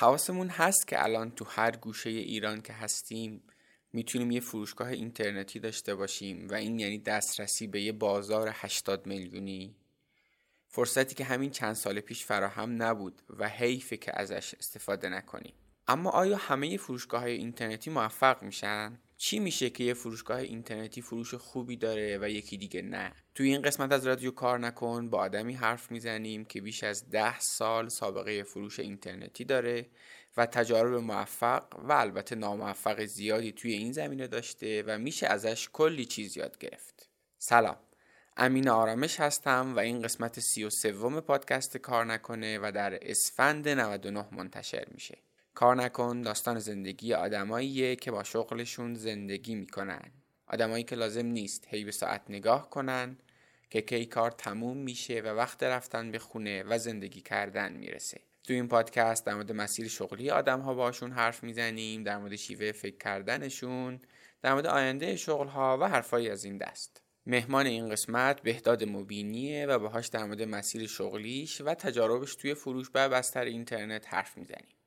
حواسمون هست که الان تو هر گوشه ایران که هستیم می‌تونیم یه فروشگاه اینترنتی داشته باشیم و این یعنی دسترسی به یه بازار 80 میلیونی فرصتی که همین چند سال پیش فراهم نبود و حیفه که ازش استفاده نکنیم اما آیا همه فروشگاه های اینترنتی موفق میشن؟ چی میشه که یه فروشگاه اینترنتی فروش خوبی داره و یکی دیگه نه؟ توی این قسمت از رادیو کار نکن با آدمی حرف می‌زنیم که بیش از ده سال سابقه فروش اینترنتی داره و تجارب موفق و البته ناموفق زیادی توی این زمینه داشته و میشه ازش کلی چیز یاد گرفت. سلام. امین آرامش هستم و این قسمت سی و سوم پادکست کار نکنه و در اسفند 99 منتشر میشه. کار نکن داستان زندگی آدماییه که با شغلشون زندگی می‌کنن. آدمایی که لازم نیست هی به ساعت نگاه کنن که کی کار تموم میشه و وقت رفتن به خونه و زندگی کردن می‌رسه. تو این پادکست در مورد مسیر شغلی آدم ها باشون حرف می‌زنیم در مورد شیوه فکر کردنشون در مورد آینده شغل ها و حرفایی از این دست. مهمان این قسمت بهداد مبینیه و باهاش در مورد مسیر شغلیش و تجاربش توی فروش و بستر اینترنت حرف می‌زنیم.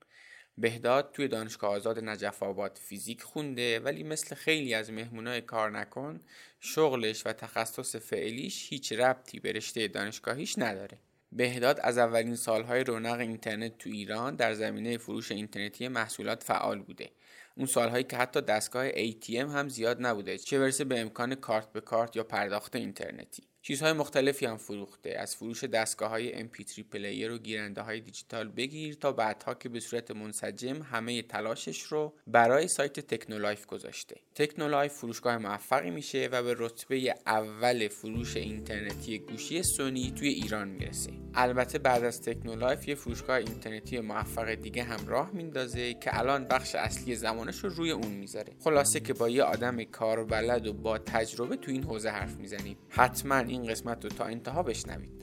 بهداد توی دانشگاه آزاد نجف آباد فیزیک خونده ولی مثل خیلی از مهمونای کار نکن شغلش و تخصص فعلیش هیچ ربطی به رشته دانشگاهیش نداره. بهداد از اولین سالهای رونق اینترنت تو ایران در زمینه فروش اینترنتی محصولات فعال بوده. اون سالهایی که حتی دستگاه ATM هم زیاد نبوده چه برسه به امکان کارت به کارت یا پرداخت اینترنتی. چیزهای مختلفی هم فروخته. از فروش دستگاه های MP3 player و گیرنده های دیجیتال بگیر تا بعدها که به صورت منسجم همه تلاشش رو برای سایت تکنولایف گذاشته. تکنولایف فروشگاه موفقی میشه و به رتبه اول فروش اینترنتی گوشی سونی توی ایران می‌رسه. البته بعد از تکنولایف یه فروشگاه اینترنتی موفق دیگه هم راه میندازه که الان بخش اصلی زمانش رو روی اون می‌ذاره. خلاصه که با یه آدم کاربلد و با تجربه تو این حوزه حرف می‌زنیم. حتما این قسمت رو تا انتها بشنوید.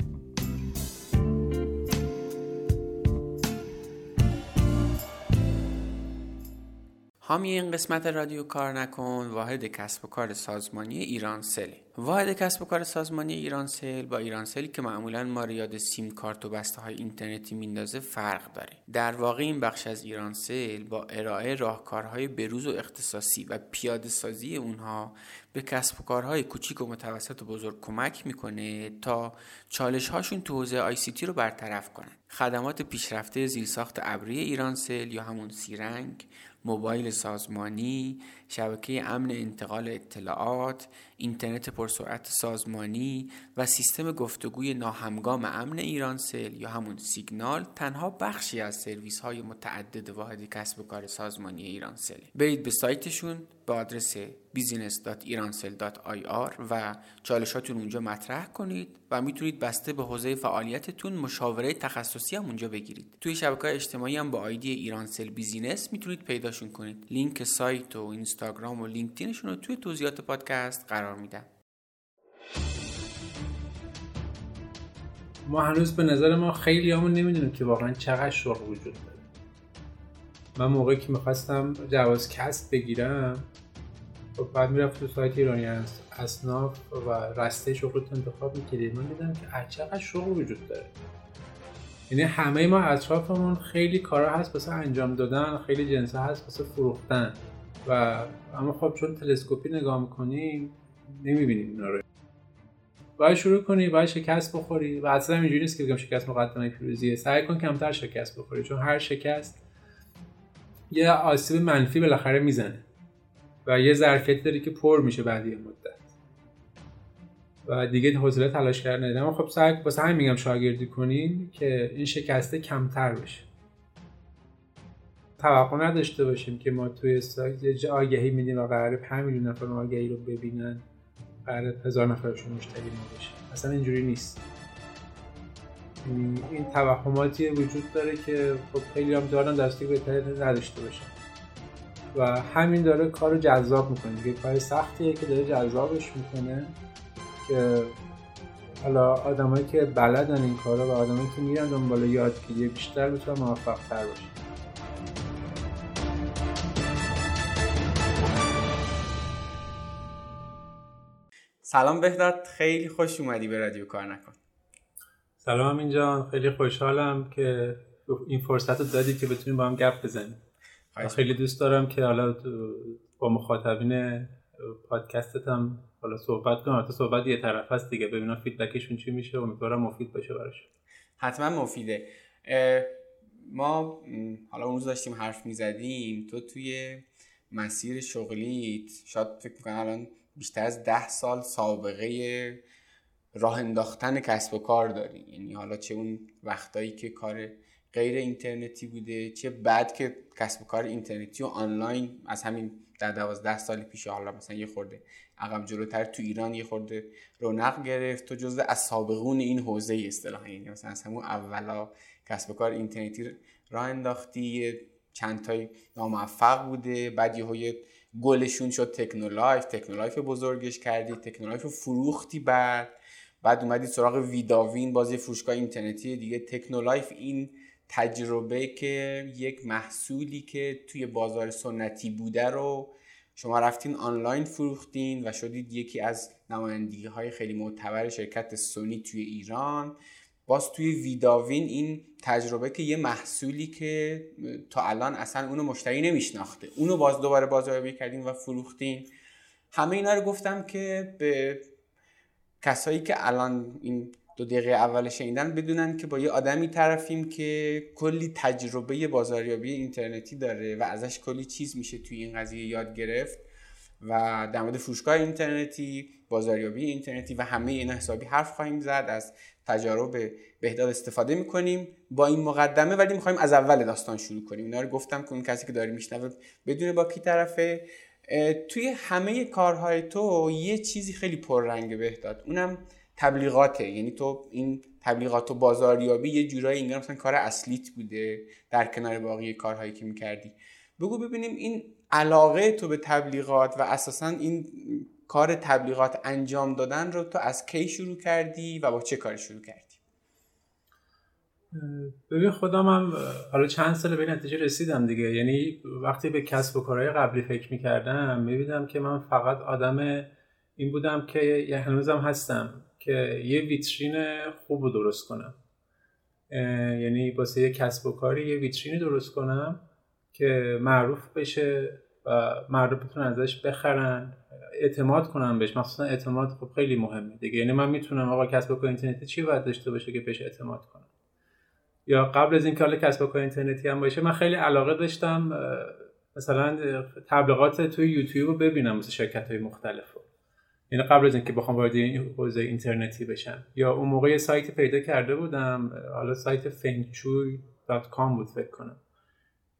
حامی این قسمت رادیو کار نکن واحد کسب و کار سازمانی ایرانسل. واحد کسب و کار سازمانی ایرانسل با ایرانسلی که معمولا ما رو یاد سیم کارت و بسته های اینترنتی میندازه فرق داره. در واقع این بخش از ایرانسل با ارائه راهکارهای بروز و اختصاصی و پیاده سازی اونها به کسب و کارهای کوچیک و متوسط و بزرگ کمک می‌کنه تا چالش هاشون تو حوزه ICT رو برطرف کنن. خدمات پیشرفته زیرساخت ابری ایرانسل یا همون سیرنگ موبایل سازمانی، شبکه امن انتقال اطلاعات، اینترنت پرسرعت سازمانی و سیستم گفتگوی ناهمگام امن ایرانسل یا همون سیگنال تنها بخشی از سرویس های متعدد واحد کسب و کار سازمانی ایرانسل. برید به سایتشون به آدرس business.irancell.ir و چالشاتون اونجا مطرح کنید و می‌تونید بسته به حوزه فعالیتتون مشاوره تخصصی هم اونجا بگیرید توی شبکه اجتماعی هم با آیدی ایرانسل business می‌تونید پیداشون کنید لینک سایت و اینستاگرام و لینکدینشون رو توی توضیحات پادکست قرار میدم. ما هنوز به نظر ما خیلی همون نمی‌دونیم که واقعا چقدر شغل وجود داره. من موقعی که می‌خواستم جواز کسب بگیرم خب بعد می‌رفت تو سایت ایرانی از اصناف و رسته شغلت انتخاب می‌کردید من دیدم که چقدر شغل وجود داره. یعنی همه ما اطرافمون خیلی کارا هست واسه انجام دادن خیلی جنس هست واسه فروختن. و اما خب چون تلسکوپی نگاه می‌کنیم نمی‌بینیم اینا رو. باید شروع کنی باید شکست بخوری و اصلا اینجوری نیست که بگم شکست مقدمه پیروزیه سعی کن کمتر شکست بخوری چون هر شکست یه آسیب منفی بالاخره می‌زنه و یه ظرفیتی داری که پر میشه بعد یه مدت. و دیگه حوصله تلاش کردن نداره اما خب سعی واسه همین میگم شاگردی کنین که این شکسته کمتر بشه. توقع نداشته باشیم که ما توی سایت آگهی میدیم و قرار 5 میلیون نفر آگهی رو ببینن. قرار هزار نفرشون مشتری ما بشه اصلا اینجوری نیست. این توهماتی وجود داره که خب خیلی هم دارن دستی بهتری نداشته باشن. و همین داره کار رو جذاب می‌کنه. یه کار سختیه که داره جذابش می‌کنه که حالا آدمایی که بلدن این کارا و آدمایی که میرن دنبال یادگیری بیشتر بتونن موفق تر باشن. سلام بهداد خیلی خوش اومدی به رادیو کار نکن. سلام اینجان خیلی خوشحالم که این فرصت رو دادی که بتونیم با هم گپ بزنیم. خیلی دوست دارم که حالا با مخاطبین پادکستت هم حالا صحبت کنم. حتی صحبت یه طرف هست دیگه ببینم فیدبکشون چی میشه. امیدوارم مفید باشه براش. حتما مفیده. ما حالا اون روز داشتیم حرف می‌زدیم. تو توی مسیر شغلیت شاید فکر می‌کنم الان بیشتر از ده سال سابقه راه انداختن کسب و کار داری. یعنی حالا چه اون وقتایی که کار غیر اینترنتی بوده چه بعد که کسب و کار اینترنتی و آنلاین از همین در دوازده سال پیش حالا مثلا یه خورده عقب جلوتر تو ایران یه خورده رونق گرفت تو جزء از سابقون این حوزه اصطلاحا. یعنی مثلا از همون اولا کسب و کار اینترنتی راه انداختی چند تای ناموفق بوده بعد یه کدومشون شد تکنولایف تکنولایف بزرگش کردی تکنولایف فروختی بعد. بعد اومدی سراغ ویداوین بازی فروشگاه اینترنتی دیگه. تکنولایف این تجربه که یک محصولی که توی بازار سنتی بوده رو شما رفتین آنلاین فروختین و شدید یکی از نمایندگی های خیلی معتبر شرکت سونی توی ایران. باز توی ویداوین این تجربه که یه محصولی که تا الان اصلا اونو مشتری نمیشناخته اونو باز دوباره بازاریابی کردین و فروختین همه اینا رو گفتم که به کسایی که الان این دو دقیقه اول شنیدن بدونن که با یه آدمی طرفیم که کلی تجربه بازاریابی اینترنتی داره و ازش کلی چیز میشه توی این قضیه یاد گرفت و در مورد فروشگاه اینترنتی بازاریابی اینترنتی و همه اینا حسابی حرف خواهیم زد. از تجارب بهداد استفاده می‌کنیم با این مقدمه ولی می‌خوایم از اول داستان شروع کنیم. اینا رو گفتم که اون کسی که داره میشنوه بدون با کی طرفه. توی همه کارهای تو یه چیزی خیلی پررنگ بهداد. اونم تبلیغاته. یعنی تو این تبلیغات و بازاریابی یه جورایی انگار مثلا کار اصلیت بوده در کنار باقی کارهایی که می‌کردی. بگو ببینیم این علاقه تو به تبلیغات و اساسا این کار تبلیغات انجام دادن رو تو از کی شروع کردی و با چه کاری شروع کردی؟ ببین خودم هم حالا چند سال به نتیجه رسیدم دیگه. یعنی وقتی به کسب و کارهای قبلی فکر می‌کردم می‌بینم که من فقط آدم این بودم که یه هنوزم هستم که یه ویترین خوب رو درست کنم. یعنی واسه یه کسب و کاری یه ویترینی درست کنم که معروف بشه. مردم بتونن ازش بخرن اعتماد کنم بهش. مخصوصا اعتماد خب خیلی مهمه دیگه. یعنی من می‌تونم آقا کسب کار اینترنتی چی باید داشته باشه که بهش اعتماد کنم؟ یا قبل از اینکه حالا کسب کار اینترنتی هم باشه من خیلی علاقه داشتم مثلا تبلیغات توی یوتیوب رو ببینم مثل شرکت های مختلف یعنی قبل از اینکه بخوام وارد این حوزه اینترنتی بشم. یا اون موقع یه سایت پیدا کرده بودم حالا سایت fengchui.com بود فکر کنم.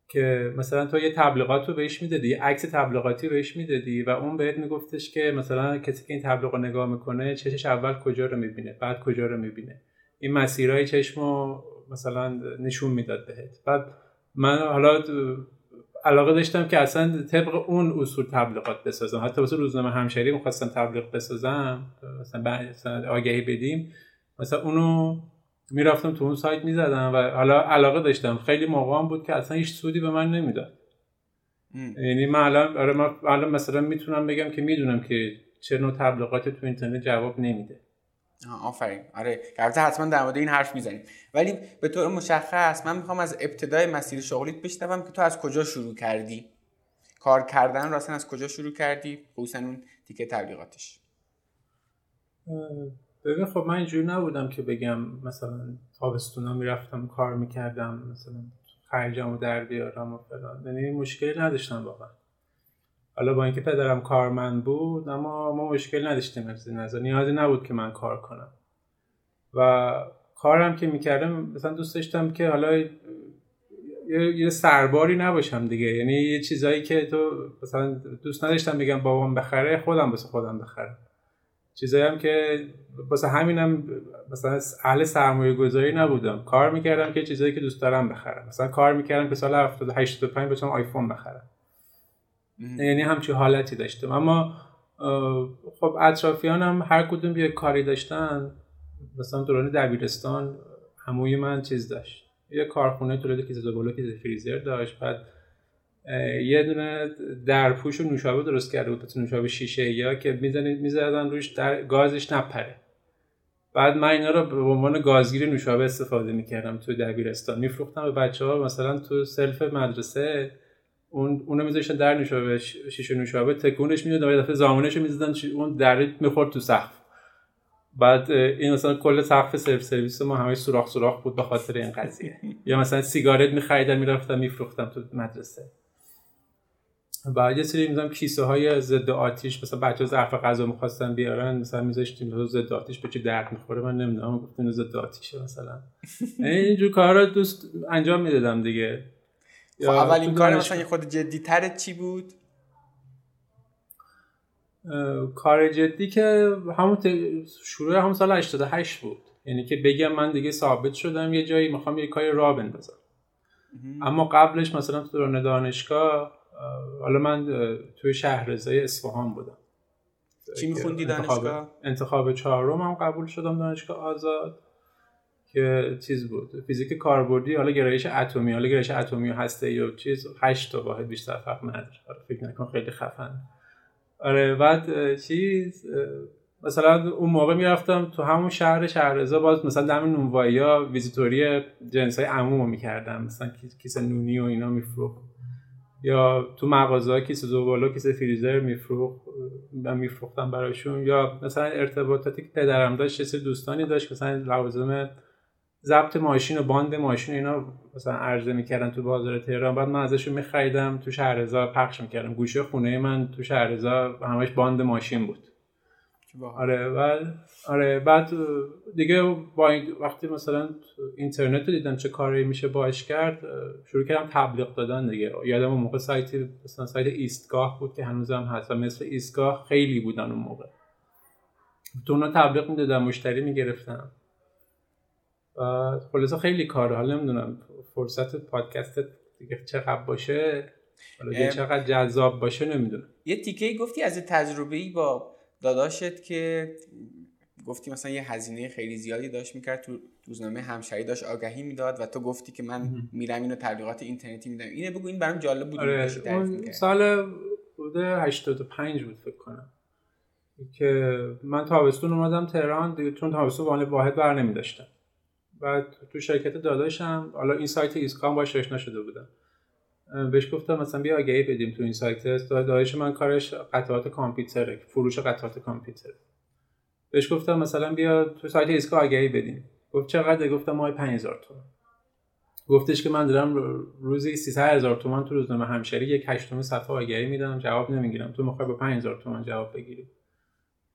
که مثلا تو یه تبلیغات رو بهش می‌دادی عکس تبلیغاتی بهش می‌دادی و اون بهت میگفتش که مثلا کسی که این تبلیغ رو نگاه می‌کنه چشش اول کجا رو می‌بینه بعد کجا رو می‌بینه. این مسیرهای چشم رو مثلا نشون می‌داد بهت. بعد من حالا علاقه داشتم که اصلا طبق اون اصول تبلیغات بسازم. حتی واسه روزنامه همشهری می‌خواستم تبلیغ بسازم مثلا آگهی بدیم مثلا اونو می‌رفتم تو اون سایت می‌زدم و حالا علاقه داشتم. خیلی موقع بود که اصلا هیچ سودی به من نمی‌داد. یعنی من الان آره من الان مثلا می‌تونم بگم که می‌دونم که چه نوع تبلیغات تو اینترنت جواب نمیده. آفرین. آره البته حتما در مورد این حرف می‌زنیم. ولی به طور مشخص من می‌خوام از ابتدای مسیر شغلیت بشنوم که تو از کجا شروع کردی؟ کار کردن راستن از کجا شروع کردی؟ خصوصا اون تیکه تبلیغاتش. ببین خب من اینجوری نبودم که بگم مثلا تابستونا می‌رفتم کار می‌کردم مثلا خرجم و در بیارم و فلان. یعنی مشکلی نداشتم واقعا. حالا با اینکه پدرم کارمند بود اما ما مشکل نداشتیم از این نظر. نیازی نبود که من کار کنم. و کارم که می‌کردم مثلا دوست داشتم که حالا یه سرباری نباشم دیگه. یعنی یه چیزایی که تو مثلا دوست نداشتم بگم بابام بخره خودم بس خودم بخرم. چیزایی هم که واسه همینم مثلا اهل سرمایه گذاری نبودم. کار می‌کردم که چیزایی که دوست دارم بخرم. مثلا کار می‌کردم که سال 85 بتونم آیفون بخرم. یعنی همچین حالتی داشتم. اما خب اطرافیانم هر کدوم یه کاری داشتن. مثلا دوران دبیرستان هموی من چیز داشت. یه کارخونه تولید کیسه زباله کیسه فریزر داشت. بعد یه دونه درپوش نوشابه درست کرده بود نوشابه شیشه یا که می‌زنید می‌زدن روش در گازش نپره. بعد من اینا رو به عنوان گازگیر نوشابه استفاده می‌کردم تو دبیرستان. میفروختم به بچه ها مثلا تو سلف مدرسه اون اونو میذاشتن در نوشابه شیشه نوشابه تکونش می‌داد و دفعه ضامنش می‌زدن اون در می‌خورد تو سقف. بعد این مثلا کل سقف سرو سرویس ما همه سوراخ سوراخ بود به خاطر این قضیه. یا مثلا سیگارت میخریدم می‌رفتم میفروختم تو مدرسه. بعد یه سری مثلا کیسه های ضد آتیش مثلا بچه ظرف غذا می‌خواستن بیارن مثلا میذاشتیم تو ضد آتیش به چی درد می‌خوره من نمی‌دونم گفتیم ضد آتیشه مثلا. یعنی اینجور کارا دوست انجام می‌دادم دیگه. خب اولین کار مثلا یه خود جدی تر چی بود؟ کار جدی که همون شروع همون سال 88 بود. یعنی که بگم من دیگه ثابت شدم یه جایی می‌خوام یه کاری را بندازم. اما قبلش مثلا تو دوران دانشگاه حالا من توی شهرزای اصفهان بودم. چی میخوندی دانشگاه؟ انتخاب چهارم هم قبول شدم دانشگاه آزاد که چیز بود؟ فیزیک کاربردی حالا گرایش اتمی حالا گرایش اتمی و هسته یا چیز هشت تا واحد بیشتر فرق نداره. فکر نکن خیلی خفن. آره بعد چیز مثلا اون موقع می‌رفتم تو همون شهر شهرضا باز مثلا دم نونوایی ها ویزیتوری جنس های عموم می‌کردم. مثلا کیسه نونی و اینا میفروخت. یا تو مغازه کیسه زباله کیسه فریزر میفروخت من میفروختم براشون. یا مثلا ارتباطاتی که پدرم داشت چه دوستانی داشت مثلا لوازم ضبط ماشین و باند ماشین اینا مثلا عرضه می‌کردن تو بازار تهران. بعد من ازشون میخریدم تو شهرضا پخش می‌کردم. گوشه خونه من تو شهرضا همش باند ماشین بود. آره بعد آره بعد دیگه با وقتی مثلا اینترنت رو دیدم چه کاری میشه باش کرد شروع کردم تبلیغ دادن دیگه. یادم اون موقع سایتی مثلا سایت ایستگاه بود که هنوزم هست و مثل ایستگاه خیلی بودن اون موقع. تو اونا تبلیغ می‌دادم مشتری می‌گرفتم. و خلاصه خیلی کاره حالا نمی‌دونم فرصت پادکست دیگه چقدر باشه؟ حالا چقدر جذاب باشه نمی‌دونم. یه تیکه گفتی از تجربه ای با داداشت که گفتی مثلا یه هزینه خیلی زیادی داشت می‌کرد تو روزنامه همشهری داشت آگهی می‌داد و تو گفتی که من میرم اینو تبلیغات اینترنتی میدم. اینه بگو این برام جالب بود آره اون سال بوده 85 بود فکر کنم. که من تابستون اومدم تهران دیگه چون تابستون واحد بر نمیداشتم. بعد تو شرکت داداشم حالا این سایت ایسکام باش آشنا شده بودم. بهش گفتم مثلا بیا آگهی بدیم تو این سایت. داداش من کارش قطعات کامپیوتره فروش قطعات کامپیوتر بهش گفتم مثلا بیا تو سایت ایسکا آگهی بدیم. گفت چقدر گفتم ماه 5000 تومان گفتش که من دارم روزی 300 هزار تومان تو روزنامه همشری یک هشتم صفحه آگهی میدم جواب نمی‌گیرم. تو می‌خوای با 5000 تومان جواب بگیری؟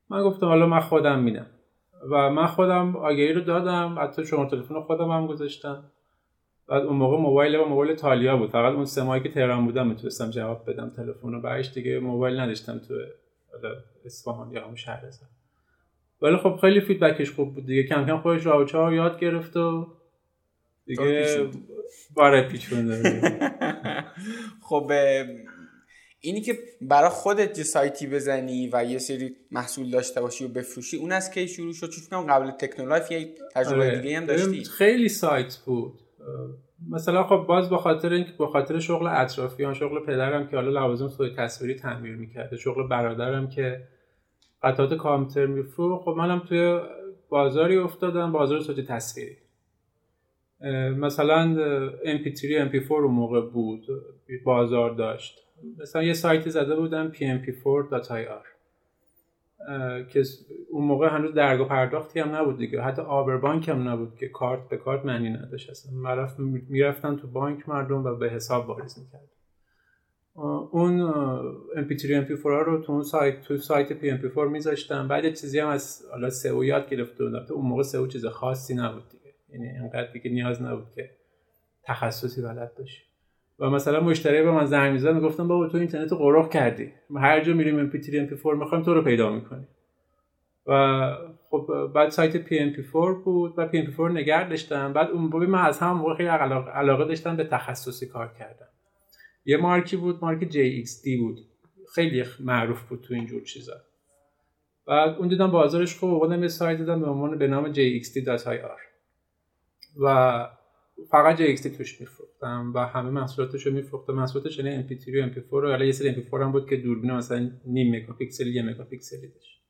من گفتم حالا من خودم میدم. و من خودم آگهی رو دادم حتی شما تلفن خودم هم گذاشتم. بعد اون موقع موبایل با موبایل تالیا بود. فقط اون سه ماهی که تهران بودم می‌تونستم جواب بدم. تلفن رو بعدش دیگه موبایل نداشتم تو اصفهان یا همون شهر ولی خب خیلی feedback ش خوب بود دیگه. کم کم خودش راهشو یاد گرفت و دیگه باره پیش خب اینی که برای خودت یه سایتی بزنی و یه سری محصول داشته باشی و بفروشی اون از کی شروع شد؟ چون قبل تکنولایف یه تجربه آره. دیگه هم داشتی. خیلی سایت بود. مثلا خب باز به خاطر اینکه به خاطر شغل اطرافیان شغل پدرم که حالا لوازم صوتی تصویری تعمیر می‌کرده شغل برادرم که قطعات کامپیوتر میفروخت خب منم توی بازاری افتادم بازار صوتی تصویری. مثلا MP3 MP4 اون موقع بود بازار داشت. مثلا یه سایتی زده بودم pmp4.ir که اون موقع هنوز درگاه پرداختی هم نبود دیگه. حتی آبربانک هم نبود که کارت به کارت معنی نداشت اصلا. می‌رفتن تو بانک مردم و به حساب واریز می‌کرد اون MP3 MP4 رو تو اون سایت تو سایت PMP4 میذاشتم. بعد چیزی هم از حالا سئو یاد گرفته بودم. اون موقع سئو چیز خاصی نبود دیگه. یعنی اینقدر دیگه نیاز نبود که تخصصی بلد باشی. و مثلا مشتری به من زنگ می‌زد می‌گفتم بابا تو اینترنت رو قرق کردی. هر جا میریم MP3 MP4 می‌خوایم تو رو پیدا می‌کنیم. و خب بعد سایت PMP4 بود و PMP4 نگرد داشتم. بعد اون موقع من از همون موقع خیلی علاقه داشتم به تخصصی کار کردم. یه مارکی بود مارک JXD بود. خیلی معروف بود تو اینجور چیزا. بعد اون دیدم بازارش خوب اومدم یه سایت دیدم به عنوان به نام jxd.ir و فقط JXT توش میفروختم و همه محصولاتش رو میفروختم. محصولاتش یعنی MP3 و MP4 رو. حالا یه سری MP4 هم بود که دوربین مثلا نیم مگاپیکسل یه مگاپیکسلی داشت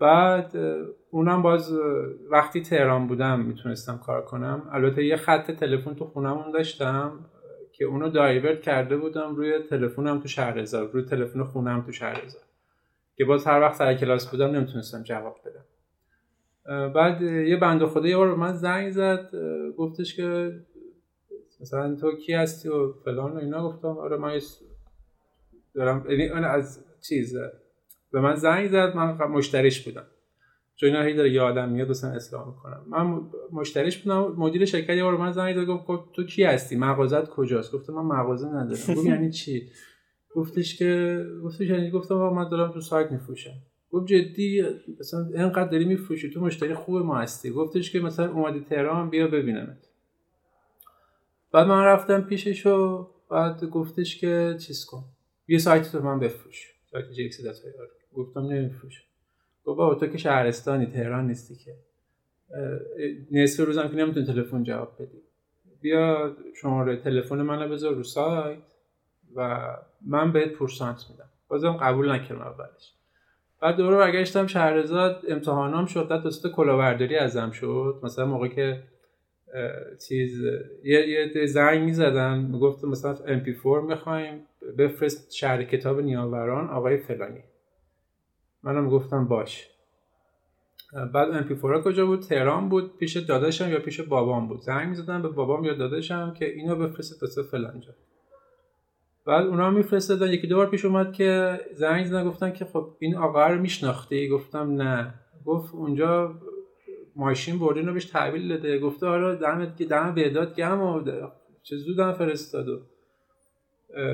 بعد اونم باز وقتی تهران بودم می‌تونستم کار کنم. البته یه خط تلفن تو خونمون داشتم که اونو دایورت کرده بودم روی تلفنم تو شهرزار روی تلفن خونم تو شهرزار که باز هر وقت سر کلاس بودم نمی‌تونستم جواب بدم. بعد یه بنده خدا یه بار من زنگ زد گفتش که مثلا تو کی هستی و فلان و اینا. گفتم آره من دارم یعنی از چیز به من زنگ زد من مشتریش بودم. چون اینا هی داره یه آدم میاد دوستان اصلاح می‌کنم من مشتریش بودم مدیر شرکت یه من زنگ زد گفت تو کی هستی؟ مغازت کجاست؟ گفتم من مغازه ندارم. گفت یعنی چی؟ گفتش که گفتش یعنی گفتم من دارم تو سایت میفروشم. گفت جدی مثلا اینقدر داری میفروشی تو مشتری خوب ما هستی. گفتش که مثلا اومدی تهران بیا ببینمت. بعد من رفتم پیشش و بعد گفتش که چیز کن. بیا سایت تو من بفروش. سایت جی ایکس گفتم نمیفروشم گفت بابا تو که شهرستانی تهران نیستی که. نصف روزم که نمی‌تونی تلفن جواب بدی. بیا شماره تلفن منو بذار رو سایت و من بهت پورسانت میدم. بازم قبول نکردم اولش. بعد دوباره برگشتم شهرزاد امتحانام شد بعد دوست کلاورداری ازم شد. مثلا موقع که چیز یه, یه زنگ می‌زدن می‌گفت مثلا MP4 می‌خوایم بفرست شهر کتاب نیاوران آقای فلانی. منم گفتم باش. بعد MP4 کجا بود؟ تهران بود پیش داداشم یا پیش بابام بود. زنگ می‌زدن به بابام یا داداشم که اینو بفرست تا فلانجا. بعد اونا میفرستادن. یکی دو بار پیش اومد که زنگ زدن گفتن که خب این آقا رو میشناختی؟ گفتم نه. گفت اونجا ماشین بردین رو بهش تحویل داده. گفته آره دمت که دم بهداد گم و چه زودم فرستاد و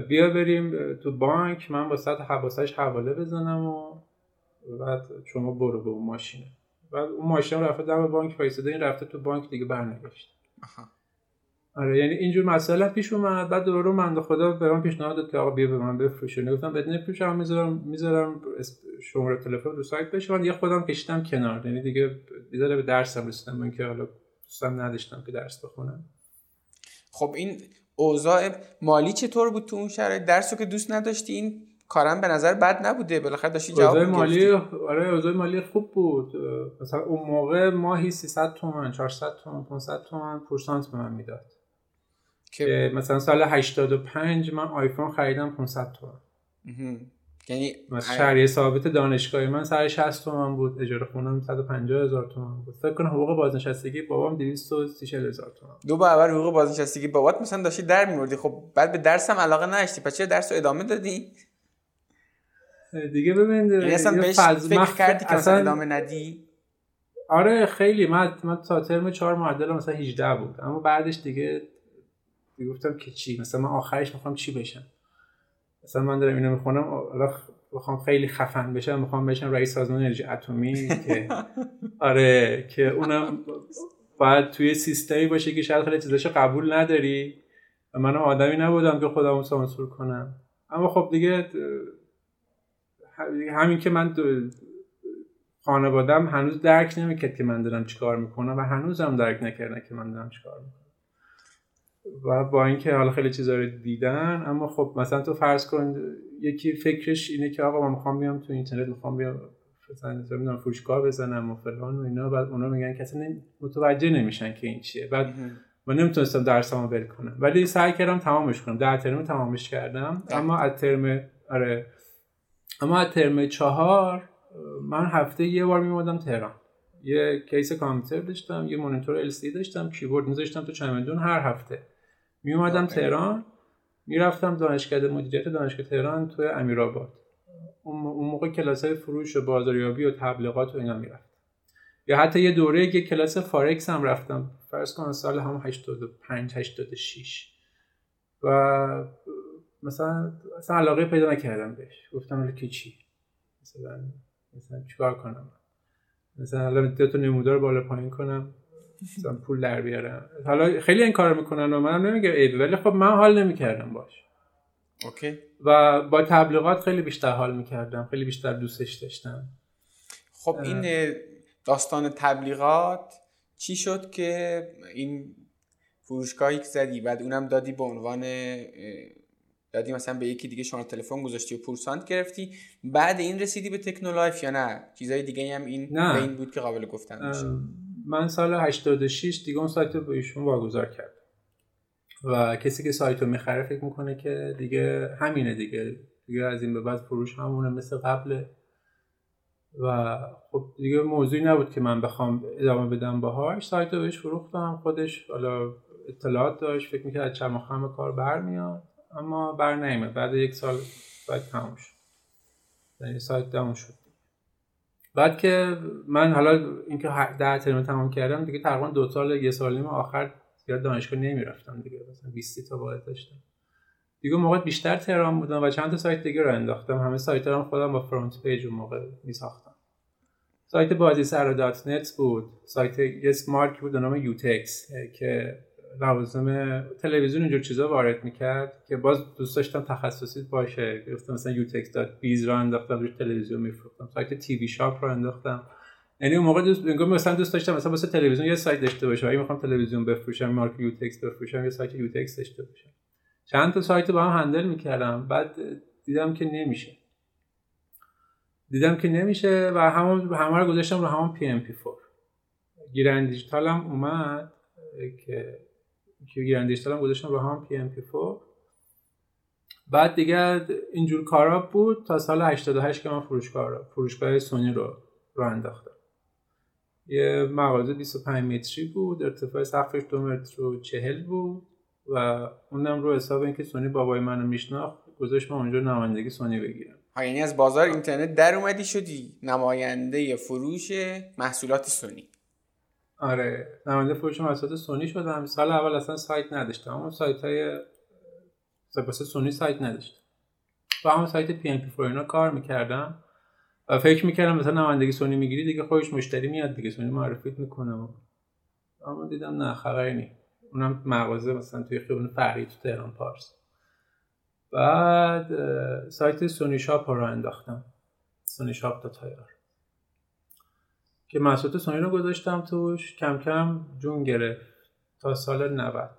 بیا بریم تو بانک. من با صد حواسش حواله بزنم و بعد شما برو به اون ماشینه بعد اون ماشین رفته دم بانک وایساده این رفته تو بانک دیگه برنگشت. آره یعنی اینجور مسئله پیش اومد. بعد دوباره من خدا به من پیشنهاد داد که آقا بیا به من بفروش گفتم بد نفروشم می‌ذارم می‌ذارم شماره تلفن رو سایت بشه. من یه خودم کشیدم کنار. یعنی دیگه دیگه به درسم رسیدم. من که حالا دوستم نداشتم که درس بخونم. خب این اوضاع مالی چطور بود تو اون شرایط؟ درسو که دوست نداشتی این کارم به نظر بد نبوده. بالاخره داشتی جواب مالی آره اوضاع مالی خوب بود. مثلا اون موقع ماهی 300 تومن 400 تومن 500 تومن پورسانت به من می‌داد. که مثلا سال 85 من آیفون خریدم 500 تومن. یعنی شهریه ثابت دانشگاهی من سر 60 تومن بود اجاره خونم 150 هزار تومن بود. فکر کنم حقوق بازنشستگی بابام 230 هزار تومن. دو برابر حقوق بازنشستگی بابات مثلا داشتی در میوردی. خب بعد به درسم علاقه نداشتی. پس چرا درس رو ادامه دادی؟ دیگه ببین یعنی اصلا بهش فکر کردی که اصلا ادامه ندی؟ آره خیلی. من من تا ترم 4 معدل مثلا 18 بود. اما بعدش دیگه گفتم که چی؟ مثلا من آخرش می‌خوام چی بشم؟ مثلا من دارم اینو می‌خونم حالا بخوام خیلی خفن بشم می‌خوام بشم رئیس سازمان انرژی اتمی که آره که اونم باید توی سیستمی باشه که شاید خیلی چیزاشو قبول نداری و من آدمی نبودم که خودمو سانسور کنم. اما خب دیگه همین که من خانوادم هنوز درک نمی‌کرد که من دارم چیکار می‌کنم و هنوزم درک نکردن که من دارم چیکار می‌کنم. و با اینکه حالا خیلی چیزا رو دیدن اما خب مثلا تو فرض کن یکی فکرش اینه که آقا من می‌خوام بیام تو اینترنت می‌خوام بیام مثلا فروشگاه بزنم و فلان و اینا. بعد اونا میگن که اصلا متوجه نمیشن که این چیه. بعد من نمی‌تونستم درسامو بل کنم. ولی سعی کردم تمامش کنم. در ترم تمامش کردم. اما از ترم آره. اما از ترم چهار من هفته یه بار میمادم تهران. یه کیس کامپیوتر داشتم یه مانیتور LCD داشتم کیبورد میذاشتم تو چمدون هر هفته. می اومدم تهران می‌رفتم دانشکده مدیریت دانشگاه تهران توی امیرآباد. اون موقع کلاس های فروش و بازاریابی و تبلیغات و اینا می‌رفت یا حتی یه دوره یه کلاس فارکس هم رفتم. فرض کن سال هم 85 86 و مثلا مثلا علاقه پیدا نکردم بهش. گفتم ولی که چی؟ مثلا مثلا چیکار کنم؟ مثلا حالا دو تا نمودار بالا پایین کنم. مثلا پول در بیارم. حالا خیلی این کار می‌کنن و منم نمیگم عیبه ولی خب من حال نمی‌کردم باش. اوکی. و با تبلیغات خیلی بیشتر حال می‌کردم خیلی بیشتر دوستش داشتم. خب این داستان تبلیغات چی شد که این فروشگاهی که زدی؟ بعد اونم دادی به عنوان دادی مثلا به یکی دیگه شما تلفن گذاشتی و پورسانت گرفتی. بعد این رسیدی به تکنولایف یا نه؟ چیزای دیگه هم این نه. به این بود که قابل گفتن باشه من سال 86 دیگه اون سایت رو به ایشون واگذار کردم. و کسی که سایت رو می‌خره فکر می‌کنه که دیگه همینه دیگه. دیگه از این به بعد فروش همونه مثل قبله و خب دیگه موضوعی نبود که من بخوام ادامه بدم باهاش. سایت رو بهش فروختم خودش حالا اطلاعات داشت فکر می‌کرد از چماخم کار برمیاد اما بر نیامد. بعد یک سال سایت تموم شد. یعنی سایت تموم شد. بعد که من حالا اینقدر ترم تمام کردم دیگه تقریبا دو سال یه سال نیم آخر زیاد دانشگاه نمی‌رفتم دیگه مثلا 20 تا واحد داشتم. دیگه موقع بیشتر تهران بودم و چند تا سایت دیگه راه انداختم. همه سایت هم خودم با FrontPage اون موقع می ساختم سایت بازی سر dot net بود. سایت یه مارک بود به نام یوتکس که لوازم تلویزیون اینجور چیزا وارد می‌کرد که باز دوست داشتم تخصصی باشه. گفتم مثلا یوتکس dot biz راه انداختم روی تلویزیون میفروختم. سایت TV Shop راه انداختم. یعنی اون موقع دوست مثلا دوست داشتم مثلا واسه تلویزیون یه سایت داشته باشم. اگه می‌خوام تلویزیون بفروشم مارک یوتکس بفروشم یه سایت یوتکس داشته باشم. چند تا سایت با هم handle می‌کردم. بعد دیدم که نمیشه. دیدم که نمیشه و همون همه رو گذاشتم رو همون پی ام پی 4 گیرن دیجیتال هم اومد که که گرین دیجیتال هم گذاشتم رو همون PMP4 بعد دیگه اینجور کارا بود تا سال 88 که من فروشگاه فروشگاه سونی رو رو انداختم. یه مغازه 25 متری بود ارتفاع سقفش دو متر و چهل بود و اونم رو حساب اینکه سونی بابای منو میشناخت گذاشت من اونجا نمایندگی سونی بگیرم. ها یعنی از بازار اینترنت در اومدی شدی نماینده فروش محصولات سونی. آره نماینده فروش محصولات سونی شدم سال اول اصلا سایت نداشتم اون سایت های واسه سونی سایت نداشتم با همون سایت PMP اینا کار می‌کردم. و فکر می‌کردم مثلا نمایندگی سونی می‌گیری دیگه خودش مشتری میاد دیگه. سونی معرفیت می‌کنم اما دیدم نه خبری نیست. اونم مغازه مثلا توی خیابون فرعی تو تهران پارس. بعد سایت Sony Shop رو انداختم. Sony Shop dot IR که محصولات سونی رو گذاشتم توش کم کم جون گرفت تا سال 90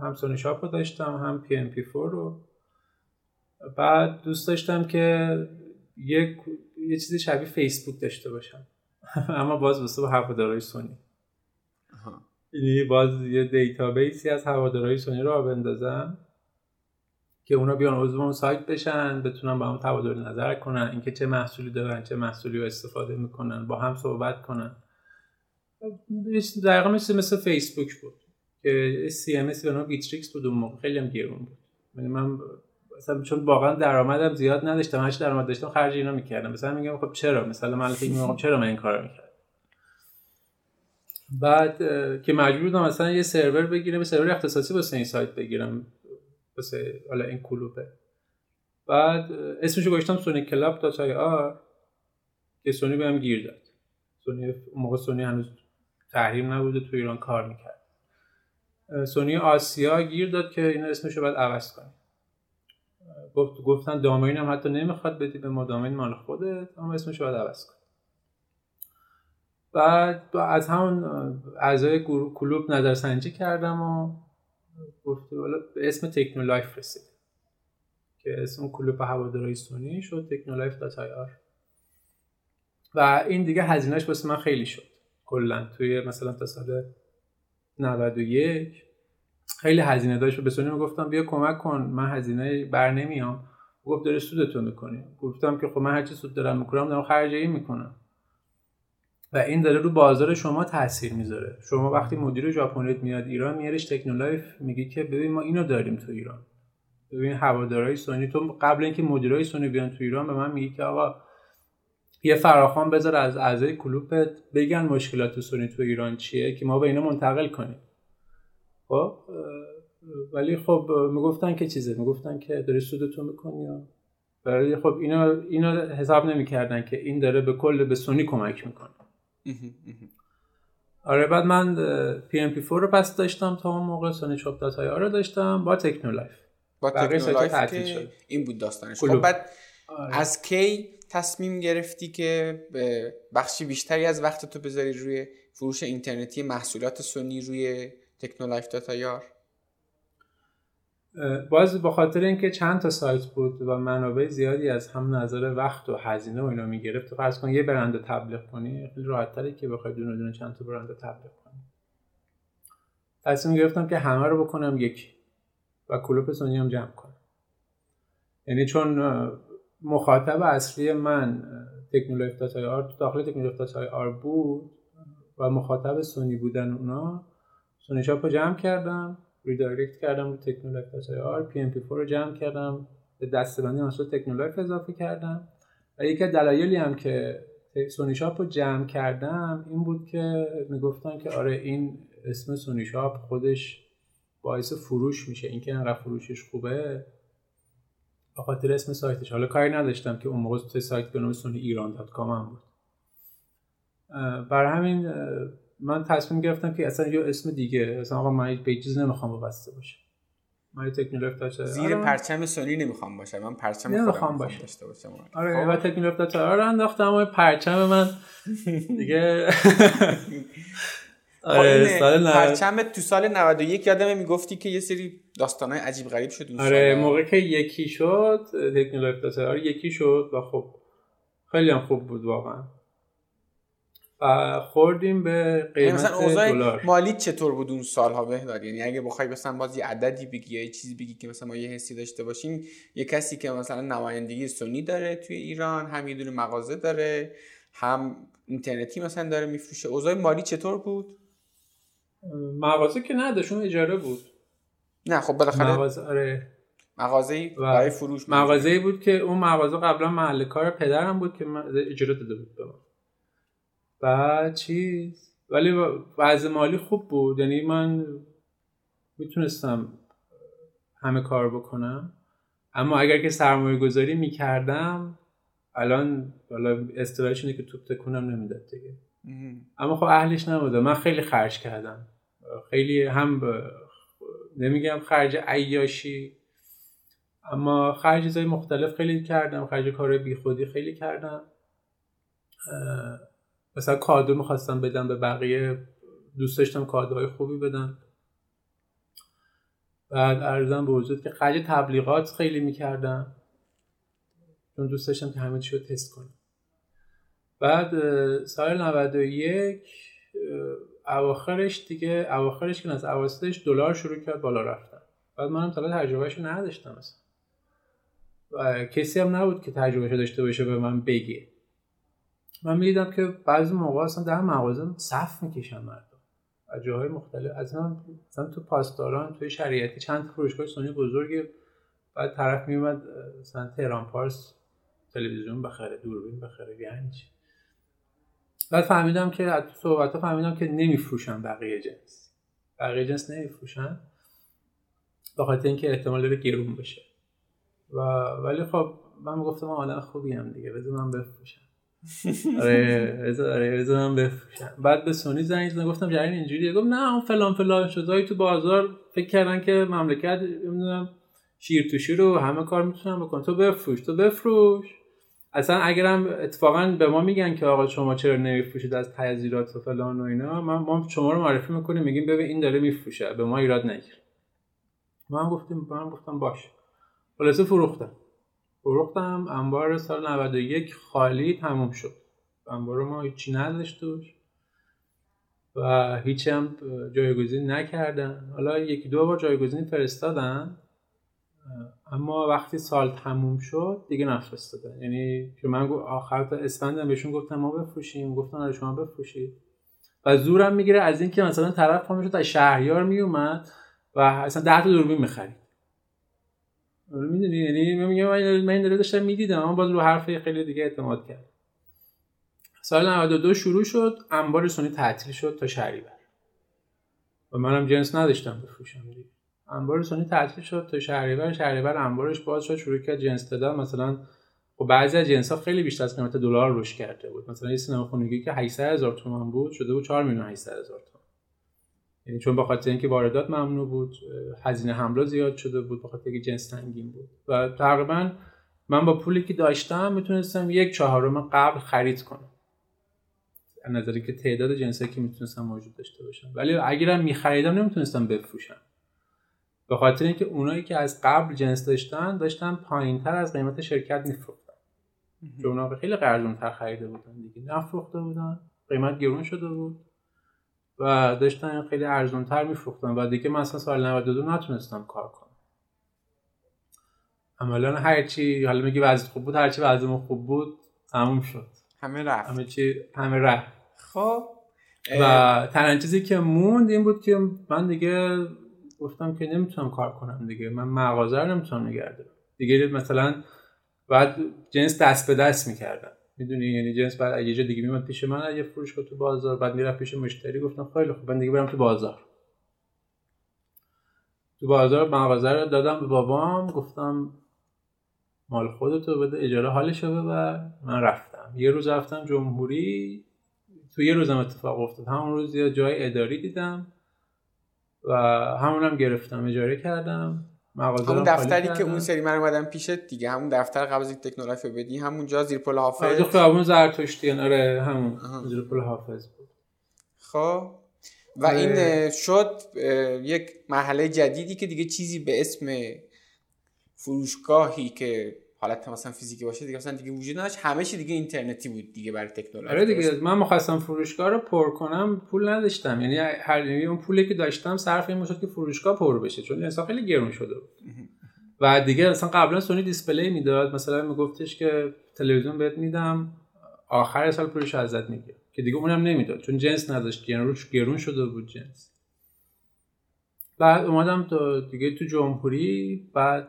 هم Sony Shop رو داشتم هم PMP 4 رو. بعد دوست داشتم که یک یه چیزی شبیه فیسبوک داشته باشم. اما باز واسه با هوادارهای سونی یعنی باز یه database ی از هوادارهای سونی رو بندازم که اونا بیان عضو اون سایت بشن بتونن با هم تبادل نظر کنن اینکه چه محصولی دارن چه محصولی رو استفاده می‌کنن با هم صحبت کنن. دقیقا مثل مثل فیسبوک بود که CMS به نام Bitrix بود اون موقع. خیلی هم گرون بود. یعنی من مثلا چون واقعا درآمدم زیاد نداشتم هرچی درآمد داشتم خرج اینا می‌کردم. مثلا میگم خب چرا؟ مثلا من فکر می‌کنم چرا من این کارو می‌کردم؟ بعد که مجبور بودم مثلا یه سرور بگیرم یه سرور اختصاصی واسه این سایت بگیرم. واسه حالا این کلوبه بعد اسمشو گذاشتم Sony Club dot IR که سونی بهم گیر داد. سونی موقع سونی هنوز تحریم نبوده تو ایران کار می‌کرد. سونی آسیا گیر داد که اینا اسمشو باید عوض کنی گفت گفتن دامین هم حتی نمی‌خواد بدی به ما دامین مال خودت اما اسمشو باید عوض کنی بعد از همون اعضای کلوب نظرسنجی کردم و گفته والا به اسم تکنولایف رسید که اسم کلوب هوادارهای سونی شد تکنولایف dot IR. و این دیگه هزینهش واسه من خیلی شد. کلا توی مثلا تا سال 91 خیلی هزینه داشت. و به سونی گفتم بیا کمک کن من هزینه بر نمیام. گفت داره سودتو می‌کنی. گفتم که خب من هرچی سود دارم می‌کنم دارم خرجی می‌کنم. و این داره رو بازار شما تاثیر می‌ذاره. شما وقتی مدیر ژاپنیت میاد ایران میارش تکنولایف میگی که ببین ما اینو داریم تو ایران. ببین هوادارهای سونی تو قبل اینکه مدیرای سونی بیان تو ایران به من میگی که آقا یه فراخوان بذار از اعضای کلوبت بگن مشکلات سونی تو ایران چیه که ما به اینا منتقل کنیم. خب؟ ولی خب می‌گفتن که چیزه؟ می‌گفتن که داری سودتو می‌کنی ولی خب اینا اینا حساب نمی‌کردن که این داره به کل به سونی کمک می‌کنه. آره بعد من PMP 4 رو پس داشتم تا اون موقع Sony Shop dot رو داشتم با تکنولایف با تکنولایف که این بود داستانش. خب بعد آره. از کی تصمیم گرفتی که بخشی بیشتری از وقت تو بذاری روی فروش اینترنتی محصولات سونی روی تکنولایف dot باز به خاطر اینکه چند تا سایت بود و منابع زیادی از هم نظر وقت و هزینه و اینا می‌گرفت فرض کن یه برند تبلیغ کنی خیلی راحت که بخوای دونه دونه چند تا برند تبلیغ کنی. تصمیم گرفتم که همه رو بکنم یکی و کلوپ سونی هم جمع کنم. یعنی چون مخاطب اصلی من تکنولایف dot IR داخل تکنولایف IR بود و مخاطب سونی بودن اونا Sony Shop رو جمع کردم. redirect کردم رو تکنولایف dot IR PMP 4 رو جمع کردم به دسته‌بندی محصول تکنولایف اضافه کردم. و یکی از دلایلی هم که Sony Shop رو جمع کردم این بود که می‌گفتن که آره این اسم سونی شاپ خودش باعث فروش میشه. اینکه انقدر فروشش خوبه به خاطر اسم سایتش. حالا کاری نداشتم که اون موقع سایت به نام سونی ایران دات کام هم بود. برای همین من تصمیم گرفتم که اصلا یه اسم دیگه اصلا آقا من به چیز نمی‌خوام وابسته باشه من تکنولوژی داشته زیر آره. پرچم سونی نمی‌خوام باشه من پرچم نمی‌خوام باشه داشته باشم. آره خب. و تکنولوژی داشته رو انداختم و پرچم من. دیگه. آره سال پرچم تو سال 91 یادم می‌گفتی که یه سری داستانای عجیب غریب شد اون آره موقع که یکی شد تکنولوژی داتا یکی شد و خب خیلی هم خوب بود واقعا. و خوردیم به یعنی قیمت مثلا اوضاع مالی چطور بود اون سالها بهدار یعنی اگه بخوای مثلا باز یه عددی بگی یا یه چیزی بگی که مثلا ما یه حسی داشته باشیم یه کسی که مثلا نمایندگی سونی داره توی ایران هم یه دونه مغازه داره هم اینترنتی مثلا داره میفروشه. اوضاع مالی چطور بود؟ مغازه که نه داشون اجاره بود. نه خب بالاخره مغازه آره. مغازه برای فروش مغازه بود که اون مغازه قبلا محل کار پدرم بود که اجاره داده بود به بعد چیز؟ ولی وضع مالی خوب بود. یعنی من می‌تونستم همه کار بکنم. اما اگر که سرمایه گذاری می‌کردم الان حالا اصطلاحش اینه که توپ تکونم نمی‌داد دیگه. اما خب اهلش نبوده من خیلی خرج کردم. خیلی هم نمیگم خرج عیاشی اما خرج چیزای مختلف خیلی کردم. خرج کار بیخودی خیلی کردم. مثلا کادو می‌خواستم بدم به بقیه دوست داشتم کادوهای خوبی بدم. بعد ارزم به وجود که خرج تبلیغات خیلی می‌کردم. چون دوست داشتم که همه رو تست کنم. بعد سال 91 اواخرش دیگه اواخرش که از اواسطش دلار شروع کرد بالا رفتن بعد منم تا تجربهشو نداشتم مثلا و کسی هم نبود که تجربهشو داشته باشه به من بگه. من می‌دیدم که بعضی موقع اصلا در مغازه صف می‌کشن مردم از جاهای مختلف. من مثلا تو پاسداران توی شریعتی چند فروشگاه سونی بزرگ بعد طرف میومد مثلا تهران پارس تلویزیون بخره دوربین بخره یعنی چی؟ بعد فهمیدم که از صحبت ها فهمیدم که نمیفروشن بقیه جنس. بقیه جنس نمیفروشن به خاطر اینکه احتمال داره گرون بشه. و ولی خب من گفتم آدم خوبی هم دیگه بذار من بفروشم. آره بذار آره من بفروشم. بعد به سونی زنگ زدم گفتم جریان اینجوریه. گفت نه اون فلان فلان شدایی تو بازار فکر کردن که مملکت نمی‌دونم شیر تو شیر رو همه کار می‌تونن بکن تو بفروش تو بفروش. اصلا اگرم اتفاقا به ما میگن که آقا شما چرا نمیفروشید از تزیرات و فلان و اینا من ما شما رو معرفی می‌کنیم میگیم ببین این داره میفروشه به ما ایراد نگیر من گفتیم من گفتم باش خلاصه فروختم. فروختم. انبار سال 91 خالی تموم شد. انبار ما هیچی نداشت توش. و هیچی هم جایگزین نکردن. حالا یکی دو بار جایگزین فرستادن. اما وقتی سال تموم شد دیگه نفرستادن. یعنی که من آخر تا اسفندم بهشون گفتم ما بفروشیم. گفتن آره شما بفروشید. و زورم می‌گیره از اینکه مثلا طرف پا از شهریار میومد و اصلا ده تا دوربین می‌خرید. آره می‌دونی یعنی من میگم من این داره داشتم می‌دیدم اما باز رو حرف خیلی دیگه اعتماد کرد. سال 92 شروع شد انبار سونی تعطیل شد تا شهریور. و منم جنس نداشتم بفروشم دیگه. انبار سونی تعطیل شد تا شهریور شهریور انبارش باز شد شروع کرد جنس دادن. مثلا خب بعضی از جنس ها خیلی بیشتر از قیمت دلار رشد کرده بود. مثلا یه سینما خونگی که 800 هزار تومان بود شده بود 4 میلیون 800 هزار تومان. یعنی چون به خاطر اینکه واردات ممنوع بود هزینه حمله زیاد شده بود به خاطر اینکه جنس تنگین بود. و تقریبا من با پولی که داشتم می‌تونستم یک چهارم قبل خرید کنم. از نظری که تعداد جنسایی که می‌تونستم موجود داشته باشم. ولی اگرم میخریدم نمی‌تونستم بفروشم. به خاطر اینکه اونایی که از قبل جنس داشتن داشتن پایینتر از قیمت شرکت میفروختن. چون اونا خیلی تر خریده بودن دیگه. نفروخته بودن. قیمت گرون شده بود. و داشتن خیلی ارزونتر میفروختن و دیگه مثلا سال 92 نتونستم کار کنم. عملا هرچی حالا میگی وضع خوب بود هرچی وضع خوب بود تموم شد. همه رفت. همه چی همه رفت. خب و تنها چیزی که موند این بود که من دیگه گفتم که نمی‌تونم کار کنم دیگه. من مغازه رو نمی‌تونم نگه دیگه مثلا بعد جنس دست به دست می‌کردم. می‌دونی یعنی جنس بعد یه جا دیگه میمد پیش من یه فروشگاه تو بازار بعد می‌رفت پیش مشتری گفتم خیلی خوب من دیگه برم تو بازار. تو بازار مغازه رو دادم به بابام گفتم مال خودتو بده اجاره حالشو ببر. من رفتم. یه روز رفتم جمهوری تو یه روزم اتفاق افتاد. همون روز یه جای اداری دیدم و همونم گرفتم اجاره کردم. مغازه همون دفتری که اون سری من اومدم پیشت دیگه همون دفتر قبل از تکنولوژی بدی همونجا زیر پل حافظ. آره خیابون زرتشتی آره همون زیر پل حافظ بود. خب. و این آره. شد یک مرحله جدیدی که دیگه چیزی به اسم فروشگاهی که حالت مثلا فیزیکی باشه دیگه مثلا دیگه وجود نداشت. همه چی دیگه اینترنتی بود دیگه برای تکنولوژی. آره دیگه من مخواستم فروشگاه رو پر کنم پول نداشتم. یعنی هر یعنی اون پولی که داشتم صرف این می‌شد که فروشگاه پر بشه چون اصلا خیلی گرون شده بود. و دیگه مثلا قبلا سونی دیسپلی می‌داد. مثلا میگفتش که تلویزیون بهت میدم آخر سال پولش ازت میگه که دیگه اونم نمی‌داد چون جنس نداشت. یعنی روش گرون شده بود جنس. بعد اومدم تو دیگه تو جمهوری بعد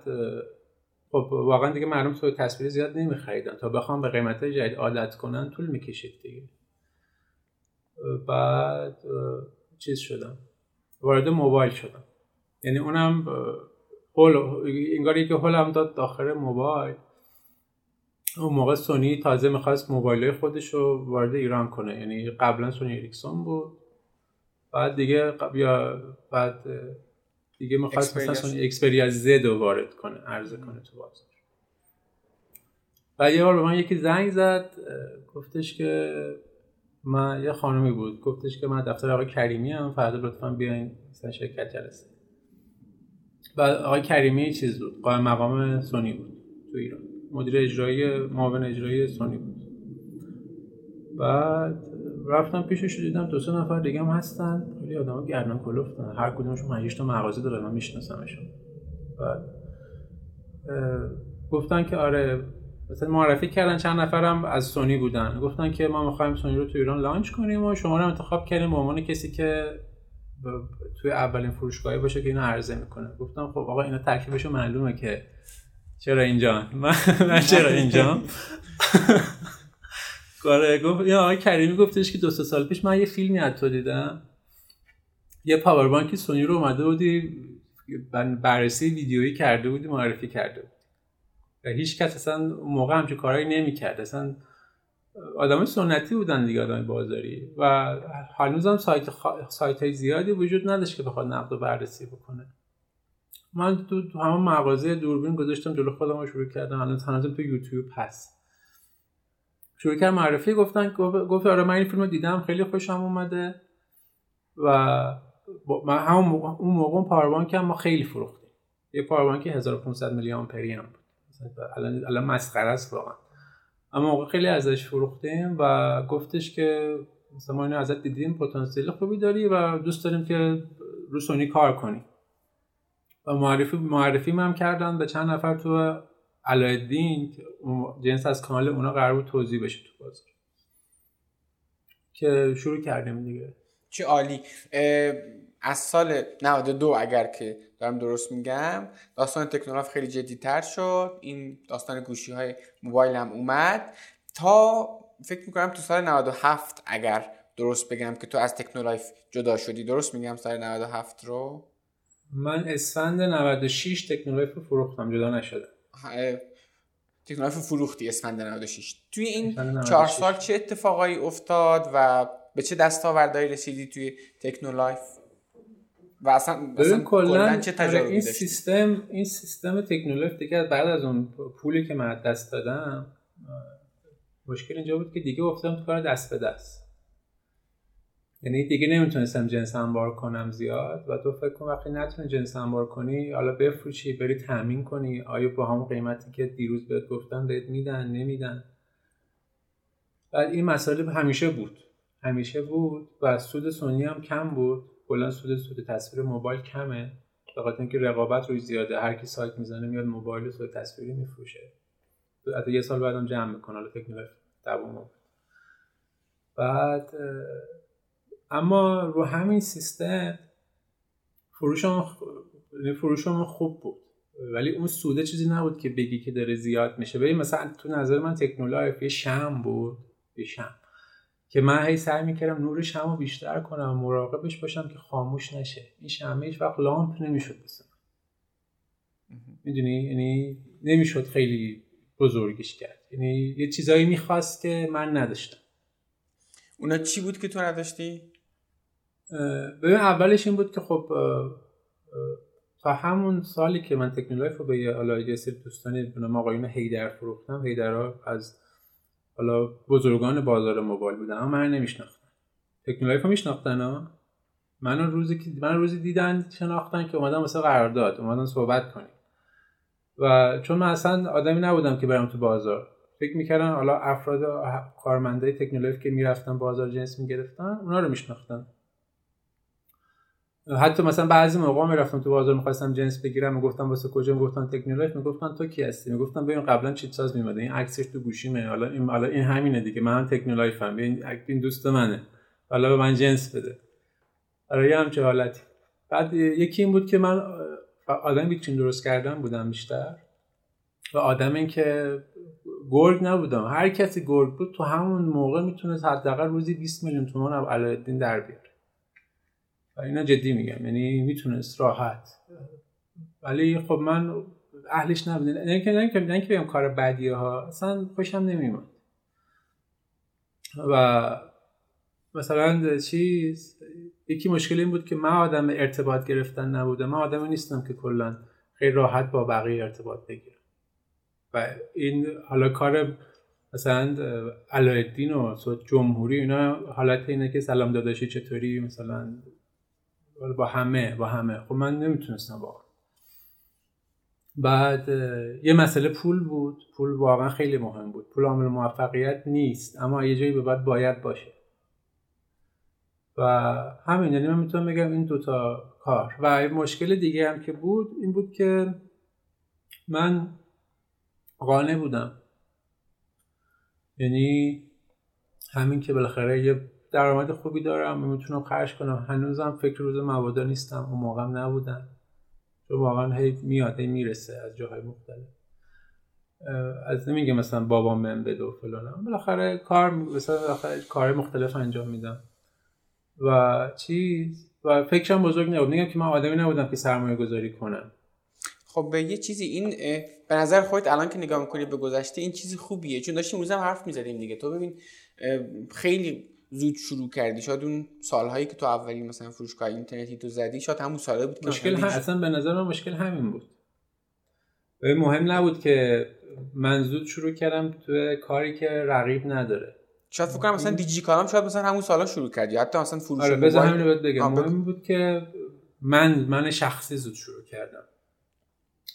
خب واقعا دیگه مردم تو تصویر زیاد نمیخریدن. تا بخوام به قیمت جدید عادت کنن طول می‌کشید دیگه. بعد چیز شدم. وارد موبایل شدم. یعنی اونم هول انگار که هولم داد داخل موبایل. اون موقع سونی تازه می‌خواست موبایل خودش رو وارد ایران کنه. یعنی قبلا سونی اریکسون بود. بعد دیگه یا بعد دیگه می‌خواست مثلا اکسپریا زد رو وارد کنه عرضه کنه تو بازار. و یه بار به من یکی زنگ زد گفتش که من یه خانمی بود گفتش که من دفتر آقای کریمی هم فردا لطفا بیاین مثلا شرکت جلسه. بعد آقای کریمی چیز بود قائم مقام سونی بود تو ایران. مدیر اجرایی معاون اجرایی سونی بود. بعد رفتم پیشش دیدم دو سه نفر دیگه هم هستن. خیلی آدم گردن کلفتن هر کدومشون 5 تا مغازه داره من میشناسمشون. بعد گفتن که آره مثلا معرفی کردن چند نفرم از سونی بودن. گفتن که ما می‌خوایم سونی رو تو ایران لانچ کنیم و شما رو انتخاب کردیم به عنوان کسی که توی اولین فروشگاهی باشه که اینو عرضه می‌کنه. گفتم خب آقا اینا ترکیبش معلومه که چرا اینجا؟ من چرا اینجا؟ آره گفت یا آقای کریمی گفتش که دو سه سال پیش من یه فیلمی از تو دیدم. یه پاور بانک سونی رو اومده بودی بررسی ویدیویی کرده بودی معرفی کرده بود و هیچ کس اصلا موقع همچین کارهایی نمی‌کرد. اصلا آدم سنتی بودن دیگه آدم بازاری. و هنوز هم سایت, سایت های زیادی وجود نداشت که بخواد نقد و بررسی بکنه. من تو, همون مغازه دوربین گذاشتم جلو خودم رو شروع کردم. الان هنوزم تو یوتیوب هست. شروع کرد معرفی گفتن گفت آره من این فیلم رو دیدم خیلی خوشم اومده. و من همون موقع اون موقع پاوربانک هم ما خیلی فروختیم. یه پاوربانک 1500 میلی آمپری هم بود. الان الان مسخره است واقعا. اما موقع خیلی ازش فروختیم و گفتش که مثلا ما اینو ازت دیدیم پتانسیل خوبی داری و دوست داریم که رو سونی کار کنی. و معرفی معرفی هم کردن به چند نفر تو علایالدین جنس از کانال اونا قرار بود توضیح بشه تو بازار. که شروع کردیم دیگه. چه عالی. از سال 92 اگر که دارم درست میگم داستان تکنولوژی خیلی جدی تر شد. این داستان گوشی های موبایل هم اومد. تا فکر می‌کنم تو سال 97 اگر درست بگم که تو از تکنولوژی جدا شدی. درست میگم سال 97 رو؟ من اسفند 96 تکنولوژی رو فروختم. جدا نشدم. تکنولایف فروختی اسفند 96 توی این چهار سال چه اتفاقایی افتاد و به چه دستاوردهایی رسیدی توی تکنولایف؟ و اصلا, اصلا کلا چه تجربه این سیستم این سیستم تکنولایف دیگه بعد از اون پولی که من دست دادم مشکل اینجا بود که دیگه افتادم تو کار دست به دست. یعنی دیگه نمی‌تونستم جنس انبار کنم زیاد و تو فکر کن وقتی نتونی جنس انبار کنی حالا بفروشی بری تامین کنی آیا با همون قیمتی که دیروز بهت گفتن بهت میدن نمیدن؟ بعد این مسئله همیشه بود همیشه بود و سود سونی هم کم بود. کلا سود سود تصویر موبایل کمه. به خاطر اینکه رقابت روی زیاده هر کی سایت می‌زنه میاد موبایل سود تصویری میفروشه. حتی یه سال بعدم جمع می‌کنه حالا فکر دووم بعد اما رو همین سیستم فروشم یعنی فروشم خوب بود. ولی اون سوده چیزی نبود که بگی که داره زیاد میشه. ببین مثلا تو نظر من تکنولوژی یه شم بود. یه شم. که من هی سعی می‌کردم نور شم رو بیشتر کنم مراقبش باشم که خاموش نشه. این شمه هیچ وقت لامپ نمی‌شد بسن می‌دونی؟ یعنی نمی‌شد خیلی بزرگش کرد. یعنی یه چیزایی می‌خواست که من نداشتم. اونا چی بود که تو نداشتی؟ ببین اولش این بود که خب تا همون سالی که من تکنولوژی رو به یه سری دوستانی به نام آقایون هیدر فروختم هیدر از حالا بزرگان بازار موبایل بودن اما من نمیشناختم تکنولوژی رو میشناختن ها؟ من روزی که من روزی دیدن شناختن که اومدن واسه قرارداد اومدن صحبت کنیم و چون من اصلا آدمی نبودم که برم تو بازار. فکر می‌کردن حالا افراد کارمندای تکنولوژی که می‌رفتن بازار جنس می‌گرفتن اونا رو میشناختن. حتی مثلا بعضی موقع می‌رفتم تو بازار می‌خواستم جنس بگیرم می‌گفتم واسه کجا؟ می‌گفتن تکنولوژی. می‌گفتن تو کی هستی؟ می‌گفتم ببین قبلا چیت ساز میمده این عکسش تو گوشیمه. حالا این حالا این همینه دیگه. من تکنولوژی فهم این دوست منه. حالا به من جنس بده. برای همچه حالتی. بعد یکی این بود که من آدم بیتچین درست کردن بودم بیشتر. و آدم این که گرگ نبودم. هر کسی گرگ بود تو همون موقع می‌تونست حداقل روزی 20 میلیون تومان از علایالدین در بیاره اینا جدی میگم یعنی می‌تونست راحت. ولی خب من اهلش نبودم نه که نه که نه که بگم کار بدیه ها اصلا خوشم نمیومد و مثلا چیز یکی مشکل این بود که من آدم ارتباط گرفتن نبودم. من آدمی نیستم که کلا خیلی راحت با بقیه ارتباط بگیرم. و این حالا کار مثلا علایالدین و جمهوری اینا حالت اینه که سلام داداشی چطوری؟ مثلا با همه با همه. خب من نمی‌تونستم واقعا. بعد یه مسئله پول بود. پول واقعا خیلی مهم بود. پول عامل موفقیت نیست اما یه جایی به بعد باید باشه. و همین یعنی من می‌تونم بگم این دوتا کار. و مشکل دیگه هم که بود این بود که من قانع بودم. یعنی همین که بالاخره یه درآمد خوبی دارم می‌تونم خرج کنم. هنوزم فکر روز مبادا نیستم. اون موقعم نبودم. چون واقعا هی میاد می‌رسه از جاهای مختلف. از نمیگه مثلا بابام من بده و فلان بالاخره کار مثلا بالاخره کار مختلف انجام میدم. و چیز و فکرم بزرگ نبود. میگم که من آدمی نبودم که سرمایه گذاری کنم. خب به یه چیزی این به نظر خودت الان که نگاه می‌کنی به گذشته این چیزی خوبیه. چون داشتیم روزم حرف می‌زدیم دیگه. تو ببین خیلی زود شروع کردی. شاید اون سالهایی که تو اولی مثلا فروشگاه اینترنتی تو زدی شاید همون ساله بود که مشکل هم اصلا به نظر من مشکل همین بود. مهم نبود که من زود شروع کردم تو کاری که رقیب نداره. شاید فکر کنم مثلا دیجی کالام شاید مثلا همون سالا شروع کردی. حتی مثلا فروش آره بذار همین رو بگم. مهم بود که من من شخصی زود شروع کردم.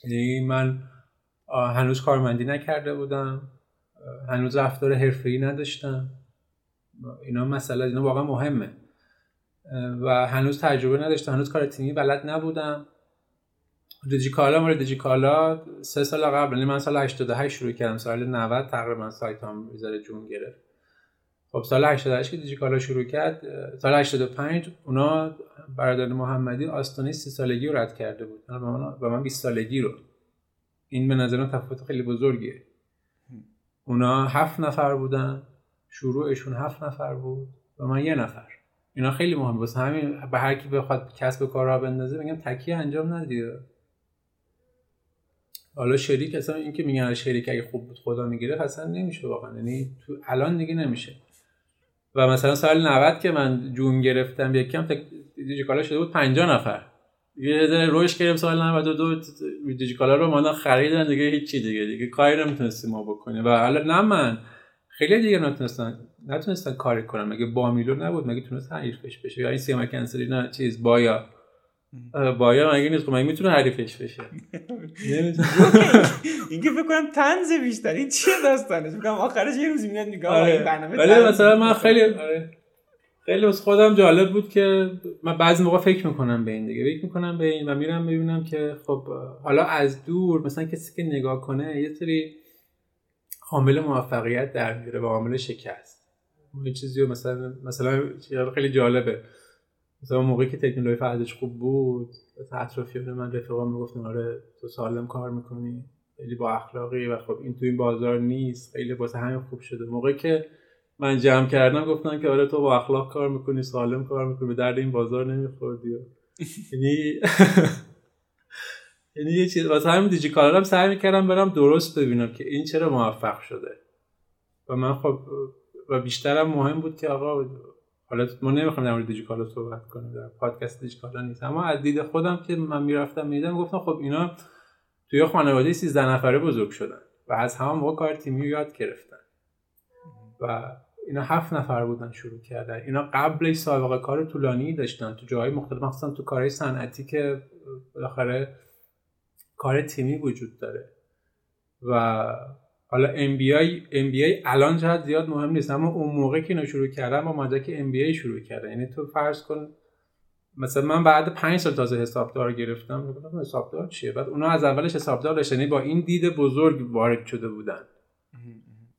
یعنی من هنوز کارمندی نکرده بودم. هنوز رفتار حرفه‌ای نداشتم. اینا مسئله اینا واقعا مهمه. و هنوز تجربه نداشتم. هنوز کار تیمی بلد نبودم. دیجیکالا مورد دیجیکالا سه سال قبل یعنی من سال 88 شروع کردم. سال 90 تقریبا سایت هم می‌ذاره جون گرفت. خب سال 88 که دیجیکالا شروع کرد سال 85 اونا برادر محمدی آستانه سی سالگی رو رد کرده بود. و من 20 سالگی رو. این به نظرم تفاوت خیلی بزرگیه. اونا هفت نفر بودن. شروعشون هفت نفر بود و من یه نفر. اینا خیلی مهم واسه همین به هر کی بخواد کسب کار را بندازه میگم تکیه انجام ندید حالا شریک اصلا این که میگن شریک اگه خوب بود خدا می‌گیره اصلا نمیشه واقعا. یعنی تو الان دیگه نمیشه. و مثلا سال 90 که من جون گرفتم یکم تا دیجیکالا شده بود 50 نفر. یه ذره روش کردیم سال 92 دیجیکالا رو ما خریدن دیگه هیچی دیگه. دیگه کاری نمی‌تونستیم ما بکنیم. و حالا نه من. خیلی دیگه نتونستن نتونستن کاری کنن. مگه بامیلو نبود؟ مگه تونست حریفش بشه؟ یا این سیما کنسلی نه چیز بایا. بایا مگه نیست؟ خب مگه می‌تونه حریفش بشه؟ اینکه فکر کنم تنز بیشتر. این چیه داستانش؟ میگم آخرش یه روزی میاد میگه آره. برنامه ولی مثلا من. خیلی آره. خیلی واسه خودم جالب بود که من بعضی موقع فکر می‌کنم به این دیگه. فکر می‌کنم به این و میرم ببینم که خب حالا از دور مثلا کسی که نگاه کنه یه سری عامل موفقیت در میاره و عامل شکست. اون چیزی رو مثلا مثلا خیلی جالبه. مثلا موقعی که تکنولوژی فردش خوب بود اطرافیان من رفیقام می‌گفتن آره تو سالم کار می‌کنی خیلی با اخلاقی و خب این تو این بازار نیست خیلی واسه همین خوب شده. موقعی که من جمع کردم گفتن که آره تو با اخلاق کار می‌کنی سالم کار می‌کنی به درد این بازار نمیخوردی. یعنی یعنی یه چیز واسه همین دیجیکالا هم سعی می‌کردم برم درست ببینم که این چرا موفق شده. و من خب و بیشترم مهم بود که آقا حالا ما نمی‌خوایم در مورد دیجیکالا صحبت کنیم در پادکست دیجیکالا نیست. اما از دید خودم که من می‌رفتم می‌دیدم گفتم خب اینا توی خانواده 13 نفره بزرگ شدن و از همه موقع کار تیمی یاد گرفتن. و اینا هفت نفر بودن شروع کردن. اینا قبلش سابقه کار طولانی داشتن تو جاهای مختلف مخصوصا تو کارهای صنعتی که بالاخره کار تیمی وجود داره. و حالا MBA MBA الان شاید زیاد مهم نیست اما اون موقع که اینو شروع کردم با مدرک MBA شروع کردن یعنی تو فرض کن مثلا من بعد پنج سال تازه حسابدار گرفتم. گفتم حسابدار چیه؟ بعد اونا از اولش حسابدار داشتن یعنی با این دید بزرگ وارد شده بودن.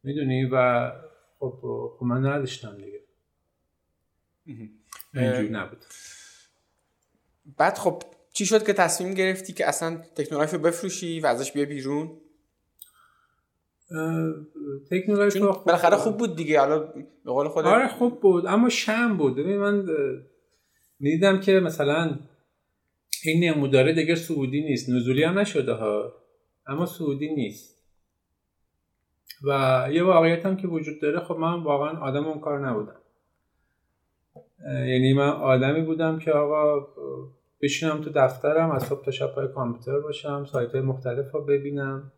می‌دونی؟ و خب خب من نداشتم دیگه. اینجوری نبود. بعد خب چی شد که تصمیم گرفتی که اصلا تکنولوژی رو بفروشی و ازش بیا بیرون؟ تکنولوژی چون بالاخره خوب بود دیگه حالا به قول خودت آره خوب بود اما شم بود. ببین من دیدم که مثلا این نموداره دیگه سعودی نیست. نزولی هم نشده ها اما سعودی نیست. و یه واقعیت هم که وجود داره خب من واقعا آدم اون کار نبودم. یعنی من آدمی بودم که آقا بشینم تو دفترم از صبح تا شب پای کامپیوتر باشم سایت مختلف رو ببینم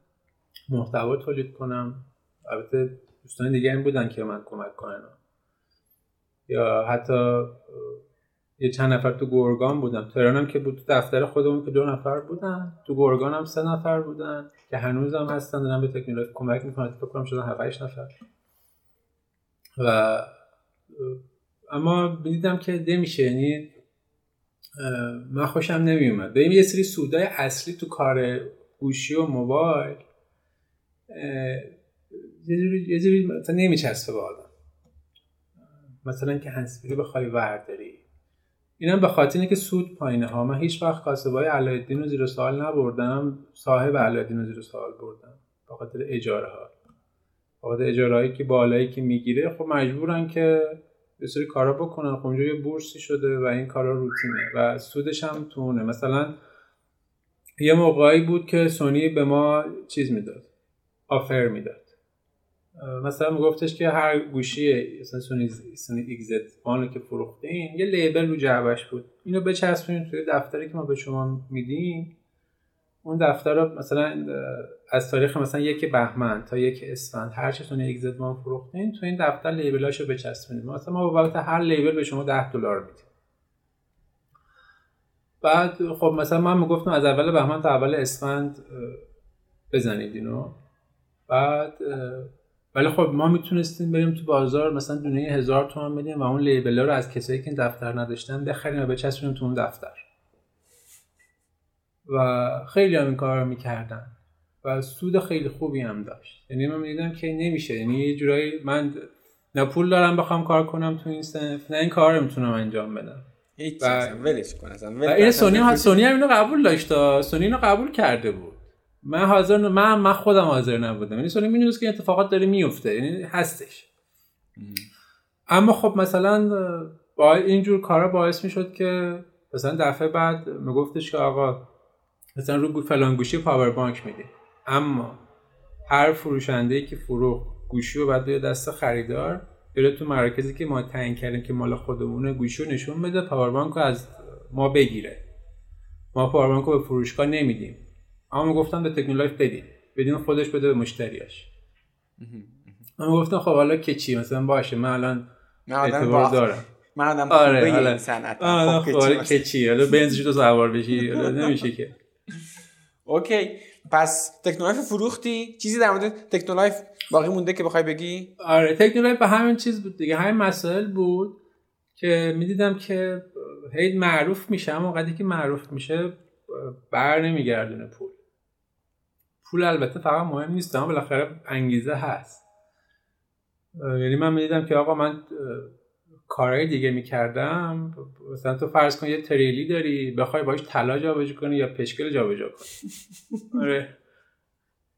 محتوا تولید کنم. البته دوستان دیگه بودن که من کمک کنن. یا حتی یه چند نفر تو گورگان بودن. تهران هم که بود تو دفتر خودمون که دو نفر بودن. تو گورگان هم سه نفر بودن که هنوز هم هستن دارن به تکنولوژی کمک می‌کنن. فکر کنم شدن 7 نفر. و اما دیدم که نمیشه. یعنی من خوشم نمیومد. ببین یه سری سودای اصلی تو کار گوشی و موبایل. یه جوری مثلا نمیچسبه به آدم. مثلا که هنسفری بخوای ورداری. اینم به خاطر اینه که سود پایینه ها. من هیچ وقت کاسبای علایالدین رو زیر سوال نبردم. صاحب علایالدین رو زیر سوال بردم. به خاطر اجاره ها. به خاطر اجاره هایی که بالایی که می‌گیره خب مجبورن که یه سری کارا بکنن. خب اونجا یه بورسی شده و این کارا روتینه و سودش هم تونه. مثلا یه موقعی بود که سونی به ما چیز می‌داد آفر می‌داد. مثلا میگفتش که هر گوشی مثلا سونی سونی ایگزت که فروختین یه لیبل رو جعبش بود. اینو بچسبونید توی دفتری که ما به شما میدیم. اون دفتر رو مثلا از تاریخ مثلا یک بهمن تا یک اسفند هر چه سونی ایگزت وان فروختین تو این دفتر لیبلاشو بچسبونید مثلا ما بابت هر لیبل به شما 10 دلار میدیم. بعد خب مثلا من می‌گفتم از اول بهمن تا اول اسفند بزنید اینو. بعد ولی خب ما می‌تونستیم بریم تو بازار مثلا دونه هزار تومن بدیم و اون لیبل رو از کسایی که دفتر نداشتن بخریم و بچسبونیم تو اون دفتر. و خیلی هم این کار رو می‌کردن. و سود خیلی خوبی هم داشت. یعنی من می‌دیدم که نمیشه. یعنی یه جورایی من نه پول دارم بخوام کار کنم تو این صنف نه این کار رو می‌تونم انجام بدم. هیچ ولش کن اصلا و این سونی هم سونی هم اینو قبول داشت سونی اینو قبول کرده بود. من حاضر ن... من من خودم حاضر نبودم. یعنی سونی می‌دونست که اتفاقات داره میفته یعنی هستش. اما خب مثلا با اینجور کارا باعث می‌شد که مثلا دفعه بعد میگفتش که آقا مثلا رو فلان گوشی پاور بانک میده اما هر فروشنده که فروخت گوشی رو بعد دست خریدار بره تو مراکزی که ما تعیین کردیم که مال خودمونه گوشی رو نشون بده پاور بانک رو از ما بگیره. ما پاور بانک رو به فروشگاه نمیدیم. اما گفتم به تکنولایف بدین. بدین خودش بده به مشتریاش. من گفتم خب حالا که چی؟ مثلا باشه من الان اعتبار با... دارم. من آدم آره، آه خب که چی حالا بنزش تو سوار بشی نمیشه که. OK پس تکنولایف فروختی؟ چیزی در مورد تکنولایف باقی مونده که بخوای بگی؟ آره تکنولایف به همین چیز بود دیگه همین مسائل بود که می‌دیدم که هی معروف میشه اما وقتی که معروف میشه بر نمیگردونه پول. پول البته فقط مهم نیست اما بالاخره انگیزه هست. یعنی من می‌دیدم که آقا من کارهای دیگه می‌کردم. مثلا تو فرض کن یه تریلی داری بخوای باش طلا جابجا کنی یا پشکل جابجا کنی. آره.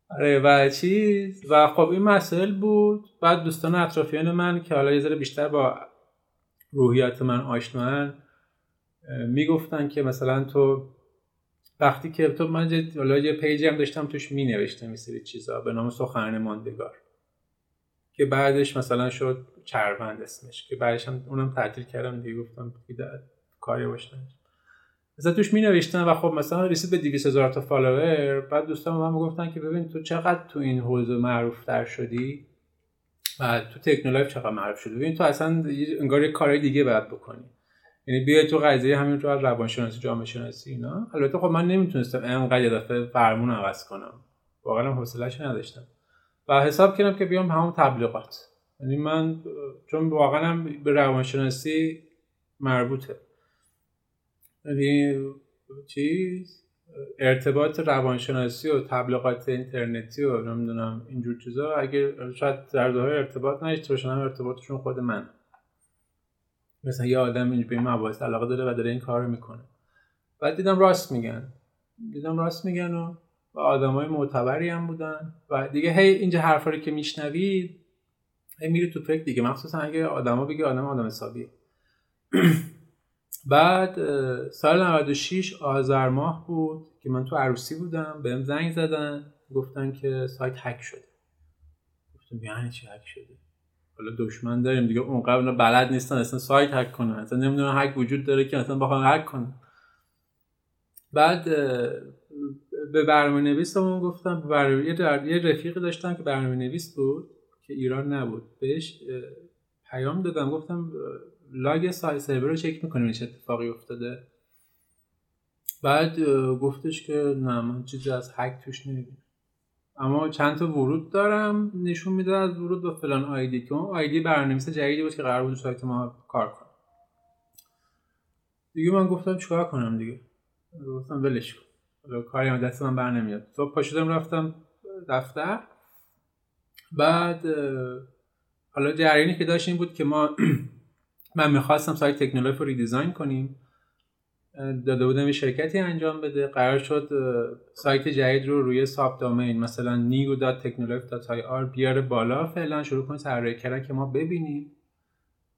آره و چیز و خب این مسائل بود. بعد دوستان اطرافیان من که حالا یه ذره بیشتر با روحیات من آشنان می‌گفتن که مثلا تو وقتی که تو من یه- حالا یه page ی هم داشتم توش می نوشتم این سری چیزا به نام سخنران ماندگار. که بعدش مثلا شد چربند اسمش که بعدش هم اونم تعطیل کردم دیگه گفتم کاری باشن مثلا توش می نوشتن و خب مثلا رسید به 200 هزار تا follower بعد دوستان من گفتن که ببین تو چقدر تو این حوزه معروف تر شدی؟ و تو تکنولایف چقدر معروف شدی؟ ببین تو اصلا انگار یه کارهای دیگه باید بکنی. یعنی بیای تو قضیه همین رو روانشناسی جامعه شناسی اینا. البته خب من نمی‌تونستم انقدر یه دفعه فرمون عوض کنم. واقعا حوصله‌اش نداشتم. و حساب کردم که بیام همون تبلیغات. یعنی من چون واقعا هم به روانشناسی مربوطه. یعنی چیز؟ ارتباط روانشناسی و تبلیغات اینترنتی و نمی‌دونم اینجور چیزا اگه شاید در ارتباط نداشته باشن ارتباطشون خود من مثلا یه آدم اینجور به این مباحث علاقه داره و داره این کار رو می‌کنه. بعد دیدم راست میگن. دیدم راست میگن و و آدمای معتبری هم بودن. و دیگه هی اینجا حرفا رو که میشنوید هی میری تو فکر دیگه. مخصوصا اگه آدما بگی آدم آدم حسابیه. بعد سال 96 آذر ماه بود که من تو عروسی بودم. بهم زنگ زدن. گفتن که سایت هک شده. گفتم یعنی چی هک شده؟ حالا دشمن داریم دیگه. اون قبل بلد نیستن اصلا سایت هک کنن. اصلا نمی‌دونن هک وجود داره که اصلا بخوان هک کنن. بعد به برنامه نویسمون گفتم برنامه یه رفیقی داشتم که برنامه نویس بود که ایران نبود. بهش پیام دادم. گفتم لاگ سرور رو چک می‌کنیم چه اتفاقی افتاده؟ بعد گفتش که نه من چیزی از هک توش نمی‌بینم. اما چند تا ورود دارم. نشون میده از ورود با فلان آیدی که اون آیدی برنامه‌نویس جدیدی بود که قرار بود سایت ما کار کنه. دیگه من گفتم چیکار کنم دیگه؟ گفتم ولش کن. کاری هم دست من بر نمیاد. صبح پا شدم رفتم دفتر. بعد حالا جریانی که داشت این بود که ما من می‌خواستم سایت تکنولوژی رو ریدیزاین کنیم. داده بودم یه شرکتی انجام بده. قرار شد سایت جدید رو روی subdomain مثلا new.technolife.ir بیاره بالا فعلا شروع کنیم طراحی کردن که ما ببینیم.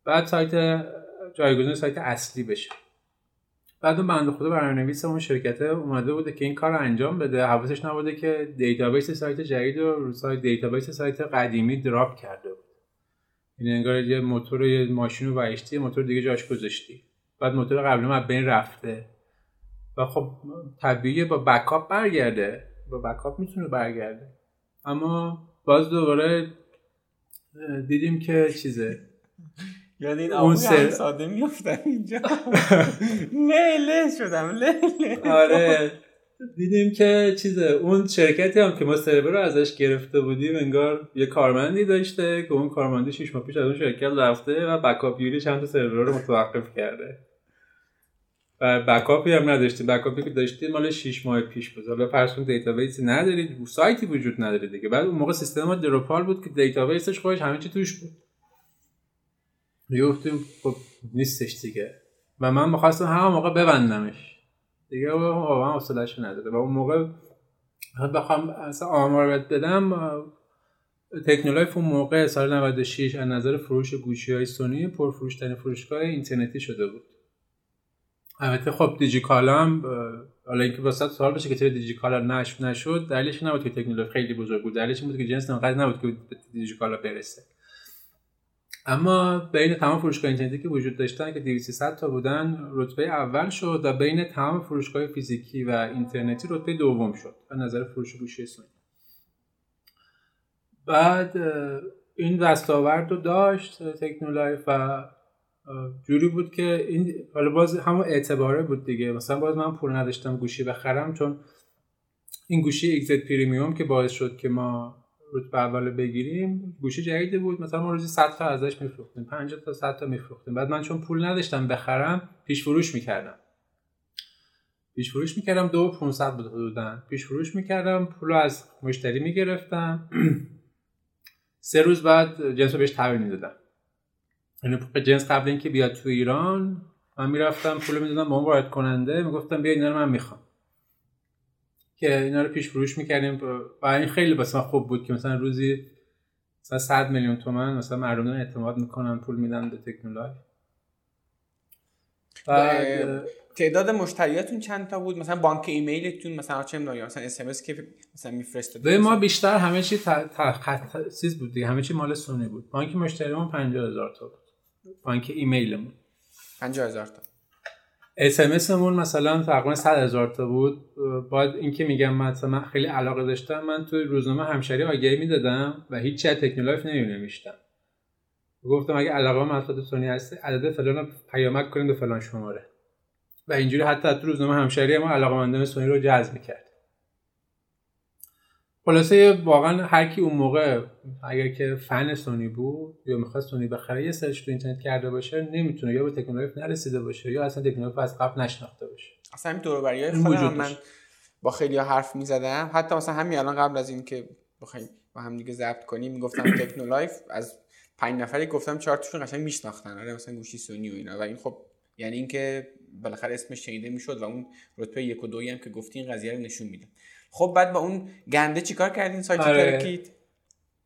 بعد سایت جایگزین سایت اصلی بشه. بعد اون بنده خدا برنامه‌نویس اون شرکته اومده بوده که این کار رو انجام بده. حواسش نبوده که database سایت جدید رو سایت database سایت قدیمی drop کرده بود. یعنی انگار یه موتور یه ماشین رو یه موتور دیگه جاش گذاشتی. بعد موتور قبلی هم از بین رفته. و خب طبیعیه با بکاپ برگرده. با بکاپ می‌تونه برگرده. اما باز دوباره دیدیم که چیزه. یاد این اون سر- ساده میفتم اینجا. له له شدم له آره. دیدیم که چیزه اون شرکتی هم که ما سرور رو ازش گرفته بودیم انگار یه کارمندی داشته که اون کارمندی شش ماه پیش از اون شرکت رفته و بکاپ یوری چند تا سرور رو متوقف کرده. و backup ی هم نداشتیم. backup ی که داشتیم مال 6 ماه پیش بود. حالا فرض کن database ی ندارید سایتی وجود نداره دیگه. بعد اون موقع سیستم ما Drupal بود که database ش خودش همه چی توش بود. دیگه گفتیم خب نیستش دیگه. و من می‌خواستم همون موقع ببندمش. دیگه واقعا حوصله‌اش نداره و اون موقع بخوام اصلا آمار بدم تکنولایف اون موقع سال 96 از نظر فروش گوشی های سونی پرفروشترین فروشگاه اینترنتی شده بود. البته خب دیجیکالا هم حالا اینکه واسه سوال بشه که چرا دیجیکالا نش نشد دلیلش نبود که تکنولوژی خیلی بزرگ بود. دلیلش بود که جنس انقدر نبود که دیجیکالا برسه. اما بین تمام فروشگاه اینترنتی که وجود داشتن که 200 تا بودن رتبه اول شد و بین تمام فروشگاه فیزیکی و اینترنتی رتبه دوم شد از نظر فروش گوشی سونی. بعد این دستاورد رو داشت تکنولایف و جوری بود که این حالا باز همون اعتباره بود دیگه. مثلا باز من پول نداشتم گوشی بخرم چون این گوشی اگزت پریمیوم که باعث شد که ما رتبه اول بگیریم گوشی جدیدی بود. مثلا ما روزی 100 تا ازش میفروختیم 50 تا 100 تا میفروختیم. بعد من چون پول نداشتم بخرم پیش فروش می‌کردم. پیش فروش می‌کردم دو 500 بود حدودا. پیش فروش می‌کردم پول از مشتری می‌گرفتم. سه روز بعد جنس رو بهش تحویل می‌دادم. یعنی جنس قبل اینکه بیاد تو ایران من می‌رفتم پول می‌دادم به اون وارد کننده می‌گفتم بیا اینا رو من می‌خوام. که اینا رو پیش فروش می‌کردیم. و این خیلی بس خوب بود که مثلا روزی مثلا 100 میلیون تومن مثلا مردم اعتماد می‌کنن پول میدن به تکنولوژی. بعد تعداد مشتریاتون چند تا بود؟ مثلا بانک ایمیلتون مثلا چه می‌دونم مثلا اس ام که مثلا میفرستاد به ما بیشتر همه چی چیز بود دیگه همه چی مال سونی بود. بانک مشتریمون 50000 تا بود. بانک ایمیلمون. 50000 تا. اس مون مثلا تقریبا 100 هزار تا بود. بعد اینکه میگم مثلا من خیلی علاقه داشتم من توی روزنامه همشری آگهی می‌دادم و هیچ چه تکنولوژی نمی‌نوشتم. گفتم اگه علاقه محصولات سونی هست عدد فلان پیامک کنید به فلان شماره. و اینجوری حتی تو روزنامه همشری ما علاقه مندان سونی رو جذب می‌کرد. خلاصه واقعا هر کی اون موقع اگر که فن سونی بود یا می‌خواست سونی بخره یه سرچ تو اینترنت کرده باشه نمی‌تونه. یا به تکنولوژی نرسیده باشه یا اصلا تکنولوژی از قبل نشناخته باشه. اصلا این دور خودم. من با خیلی حرف می‌زدم. حتی مثلا همین الان قبل از اینکه بخوایم با هم دیگه ضبط کنیم می‌گفتم تکنولایف از پنج نفری گفتم چهار تاشون قشنگ میشناختن. آره مثلا گوشی سونی و اینا. و این خب یعنی اینکه بالاخره اسمش شنیده می‌شد و اون رتبه یک و دویی هم که گفتی این قضیه رو نشون میده. خب بعد با اون گنده چیکار کردین؟ سایت آره. ترکید.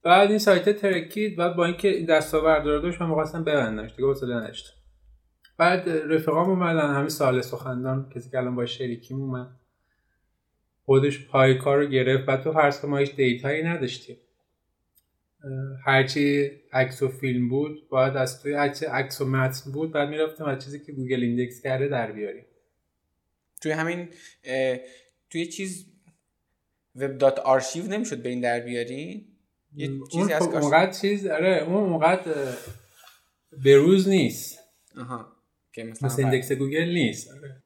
بعد این سایت ترکید بعد با اینکه این دستاورد رو داشت من می‌خواستم ببندمش دیگه واسه نداشتم. بعد رفقام اومدن همین سال سخندان کسی که الان با شریکیم اومد. خودش پای کار رو گرفت بعد تو فرض که ما هیچ data یی نداشتیم. هرچی عکس و فیلم بود باید از توی عکس و متن بود بعد می‌رفتیم از چیزی که گوگل index کرده در بیاریم. توی همین توی چیز web dot archive نمی‌شد به این در بیاری؟ یه چیزی از اونقدر چیز آره اون اونقدر بروز نیست. آها که مثلا مثل index گوگل نیست. آره.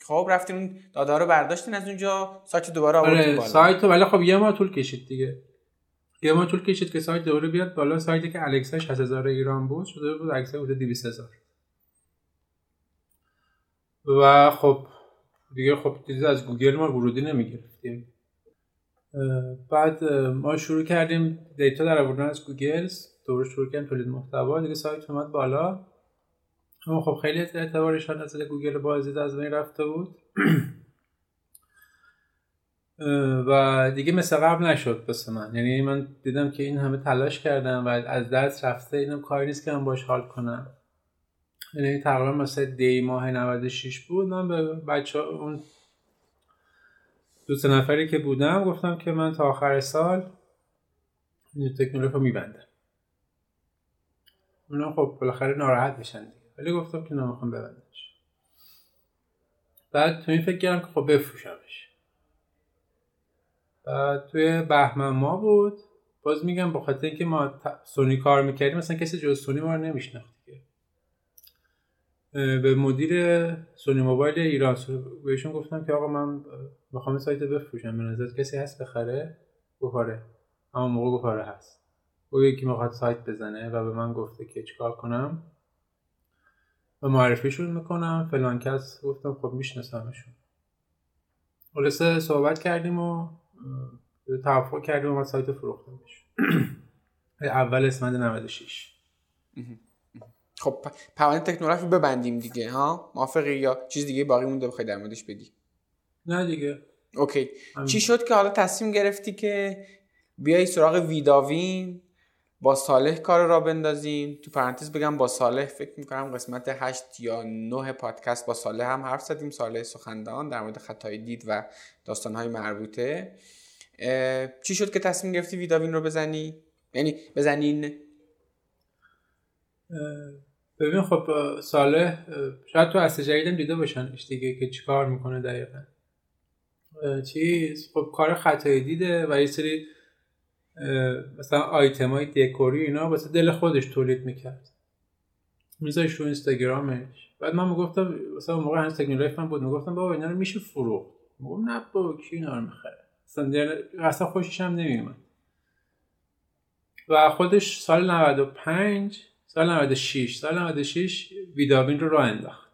خب رفتین اون داده رو برداشتین از اونجا سایت دوباره آوردین آره بالا. سایت ولی خب یه ماه طول کشید دیگه. یه ماه طول کشید که سایت دوباره بیاد بالا. سایتی که الکساش 8000 ایران بود شده بود الکسا بوده 200000 و خب دیگه خب دیگه از گوگل ما ورودی نمی‌گرفتیم. بعد ما شروع کردیم data در آوردن از گوگل دوباره شروع کردیم تولید محتوا دیگه سایت اومد بالا. اما خب خیلی اعتبارشان از گوگل بازدید از بین رفته بود. و دیگه مثل قبل نشد واسه من. یعنی من دیدم که این همه تلاش کردم و از دست رفته اینم کاری نیست که من باش حال کنم. یعنی تقریبا مثل دی ماه 96 بود. من به بچه اون دو سه نفری که بودم گفتم که من تا آخر سال این تکنولوژی رو میبندم. اونا خب بالاخره ناراحت میشن دیگه. ولی گفتم که نمی‌خوام ببندمش. بعد تو این فکر کردم که خب بفروشمش. توی بهمن ما بود. باز میگم با خاطر اینکه ما سونی کار می‌کردیم مثلا کسی جز سونی ما رو نمیشناخت به مدیر سونی موبایل ایران. بهشون گفتم که آقا من می‌خوام سایت بفروشم. به نظر کسی هست بخره؟ گفاره. اما موقع گفاره هست. او یکی می‌خواد سایت بزنه و به من گفته که چیکار کنم. و معرفیشون می‌کنم. فلان کس گفتم خب میشناسمشون. خلاصه صحبت کردیم و توافق کردیم و سایت فروخته بشه اول اسمند 96 خب پروانه تکنولوژی ببندیم دیگه ها؟ موافقی یا چیز دیگه باقی مونده بخوای در موردش بدی؟ نه دیگه. اوکی. چی شد که حالا تصمیم گرفتی که بیای سراغ ویداوین با صالح کار را بندازیم؟ تو پرانتز بگم با صالح فکر می‌کنم قسمت 8 یا 9 پادکست با صالح هم حرف زدیم. صالح سخندان در مورد خطای دید و داستانهای مربوطه. چی شد که تصمیم گرفتی ویداوین رو بزنی؟ یعنی بزنین ببین خب صالح شاید تو اصل جدیدم دیده باشنش دیگه که چیکار می‌کنه دقیقا. چیز؟ خب کار خطای دیده و یه سری مثلا آیتم های دکوری اینا واسه دل خودش تولید می‌کرد. میذاش رو اینستاگرامش. بعد من می‌گفتم مثلا موقع هنوز تکنولوژی بود می‌گفتم بابا اینا رو میشه فروخت. میگم نه بابا کی اینا رو می‌خره؟ اصلا اصلا خوشش هم نمیومد و خودش سال 95 سال 96 سال 96 ویدابین رو راه انداخت.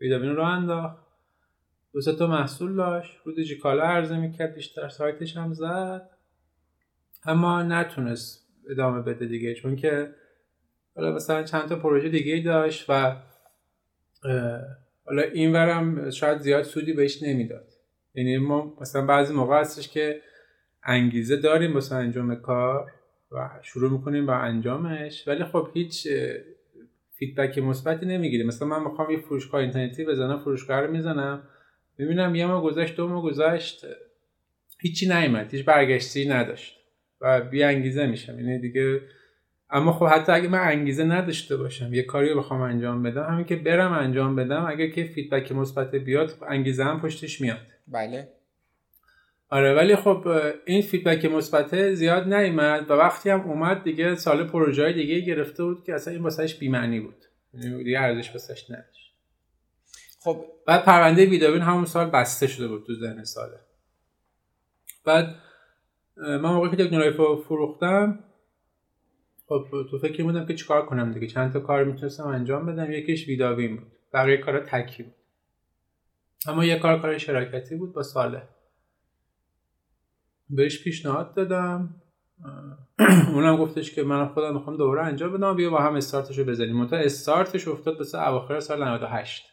ویدابین رو انداخت. دو تا محصول داشت. رو دیجیکالا عرضه می‌کرد بیشتر سایتش هم زد. اما نتونست ادامه بده دیگه چون که حالا مثلا چند تا پروژه دیگه داشت و حالا این ورم شاید زیاد سودی بهش نمی‌داد. یعنی ما مثلا بعضی موقع هستش که انگیزه داریم مثلا انجام کار. و شروع می‌کنیم با انجامش. ولی خب هیچ feedback مثبتی نمی‌گیریم. مثلا من می‌خوام یه فروشگاه اینترنتی بزنم فروشگاه رو می‌زنم. ببینم یه ماه گذشت دو ماه گذشت هیچی نیومد هیچ برگشتی نداشت و بی انگیزه میشم. یعنی دیگه اما خب حتی اگه من انگیزه نداشته باشم یه کاری رو بخوام انجام بدم همین که برم انجام بدم اگر که feedback مثبت بیاد انگیزه هم پشتش میاد. بله. آره ولی خب این فیدبک مثبت زیاد نیومد و وقتی هم اومد دیگه سال پروژه دیگه گرفته بود که اصلا این واسهش بی‌معنی بود. یعنی دیگه ارزش واسش نداشت. خب بعد پرونده ویداوین همون سال بسته شده بود تو ذهن ساله بعد من موقعی که تکنولوژی فروختم خب تو فکر بودم که چیکار کنم دیگه؟ چند تا کار می‌تونستم انجام بدم یکیش ویداوین بود. بقیه کارا تکی بود. اما یه کار کار شراکتی بود با ساله. بهش پیشنهاد دادم. اونم گفتش که من خودم می‌خوام دوباره انجام بدم. بیا با هم استارتش رو بزنیم. منتها استارتش افتاد به اواخر سال 98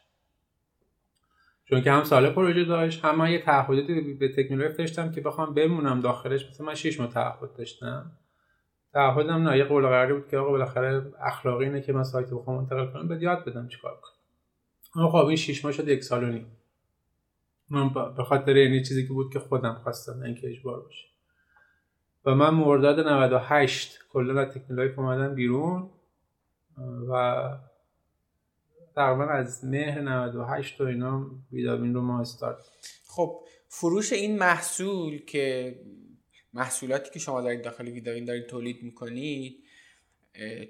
چون که هم سال پروژه داشت هم من یه تعهداتی به تکنولوژی داشتم که بخوام بمونم داخلش. مثلا من 6 ماه تعهد داشتم. تعهدم نه یه قول قراری بود که آقا بالاخره اخلاقی اینه که من سایت بخوام منتقل کنم بعد یاد بدم چیکار کنم. خب این 6 ماه شد یک سال و نیم. من به خاطر یعنی چیزی که بود که خودم خواستم نه اینکه اجبار باشه و من مرداد 98 کلا از تکنولوژی اومدم بیرون و تقریبا از مهر 98 و اینا ویدابین رو ما استارت خب فروش این محصول که محصولاتی که شما دارید داخل ویدابین دارید تولید می‌کنید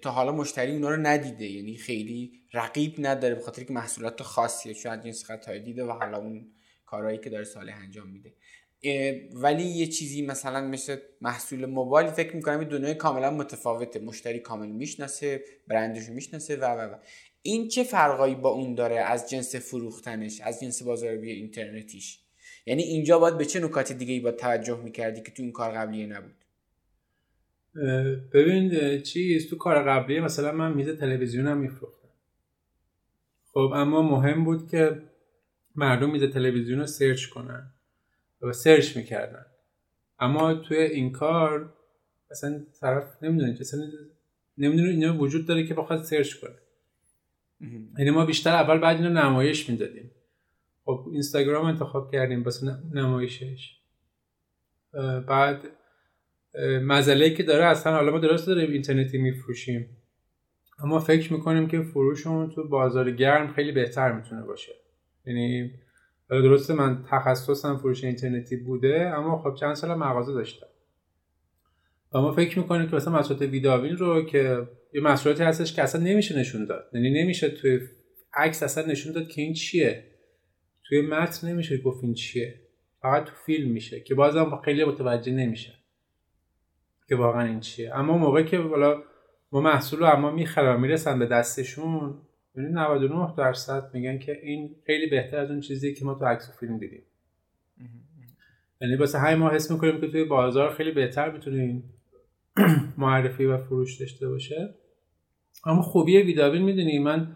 تا حالا مشتری اونا رو ندیده. یعنی خیلی رقیب نداره به خاطر که محصولات خاصیه. شاید جنس خطایی دیده و حالا اون کارهایی که داره ساله انجام میده. ولی یه چیزی مثلا مثل محصول موبایل فکر می‌کنم دنیای کاملا متفاوته. مشتری کامل می‌شناسه برندش می‌شناسه و و و. این چه فرقایی با اون داره از جنس فروختنش از جنس بازاریابی اینترنتیش؟ یعنی اینجا باید به چه نکات دیگه ای با توجه می‌کردی که تو این کار قبلیه نبود؟ ببین چیز تو کار قبلیه مثلا من میز تلویزیونم میفروختم. خب اما مهم بود که مردم میز تلویزیون رو search کنن و search می‌کردن. اما توی این کار اصلا طرف نمی‌دونه که اصلا نمی‌دونه اینا وجود داره که بخواد search کنه. یعنی ما بیشتر اول باید اینو نمایش می‌دادیم. خب اینستاگرام انتخاب کردیم واسه نمایشش. بعد مسئله که داره اصلا حالا ما درست داریم اینترنتی میفروشیم. اما فکر می‌کنیم که فروشمون تو بازار گرم خیلی بهتر می‌تونه باشه. یعنی درسته من تخصصم فروش اینترنتی بوده اما خب چند سال مغازه داشتم. و ما فکر می‌کنیم که مثلا محصولات ویداوین رو که یه محصولاتی هستش که اصلا نمیشه نشون داد. یعنی نمیشه توی عکس اصلا نشون داد که این چیه. توی متن نمیشه گفت این چیه. فقط تو فیلم میشه که بازم خیلی متوجه نمیشه که واقعا این چیه. اما موقع که بالا ما محصول رو اما می‌خرم می‌رسن به دستشون یعنی 99 درصد میگن که این خیلی بهتر از اون چیزی که ما تو عکس و فیلم دیدیم. یعنی واسه همین ما حس می‌کنیم که توی بازار خیلی بهتر می‌تونیم معرفی و فروش داشته باشه. اما خوبی ویداوین می‌دونی من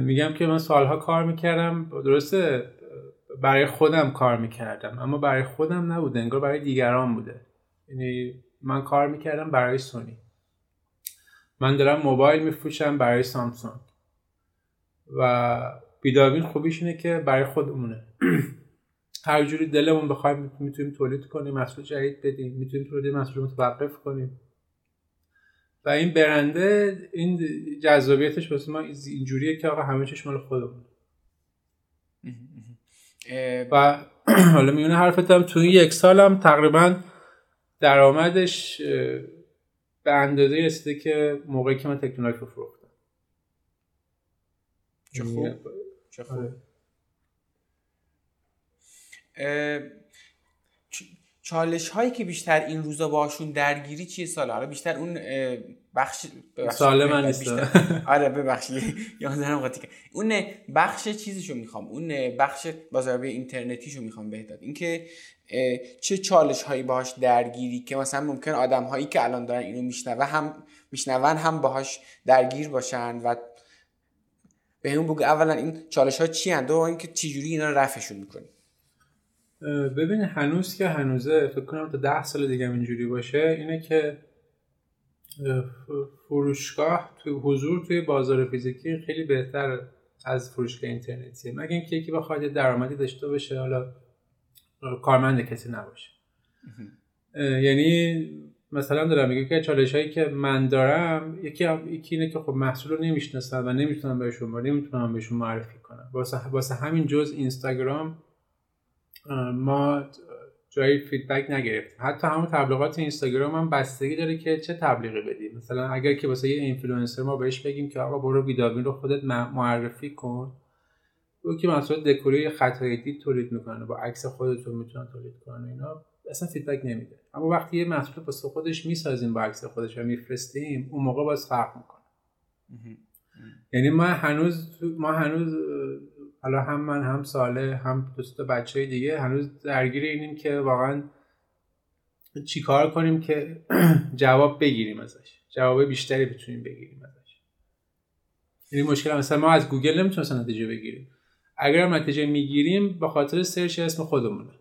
میگم که من سالها کار می‌کردم. درسته برای خودم کار می‌کردم اما برای خودم نبوده انگار برای دیگران بوده. یعنی من کار می‌کردم برای سونی. من دارم موبایل میفروشم برای سامسونگ. و بیداوین خوبیش اینه که برای خودمونه. هر جوری دلمون بخوایم می‌تونیم تولید کنیم محصول جدید بدیم می‌تونیم تولید محصول متوقف کنیم. و این برنده این جذابیتش واسه ما اینجوریه که آقا همه چیش مال خودمون و حالا میونه حرفتم تو این یک سالم تقریبا درآمدش به اندازه رسیده که موقعی که من تکنولوژی رو فروختم چه خوب؟ چه خوب. چالش هایی که بیشتر این روزا باشون درگیری چیه سال؟ حالا بیشتر اون بخش سال من نیست. آره ببخشید. یادم قاطی اون بخش چیزشو می‌خوام. اون بخش بازاریابی اینترنتیشو می‌خوام بهداد اینکه چه چالش هایی باهاش درگیری که مثلا ممکن آدم هایی که الان دارن اینو میشنوه هم میشنون هم باهاش درگیر باشن و به همون بگو اولا این چالش ها چی هن دو اینکه چجوری اینا رو رفعشون می‌کنی؟ ببین هنوز که هنوزه فکر کنم تا ده سال دیگه اینجوری باشه اینه که فروشگاه توی حضور توی بازار فیزیکی خیلی بهتر از فروشگاه اینترنتیه مگه اینکه یکی بخواد درآمدی داشته باشه حالا کارمند کسی نباشه. یعنی مثلا دارم میگم که چالش هایی که من دارم یکی یکی اینه که خب محصول رو نمی‌شناسم و نمی‌تونم بهشون نمی‌تونم بهشون معرفی کنم. واسه واسه همین جز اینستاگرام ما جایی feedback نگرفتیم. حتی همون تبلیغات اینستاگرام هم بستگی داره که چه تبلیغی بدیم مثلا اگر که واسه یه اینفلوئنسر ما بهش بگیم که آقا برو ویداوین رو خودت معرفی کن. او که مثلا دکوری خطای دید تولید می‌کنه با عکس خودتون می‌تونن تولید کنن اینا. اصلا فیدبک نمیده. اما وقتی یه محصول واسه خودش می‌سازیم با عکس خودش و میفرستیم اون موقع باز فرق می‌کنه. یعنی ما هنوز ما هنوز حالا هم من هم ساله هم دوست بچه دیگه هنوز درگیر اینیم که واقعا چیکار کنیم که جواب بگیریم ازش. جواب بیشتری بتونیم بگیریم ازش. یعنی مشکل مثلا ما از گوگل نمی‌تونیم نتیجه بگیریم. اگر هم نتیجه می‌گیریم به خاطر search اسم خودمونه.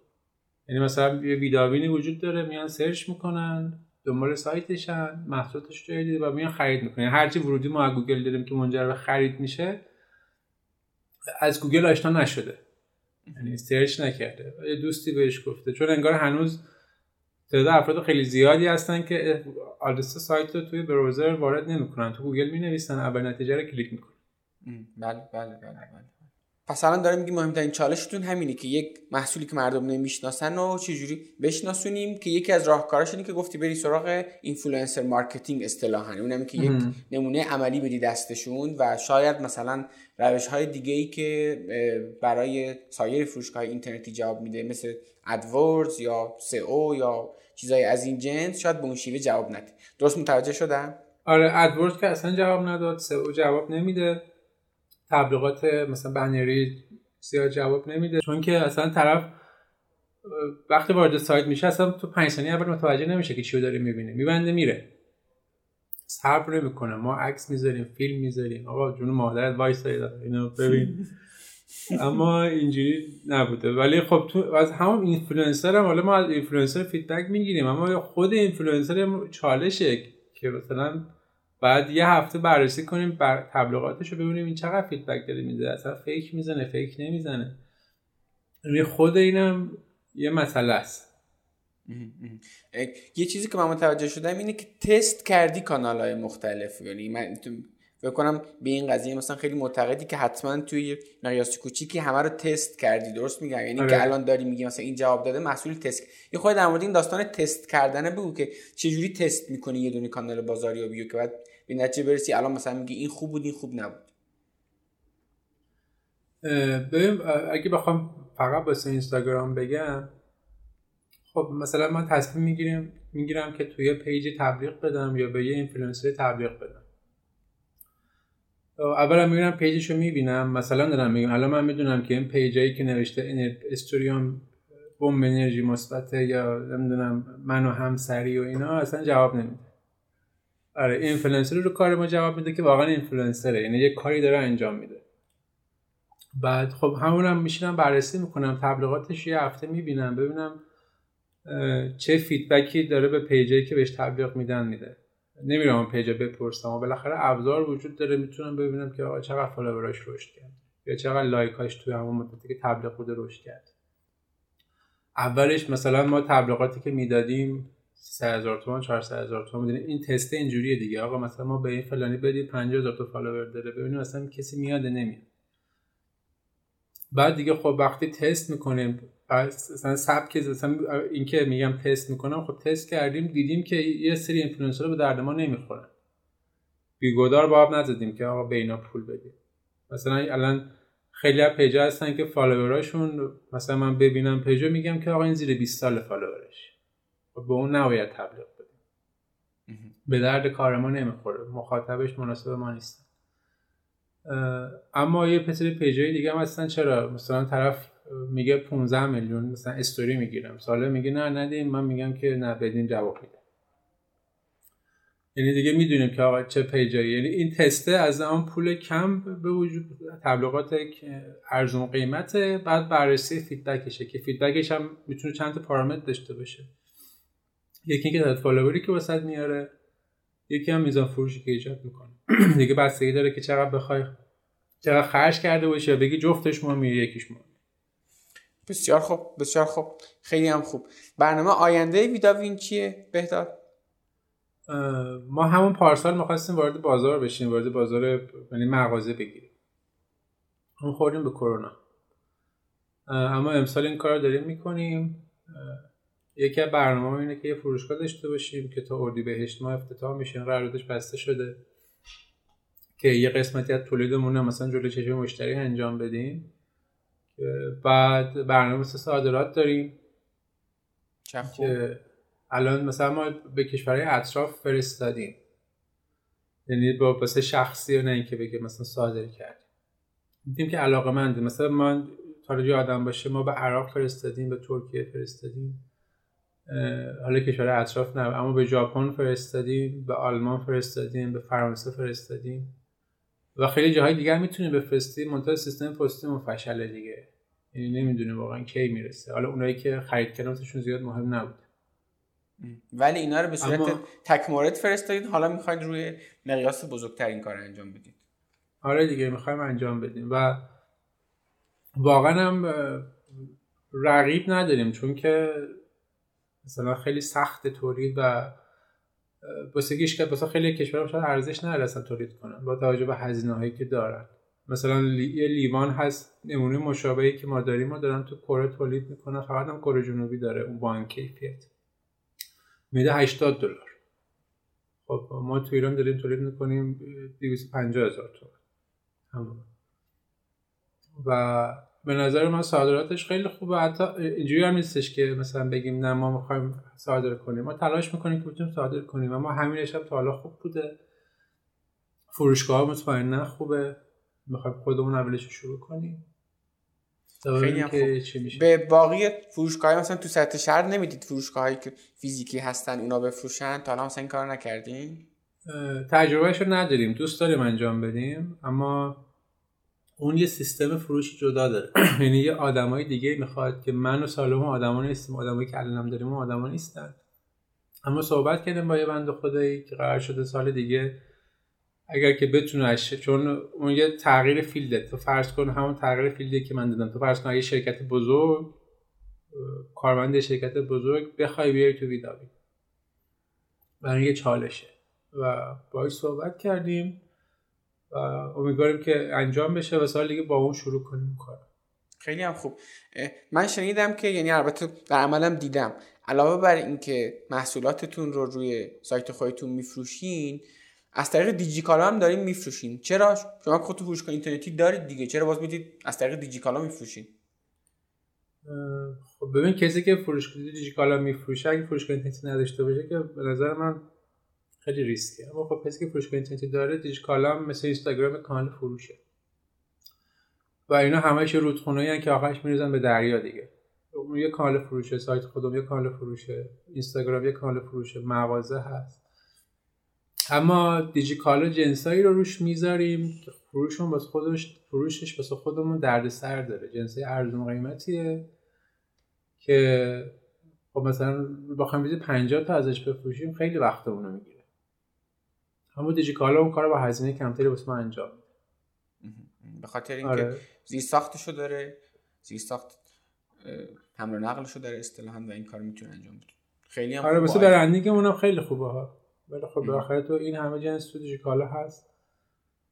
یعنی مثلا یه ویداوینی وجود داره میان search می‌کنن دنبال سایتشن محصولاتش رو دیده و میان خرید می‌کنن. هرچی ورودی ما از گوگل داریم که منجر به خرید میشه از گوگل آشنا نشده. یعنی search نکرده. یه دوستی بهش گفته. چون انگار هنوز تعداد افراد خیلی زیادی هستن که آدرس سایت رو توی browser وارد نمی‌کنن. تو گوگل می‌نویسن اول نتیجه رو کلیک می‌کنن. بله بله بله بله. پس الان داره میگیم مهمترین چالشتون همینه که یک محصولی که مردم نمی‌شناسن و چجوری بشناسونیم که یکی از راهکاراش اینه که گفتی بری سراغ influencer marketing اصطلاحا. اونم که یک نمونه عملی بدی دستشون و شاید مثلا روش های دیگه ای که برای سایر فروشگاه اینترنتی جواب میده مثل AdWords یا SEO یا چیزای از این جنس شاید به اون شیوه جواب نده. درست متوجه شدم؟ آره AdWords که اصلا جواب نداد SEO جواب نمیده. تبلیغات مثلا بنری زیاد جواب نمیده. چون که اصلا طرف وقتی وارد سایت میشه اصلا تو 5 ثانیه اول متوجه نمیشه که چی داره می‌بینه. میبنده میره. صبر نمی‌کنه. ما عکس می‌ذاریم فیلم می‌ذاریم. آقا جون مادرت وایسا اینو ببین. اما اینجوری نبوده. ولی خب تو از همون اینفلوئنسر هم حالا ما از influencer feedback می‌گیریم. اما خود اینفلوئنسر چالشه که مثلا بعد یه هفته بررسی کنیم بر تبلیغاتش رو ببینیم این چقدر feedback داره میده. اصلا fake می‌زنه fake نمی‌زنه. یعنی خود اینم یه مسئله است. یه چیزی که من متوجه شدم اینه که تست کردی کانال های مختلف. یعنی من فکر کنم به این قضیه مثلا خیلی معتقدی که حتما توی مقیاس کوچیکی همه رو تست کردی درست میگم؟ یعنی که آره. الان داری میگی مثلا این جواب داده محصول تست. یه خود در مورد این داستان تست کردن بگو که چجوری تست می‌کنی یه دونه کانال بازاریابی که بعد به نتیجه برسی الان مثلا میگی این خوب بود این خوب نبود. ببین اگه بخوام فقط واسه اینستاگرام بگم خب مثلا من تصمیم می‌گیرم می‌گیرم که توی page تبلیغ بدم یا به یه اینفلوئنسر تبلیغ بدم. اولا می‌بینم page ش رو می‌بینم مثلا دارم میگم الان من می‌دونم که این page ایی که نوشته استوریوم بوم انرژی مثبته یا نمی‌دونم من و همسری و اینا اصلا جواب نمیده. آره اینفلوئنسر رو کار ما جواب میده که واقعا اینفلوئنسره یعنی یه کاری داره انجام میده. بعد خب همونم میشینم بررسی می‌کنم تبلیغاتش یه هفته می‌بینم ببینم چه feedback ی داره به page ی که بهش تبلیغ میدن میده. نمیرم اون page بپرسم. و بالاخره ابزار وجود داره می‌تونم ببینم که آقا چقدر follower اش رشد کرد یا چقدر like اش توی همون مدتی که تبلیغ بوده رشد کرد. اولش مثلا ما تبلیغاتی که می‌دادیم 3000 تومان 400 هزار تومان می‌دونیم این تست اینجوریه دیگه. آقا مثلا ما به این فلانی بدیم 50000 تا follower داره. ببینیم مثلا کسی میاد نمیاد. بعد دیگه خب وقتی تست می‌کنیم مثلا سبک مثلا این که میگم تست می‌کنم خب تست کردیم دیدیم که یه سری اینفلوئنسر به درد ما نمی‌خورن بیگودار باب نزدیم که آقا بینا پول بدیم. مثلا الان خیلی از پیجا هستن که فالووراشون مثلا من ببینم پیجا میگم که آقا این زیر 20 سال فالوورش. خب به اون نباید تبلیغ بدیم. به درد کار ما نمی‌خوره. مخاطبش مناسب ما نیست. اما یه پسر پیجای دیگه هم هستن. چرا؟ مثلا طرف میگه 15 میلیون مثلا استوری می‌گیرم. ساله میگه نه ندیم من میگم که نه بدین جواب میده. یعنی دیگه می‌دونیم که آقا چه page ایی. یعنی این تسته از اون پول کم به وجود تبلیغات ارزون قیمته بعد بررسی feedback شه که feedback ش هم می‌تونه چند تا پارامتر داشته باشه. یکی اینکه تعداد follower ی که وسط میاره یکی هم میزان فروشی که ایجاد می‌کنه. دیگه بستگی داره که چقدر بخوای چقدر خرج کرده باشه بگی جفتش مهمه یکیش مهمه بسیار خوب بسیار خوب. خیلی هم خوب. برنامه آینده ویداوین چیه بهداد ما همون پارسال می‌خواستیم وارد بازار بشیم وارد بازار یعنی مغازه بگیریم. اون خوردیم به کرونا. اما امسال این کار رو داریم می‌کنیم. یکی از برنامه اینه که یه فروشگاه داشته باشیم که تا اردی بهشت ما افتتاح میشه. قراردادش بسته شده. که یه قسمتی از تولیدمون مثلا جلوی چشم مشتری انجام بدیم. بعد برنامه مثل صادرات داریم. که الان مثلا ما به کشورهای اطراف فرستادیم. یعنی با بسه شخصی و نه اینکه بگه مثلا صادر کردیم. دیدیم که علاقه منده مثلا ما تاریجی آدم باشه ما به عراق فرستادیم به ترکیه فرستادیم. حالا کشور اطراف نه اما به ژاپن فرستادیم به آلمان فرستادیم به فرانسه فرستادیم. و خیلی جاهای دیگر می‌تونیم بفرستیم منتها سیستم پستیمون فشله دیگه. یعنی نمی‌دونیم واقعا کی می‌رسه. حالا اونایی که خرید کردنشون زیاد مهم نبود. ولی اینا رو به صورت اما... تک مورد فرستادید حالا می‌خواید روی مقیاس بزرگتر این کار انجام بدید. آره دیگه می‌خوایم انجام بدیم. و واقعا هم رقیب نداریم چون که مثلا خیلی سخت تولید و واسه که واسه خیلی کشورها شاید ارزش نداره اصلا تولید کنن با توجه به هزینه هایی که دارن. مثلا یه لیوان هست نمونه مشابهی که ما داریم ما دارن تو کره تولید می‌کنن. فقط هم کره جنوبی داره اون با کیفیت. میده 80 دلار. خب ما تو ایران داریم تولید می‌کنیم 250 هزار تومن و به نظر من صادراتش خیلی خوبه. حتی اینجوری هم نیستش که مثلا بگیم نه ما می‌خوایم صادر کنیم. ما تلاش می‌کنیم که بتونیم صادر کنیم اما همینش هم تا حالا خوب بوده. فروشگاه مطمئنا خوبه. می‌خوایم خودمون اولش شروع کنیم؟ خیلی خوب. به باقی فروشگاه مثلا تو سطح شهر نمی‌دید فروشگاه که فیزیکی هستن اونا بفروشن؟ تا الان مثلا این کار نکردین؟ تجربهش رو نداریم. دوست داریم انجام بدیم اما اون یه سیستم فروشی جدا داره. یعنی یه آدمای دیگه می‌خواد که من و سالم آدما نیستیم آدمایی که الانم داریم آدما نیستن. اما صحبت کردیم با یه بند خدایی که قرار شده سال دیگه اگر که بتونه چون اون یه تغییر فیلده. تو فرض کن همون تغییر فیلدی که من دادم. تو فرض کن شرکت بزرگ کارمند شرکت بزرگ بخوای بیای تو ویداوی. برای یه چالشه. و باهاش صحبت کردیم و امیدواریم که انجام بشه و سال دیگه با اون شروع کنیم کار. خیلی هم خوب. من شنیدم که یعنی البته در عملم دیدم. علاوه بر اینکه محصولاتتون رو روی سایت خودتون میفروشین از طریق دیجیکالا هم دارین میفروشین چرا؟ شما خودتون فروشگاه اینترنتی دارید دیگه. چرا باز می‌دید از طریق دیجیکالا میفروشین؟ خب ببین کسی که فروشگاه دیجیکالا میفروشه اگه فروشگاه اینترنتی نداشته باشه که به نظر من خیلی ریسکه اما خب کسی که فروشگاه اینترنتی داره دیجیکالا هم مثل اینستاگرام کانال فروشه. و اینا همش رودخونه که آخرش میریزن به دریا دیگه. یه کانال فروشه سایت خودم یه کانال فروشه اینستاگرام یه کانال فروشه مغازه هست. اما دیجیکالا جنسایی رو روش می‌ذاریم که فروشون بس خودش فروشش واسه خودمون دردسر داره. جنسای ارزون قیمتیه که خب مثلا بخوایم بیدی 50 تا ازش بفروشیم خیلی وقتمون رو می‌گیره. اما دیجیکالا اون کار با هزینه کمتری واسه ما انجام به خاطر اینکه آره. زیر ساختشو داره زیر ساخت حمل و نقلشو داره اصطلاحا و این کار می‌تونه انجام بده. خیلی هم آره واسه برندینگ اونم خیلی خوبه ها. ولی خب بالاخره تو این همه جنس تو دیجیکالا هست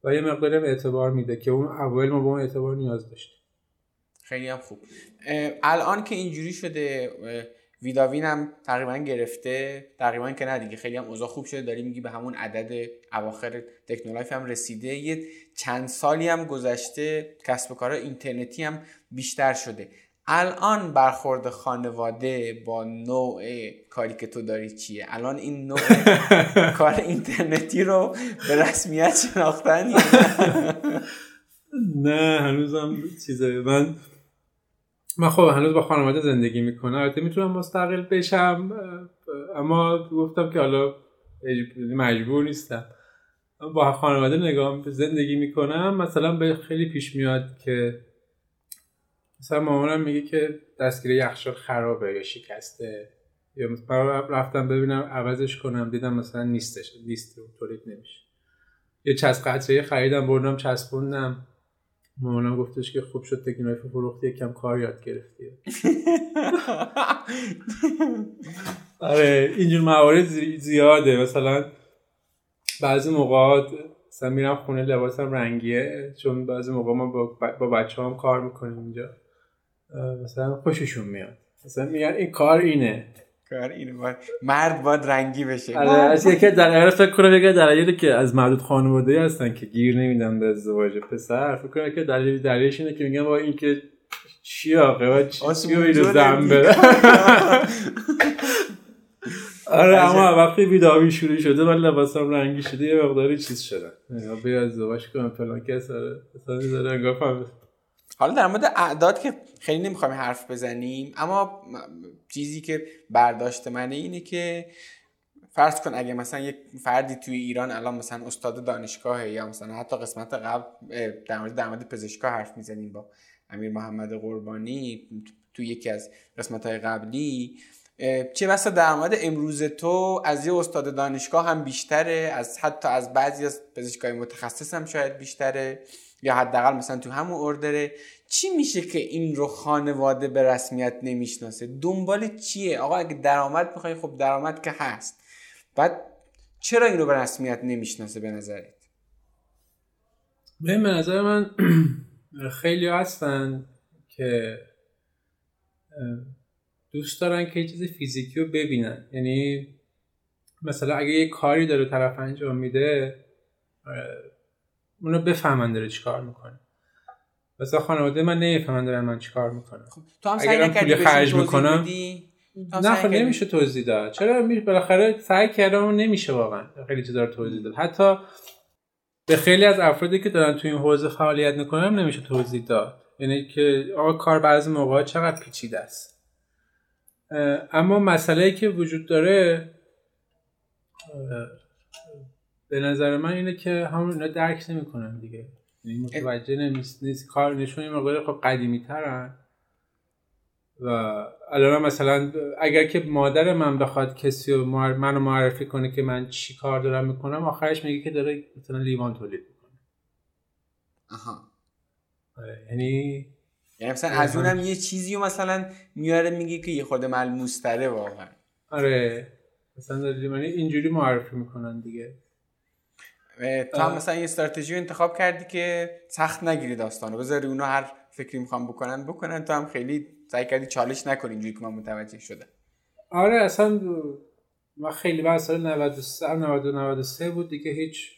و یه مقداری اعتبار میده که اون اول ما به اون اعتبار نیاز داشتیم. خیلی هم خوب. الان که اینجوری شده ویداوین هم تقریبا گرفته تقریبا که نه دیگه خیلی هم اوضاع خوب شده. داری میگی به همون عدد اواخر تکنولایف هم رسیده. یه چند سالی هم گذشته کسب و کار اینترنتی هم بیشتر شده. الان برخورد خانواده با نوع کاری که تو داری چیه؟ الان این نوع کار اینترنتی رو به رسمیت شناختن نه؟ هنوزم چیزه. من من خب هنوز با خانواده زندگی می‌کنم. البته می‌تونم مستقل بشم اما گفتم که حالا مجبور نیستم. با خانواده نگاه زندگی می‌کنم مثلا به خیلی پیش میاد که مثلا مامانم میگه که دستگیر یخچال خرابه یا شکسته. یا مثلا رفتم ببینم عوضش کنم دیدم مثلا نیستش نیست تولید نمیشه. یه چسب قطعه خریدم بردم چسبوندم. مامانم گفتش که خوب شد تکنایف فروختی یکم کار یاد گرفتی. آره اینجور موارد زیاده. مثلا بعضی موقعات مثلا میرم خونه لباسم رنگیه چون بعضی موقع ما با, با بچه هم کار می‌کنیم اینجا. مثلا خوششون میاد. مثلا میگن این کار اینه. کار اینه. باید مرد باید رنگی بشه. آره از یکی در فکر کنم یکی دلایلی که از معدود خانواده هستن که گیر نمیدن به ازدواج پسر. فکر کنم که دلیل دلیلش اینه که میگن با این که چی آقا چی رو زن آره اما وقتی بیداوی شروع شده من لباسم رنگی شده یه مقداری چیز شده بیا ازدواج کنم فلان کس آره مثلا داره انگار حالا در مورد اعداد که خیلی نمی‌خوایم حرف بزنیم اما چیزی که برداشت منه اینه که فرض کن اگه مثلا یک فردی توی ایران الان مثلا استاد دانشگاه یا مثلا حتی قسمت قبل در مورد در مورد پزشکا حرف می‌زنیم با امیر محمد قربانی توی یکی از قسمت های قبلی چه بسا در مورد امروز تو از یه استاد دانشگاه هم بیشتره از حتی از بعضی از پزشکای متخصص هم شاید بیشتره. یا حداقل مثلا تو همون اردره چی میشه که این رو خانواده به رسمیت نمی‌شناسه؟ دنبال چیه؟ آقا اگه درآمد می‌خوای خب درآمد که هست. بعد چرا این رو به رسمیت نمی‌شناسه به نظرت؟ به نظر من خیلی هستن که دوست دارن که چیز فیزیکی رو ببینن. یعنی مثلا اگه یه کاری داره طرف انجام میده اونو بفهمن داره چیکار می‌کنه. مثلا خانواده من نمی‌فهمن دارن من چیکار می‌کنم. خب تو هم سعی نکردی خرج می‌کنم؟ نه خب نمیشه توضیح داد. چرا؟ بالاخره سعی کردم نمیشه واقعا. خیلی چیزا رو توضیح داد. حتی به خیلی از افرادی که دارن تو این حوزه فعالیت می‌کنن نمیشه توضیح داد. یعنی که آقا کار بعضی موقع چقدر پیچیده است. اما مسئله که وجود داره به نظر من اینه که همون اینا درک نمی‌کنن دیگه. یعنی متوجه نیست نیست. کار نشون این مقدار خب قدیمی ترن و الان مثلا اگر که مادر من بخواد کسی رو منو معرفی کنه که من چی کار دارم می‌کنم آخرش میگه که داره مثلا لیوان تولید می‌کنه. آها. آره. یعنی یعنی مثلا از اونم یه چیزی رو مثلا میاره میگه که یه خورده ملموس تره واقعا. آره. مثلا داری اینجوری معرفی می‌کنن دیگه. تو هم مثلا یه استراتژی انتخاب کردی که سخت نگیری داستانو بذاری اونا هر فکری می‌خوام بکنن بکنن. تو هم خیلی سعی کردی چالش نکنی اینجوری که من متوجه شده آره اصلا ما خیلی بعد سال 93 93 بود دیگه هیچ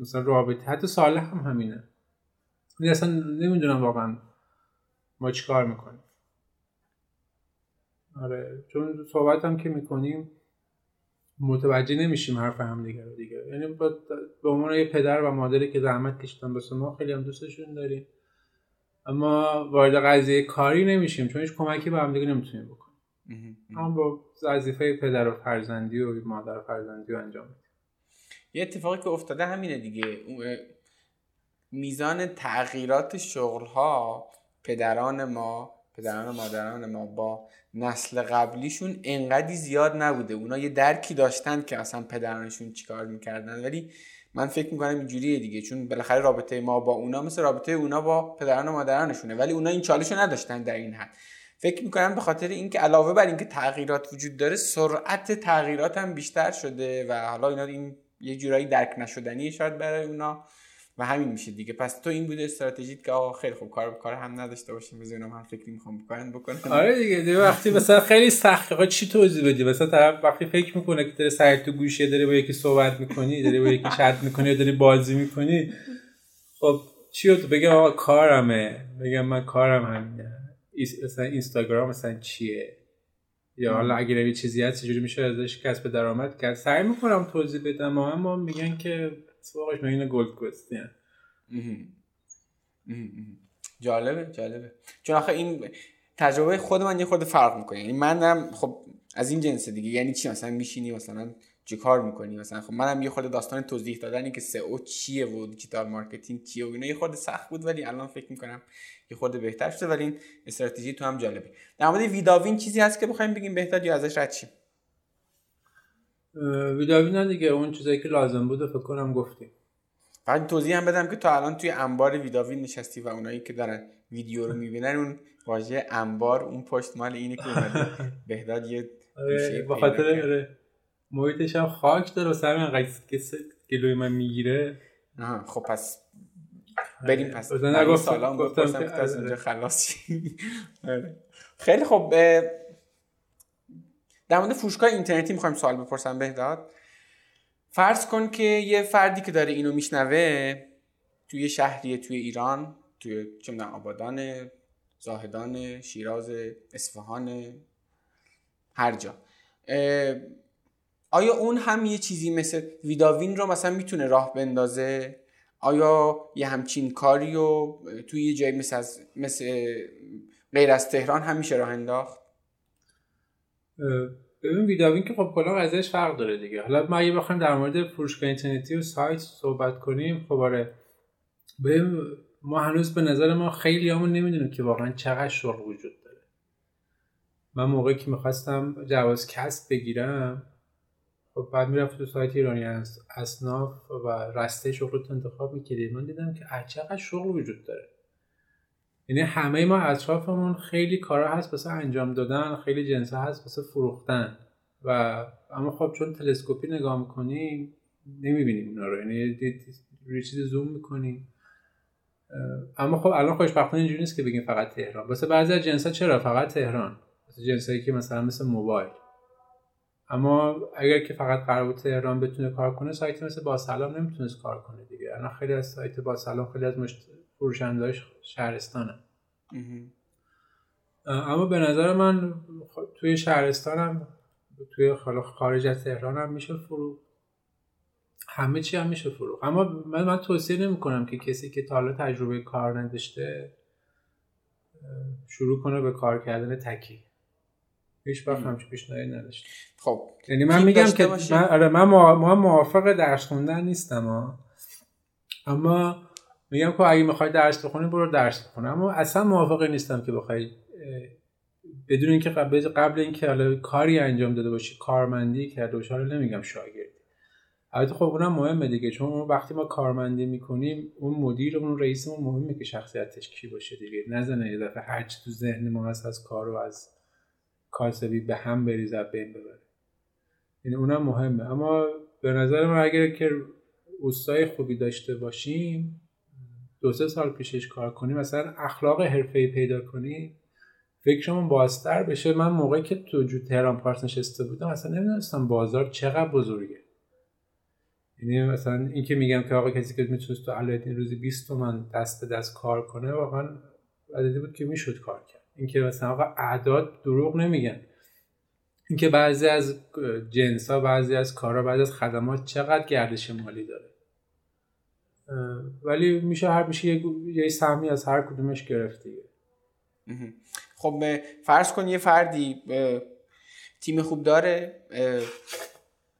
مثلا رابطه حتی سال هم همینه. من اصلا نمی‌دونم واقعا ما چیکار می‌کنیم. آره چون صحبت هم که می‌کنیم متوجه نمیشیم حرف هم دیگه رو دیگه. یعنی به عنوان یه پدر و مادری که زحمت کشیدن واسه ما خیلی هم دوستشون داریم. اما وارد قضیه کاری نمیشیم چون هیچ کمکی به هم دیگه نمی‌تونیم بکنیم. اما با وظیفه پدر و فرزندی و مادر و فرزندی رو انجام میدیم یه اتفاقی که افتاده همینه دیگه. میزان تغییرات شغل ها پدران ما پدران و مادران ما با نسل قبلیشون انقدی زیاد نبوده. اونا یه درکی داشتن که اصلا پدرانشون چیکار می‌کردن. ولی من فکر می‌کنم اینجوریه دیگه. چون بالاخره رابطه ما با اونا مثل رابطه اونا با پدران و مادرانشونه. ولی اونا این چالش رو نداشتن در این حد. فکر می‌کنم به خاطر اینکه علاوه بر اینکه تغییرات وجود داره سرعت تغییرات هم بیشتر شده و حالا اینا این یه جورایی درک نشدنی شاید برای اونا. و همین میشه دیگه. پس تو این بوده استراتژیت که آقا خیلی خوب کار کار هم نداشته باشیم بزنم هم فکری می‌خوام بکنن بکنن. آره دیگه دیگه وقتی مثلا خیلی سخت آقا چی توضیح بدی؟ مثلا طرف وقتی فکر می‌کنه که داره سر تو گوشه داره با یکی صحبت می‌کنی داره با یکی چت می‌کنی داری بازی می‌کنی خب چی تو بگم؟ آقا کارمه. بگم من کارم همینه. مثلا اینستاگرام مثلا چیه؟ یا حالا اگر یه چیزی هست چجوری میشه ازش کسب درآمد کرد؟ سعی می‌کنم توضیح بدم اما میگن که سواقش من گلد کوستین جالبه جالبه. چون آخه این تجربه خود من یه خورده فرق می‌کنه. یعنی منم خب از این جنس دیگه. یعنی چی؟ مثلا میشینی مثلا چی کار می‌کنی؟ مثلا خب منم یه خورده داستان توضیح دادنی که SEO چیه و digital marketing چیه و اینا یه خورده سخت بود ولی الان فکر می‌کنم یه خورده بهتر شده. ولی این استراتژی تو هم جالبه. در مورد ویداوین چیزی هست که بخوایم بگیم بهتر یا ازش رد شیم؟ ویداوین دیگه اون چیزایی که لازم بود فکر کنم گفتیم. فقط توضیح هم بدم که تا الان توی انبار ویداوین نشستی و اونایی که دارن ویدیو رو می‌بینن اون واژه انبار اون پشت مال اینه که اومده. بهداد یه آره، با خاطر آره. محیطش هم خاک داره و همین که گلوی من می‌گیره. خب پس بریم پس. گفتم که از اونجا خلاصی آره. خیلی خب در مورد فروشگاه اینترنتی می‌خوایم سوال بپرسم بهداد. فرض کن که یه فردی که داره اینو میشنوه توی شهری توی ایران توی چه آبادان زاهدان شیراز اصفهان هر جا. آیا اون هم یه چیزی مثل ویداوین رو مثلا می‌تونه راه بندازه؟ آیا یه همچین کاری رو توی یه جایی مثل, مثل غیر از تهران هم میشه راه انداخت؟ ببین ویداوین که خب کلا قضیهش فرق داره دیگه. حالا ما اگه بخوایم در مورد فروشگاه اینترنتی و سایت صحبت کنیم خب آره. ما هنوز به نظر ما خیلی همون نمی‌دونیم که واقعا چقدر شغل وجود داره. من موقعی که می‌خواستم جواز کسب بگیرم خب بعد می‌رفت تو سایت ایرانی از اصناف و رسته شغل انتخاب می‌کردیم من دیدم که چقدر شغل وجود داره. یعنی همه ما اطرافمون خیلی کارا هست واسه انجام دادن خیلی جنس هست واسه فروختن. و اما خب چون تلسکوپی نگاه می‌کنیم نمی‌بینیم اونا رو. یعنی روی چیز زوم می‌کنیم. اما خب الان خوشبختانه اینجوری نیست که بگیم فقط تهران. واسه بعضی از جنس چرا؟ فقط تهران. واسه جنسایی که مثلا مثل موبایل. اما اگر که فقط قرار بود تهران بتونه کار کنه سایت مثل با سلام نمی‌تونست کار کنه دیگه. الان خیلی از سایت با سلام خیلی از مشت... فروشندهاش شهرستانه. اما به نظر من توی شهرستانم توی خارج از تهران هم میشه فرو همه چی هم میشه فرو اما من, من توصیه نمی کنم که کسی که تا حالا تجربه کار نداشته شروع کنه به کار کردن تکی. هیچ وقت همچین پیشنهادی نداشت خب یعنی من میگم که من آره من موافق درس خوندن نیستم اما میگم که اگه می‌خوای درس بخونی برو درس بخون. اما اصلا موافق نیستم که بخوای بدون اینکه قبل قبل اینکه حالا کاری انجام داده باشی کارمندی کرده باشی نمیگم شاگرد البته خب اونم مهمه دیگه چون وقتی ما کارمندی می‌کنیم اون مدیر اون رئیسمون مهمه که شخصیتش کی باشه دیگه. نزنه یه دفعه هر تو ذهن ما هست از کار و از کاسبی به هم بریزه بین ببره. یعنی اونم مهمه. اما به نظر من اگر که اوستای خوبی داشته باشیم دو سه سال پیشش کار کنیم مثلا اخلاق حرفه‌ای پیدا کنیم فکرمون بازتر بشه. من موقعی که تو جو تهران پارس نشسته بودم اصلا نمی‌دونستم بازار چقدر بزرگه. یعنی مثلا این که میگم که آقا کسی که می‌تونست تو علایت روزی 20 تومن دست دست کار کنه واقعا عددی بود که می‌شد کار کرد. اینکه مثلا آقا اعداد دروغ نمیگن. اینکه بعضی از جنس ها بعضی از کارها بعضی از خدمات چقدر گردش مالی داره. ولی میشه هر میشه یه, یه سهمی از هر کدومش گرفت دیگه. خب فرض کن یه فردی تیم خوب داره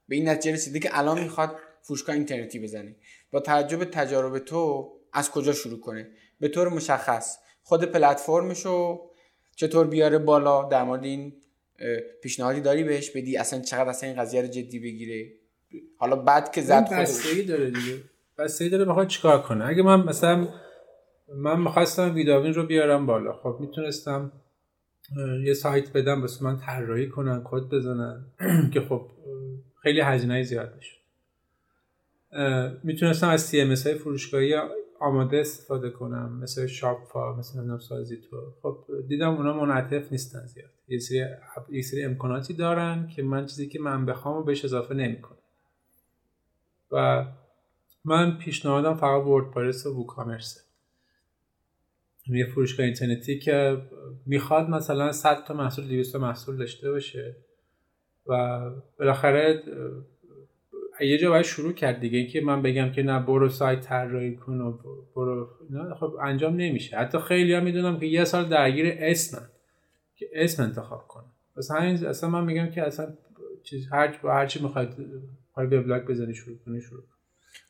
به این نتیجه رسیده که الان می‌خواد فروشگاه اینترنتی بزنه. با توجه به تجارب تو از کجا شروع کنه؟ به طور مشخص خود پلتفرمشو چطور بیاره بالا؟ در مورد این پیشنهادی داری بهش؟ بدی اصلا چقدر اصلا این قضیه رو جدی بگیره؟ حالا بعد که زد خودش. داره دیگه. بستگی داره بخواد چیکار کنه. اگه من مثلا من می‌خواستم ویداوین رو بیارم بالا خب می‌تونستم یه سایت بدم بس من طراحی کنن کد بزنن که خب خیلی هزینه زیاد میشه می‌تونستم از CMS های فروشگاهی آماده استفاده کنم مثل شاپفا مثل نام سازی تو. خب دیدم اونا منعطف نیستن زیاد. یه سری, یه سری امکاناتی دارن که من چیزی که من بخوام بهش اضافه نمی‌کنم. و من پیشنهادم فقط وردپرس و ووکامرسه یه فروشگاه اینترنتی که می‌خواد مثلا 100 تا محصول 200 محصول داشته باشه و بالاخره یه جا باید شروع کرد دیگه. اینکه من بگم که نه برو سایت طراحی کن و برو نه خب انجام نمیشه. حتی خیلی ها می‌دونم که یه سال درگیر اسمن که اسم انتخاب کنم پس همین اصلا من میگم که اصلا چیز هر هر چی می‌خواید وبلاگ بزنی شروع کنی شروع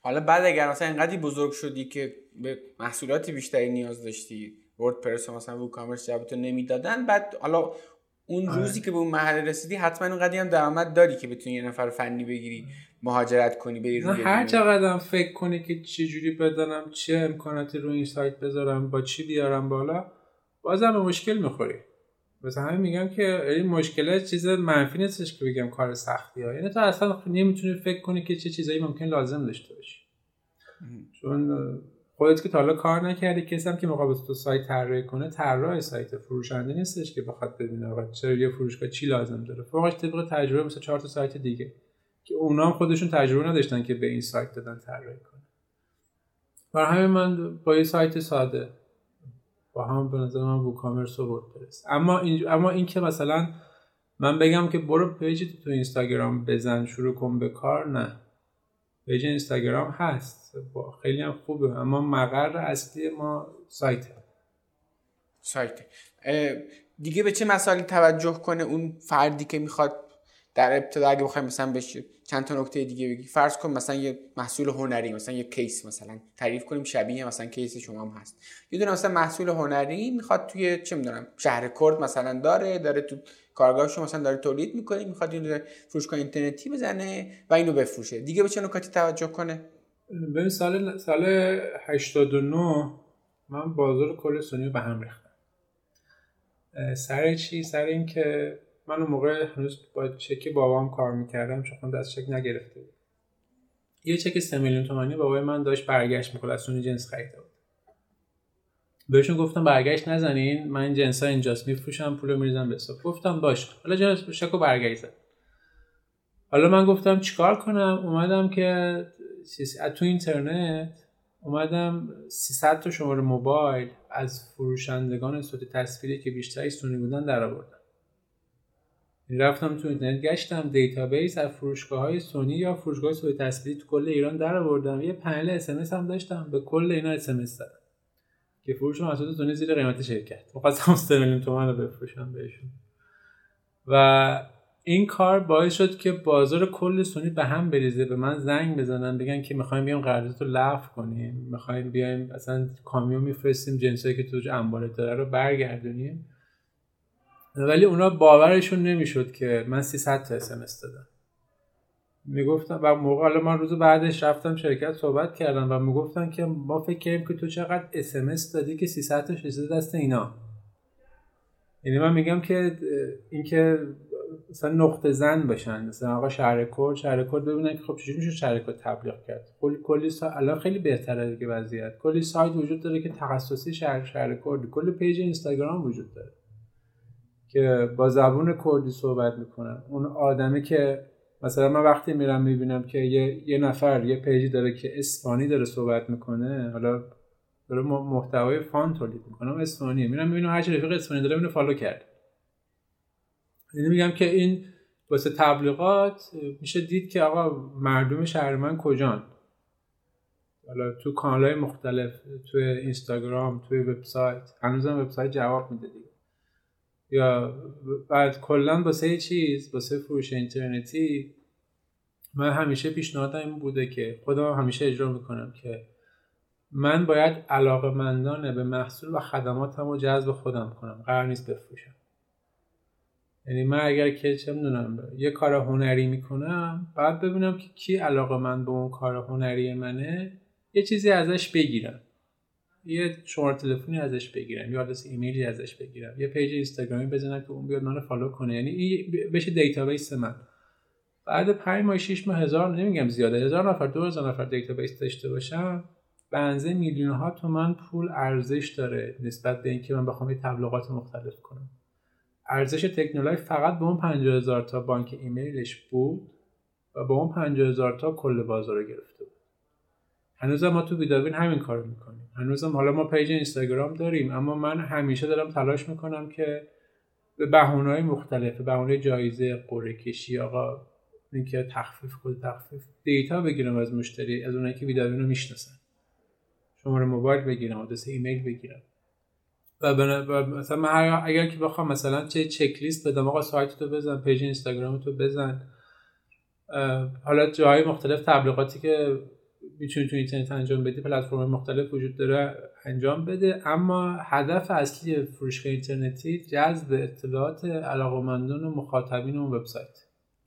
حالا بعد اگر مثلا اینقدر بزرگ شدی که به محصولاتی بیشتری نیاز داشتی وردپرس مثلا ووکامرس جوابتو نمی‌دادن بعد حالا اون آره. روزی که به اون محل رسیدی حتما اونقدی هم درآمد داری که بتونی یه نفر فنی بگیری مهاجرت کنی بری روی هر چقدر فکر کنی که چه جوری بدانم چه امکاناتی رو این سایت بذارم با چی بیارم بالا بازم به مشکل می‌خوری مثلا همین میگم که این مشکل چیز منفی نیستش که بگم کار سختی ها. یعنی تو اصلا نمی‌تونی فکر کنی که چه چیزایی ممکن لازم داشته باشی. چون خودت که تا حالا کار نکردی کسی هم که مقابل تو سایت طراحی کنه طراح سایت فروشنده نیستش که بخواد ببینه آقا چرا یه فروشگاه چی لازم داره. فوقش طبق تجربه مثل چهار تا سایت دیگه که اونا هم خودشون تجربه نداشتن که به این سایت دادن طراحی کنه. برای همین من با یه سایت ساده هم به نظر من WooCommerce و WordPress اما این اما این که مثلا من بگم که برو page تو اینستاگرام بزن شروع کن به کار نه. page اینستاگرام هست. با خیلی هم خوبه. اما مقر اصلی ما سایت سایت دیگه به چه مسائلی توجه کنه اون فردی که می‌خواد در ابتدا اگه بخوایم مثلا بشه چند تا نکته دیگه بگی. فرض کن مثلا یه محصول هنری مثلا یه case مثلا تعریف کنیم شبیه مثلا case شما هم هست. یه دونه مثلا محصول هنری می‌خواد توی چه می‌دونم شهر کرد مثلا داره داره تو کارگاهش مثلا داره تولید می‌کنه می‌خواد این فروشگاه اینترنتی بزنه و اینو بفروشه. دیگه به چه نکاتی توجه کنه؟ ببین سال سال 89 من بازار کل سونی به هم ریختم. سر چی؟ سر اینکه من اون موقع هنوز با چک بابام کار می‌کردم چون دست چک نگرفته بود یه چک سه میلیون تومانی بابای من داشت برگشت می‌کنه از سونی جنس خریده بود. بهشون گفتم برگشت نزنین من جنس ها اینجاست میفروشم پول میریزم به گفتم باش. حالا جنس شکو برگشت زد. حالا من گفتم چیکار کنم؟ اومدم که تو اینترنت اومدم 300 تا شماره موبایل از فروشندگان صوت تصویری که بیشتری سونی بودن در آوردم رفتم تو اینترنت گشتم database از فروشگاه های سونی یا فروشگاه صوت تصویری تو کل ایران در آوردم یه پنل SMS هم داشتم به کل اینا SMS دادم که فروش محصولات سونی زیر قیمت شرکت. می‌خواستم 3 میلیون تومان رو بفروشم بهشون. و این کار باعث شد که بازار کل سونی به هم بریزه به من زنگ بزنن بگن که می‌خوایم بیایم قرارداد رو لغو کنیم. می‌خوایم بیایم اصلا کامیون میفرستیم جنسایی که تو انبار داره رو برگردونیم. ولی اونا باورشون نمی‌شد که من 300 تا SMS دادم. می‌گفتم و موقع حالا من روز بعدش رفتم شرکت صحبت کردم و می‌گفتن که ما فکر کردیم که تو چقدر SMS دادی که 300 تا رسیده دست اینا. یعنی من میگم که اینکه مثلا نقطه زن باشن مثلا آقا شهرکرد شهرکرد ببینن که خب چجوری میشه شهرکرد تبلیغ کرد. کلی کلی الان خیلی بهتره دیگه وضعیت. کلی سایت وجود داره که تخصصی شهر شهرکرد کلی page اینستاگرام وجود داره. که با زبون کردی صحبت می‌کنن. اون آدمی که مثلا من وقتی میرم می‌بینم که یه, یه نفر یه page ی داره که اصفهانی داره صحبت می‌کنه حالا داره محتوای fun تولید می‌کنم اصفهانی میرم می‌بینم هر رفیق اصفهانی داره اینو follow کرد. یعنی میگم که این واسه تبلیغات میشه دید که آقا مردم شهر من کجان؟ حالا تو کانال های مختلف تو اینستاگرام توی وبسایت هنوزم وبسایت جواب میده یا بعد کلا واسه چیز واسه فروش اینترنتی من همیشه پیشنهادم این بوده که خودم همیشه اجرا می‌کنم که من باید علاقه مندانه به محصول و خدماتم رو جذب خودم کنم قرار نیست بفروشم. یعنی من اگر که چه می‌دونم یه کار هنری می‌کنم بعد ببینم که کی علاقه من به اون کار هنری منه یه چیزی ازش بگیرم. یه شماره تلفنی ازش بگیرم یا آدرس ایمیلی ازش بگیرم یه page اینستاگرامی بزنم که اون بیاد منو follow کنه. یعنی این بشه database من. بعد 5 ماه 6 ماه هزار نمیگم زیاده هزار نفر دو هزار نفر database داشته باشم به نظرم میلیون ها تومن پول ارزش داره نسبت به اینکه من بخوام یه تبلیغات مختلف کنم. ارزش تکنولایف فقط به اون 50 هزار تا بانک ایمیلش بود و با اون 50 هزار تا کل بازار رو گرفته بود. هنوز ما تو ویداوین همین کار می‌کنیم. هنوزم حالا ما page اینستاگرام داریم اما من همیشه دارم تلاش می‌کنم که به بهونه های مختلف بهونه جایزه قرعه کشی آقا اینکه تخفیف کد تخفیف data بگیرم از مشتری از اونایی که ویداوین رو می‌شناسن. شماره موبایل بگیرم آدرس ایمیل بگیرم. و, مثلا من اگر که بخوام مثلا چه چک لیست بدم آقا سایت تو بزن page اینستاگرام تو بزن. حالا جاهای مختلف تبلیغاتی که می‌تونی تو اینترنت انجام بدی پلتفرم مختلف وجود داره انجام بده. اما هدف اصلی فروشگاه اینترنتی جذب اطلاعات علاقمندان و مخاطبین اون وبسایت.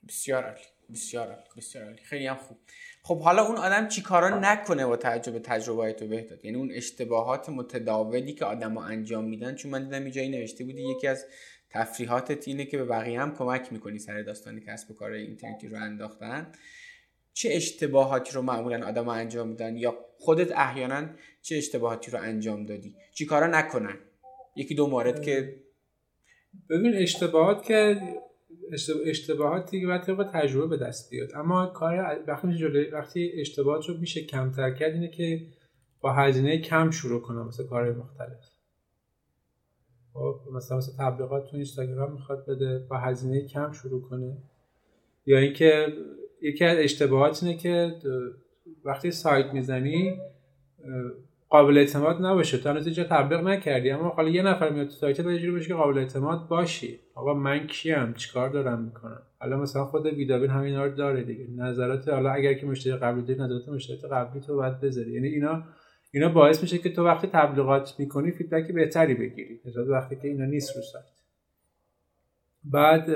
بسیار عالی بسیار عالی بسیار عالی. خیلی هم خوب. خب حالا اون آدم چیکارا نکنه با توجه به تجربه تو؟ بهداد. یعنی اون اشتباهات متداولی که آدما انجام میدن چون من دیدم جایی نوشته بودی یکی از تفریحاتت اینه که به بقیه هم کمک می‌کنی سر داستان کسب و کار اینترنتی رو انداختن. چه اشتباهاتی رو معمولا آدم انجام میدن یا خودت احیانا چه اشتباهاتی رو انجام دادی؟ چیکارا نکنن؟ یکی دو مورد که ببین اشتباهات که اشتباهاتی که باید طبق تجربه به دست بیاد. اما کار وقتی جلوی وقتی اشتباهات رو میشه کمتر کرد اینه که با هزینه کم شروع کنم مثل کار مختلف. خب مثلا مثلا تبلیغات تو اینستاگرام می‌خواد بده با هزینه کم شروع کنه. یا اینکه یکی از اشتباهات اینه که وقتی سایت می‌زنی قابل اعتماد نباشه. تو هنوز اینجا تبلیغ نکردی اما حالا یه نفر میاد تو سایت باید باشه که قابل اعتماد باشی. آقا من کیم؟ چیکار دارم می‌کنم؟ حالا مثلا خود ویدابین همین رو داره دیگه. نظرات حالا اگر که مشتری قبلی داری نظرات مشتری قبلی تو باید بذاری. یعنی اینا اینا باعث میشه که تو وقتی تبلیغات می‌کنی فیدبک بهتری بگیری. وقتی که اینا نیست رو سایت. بعد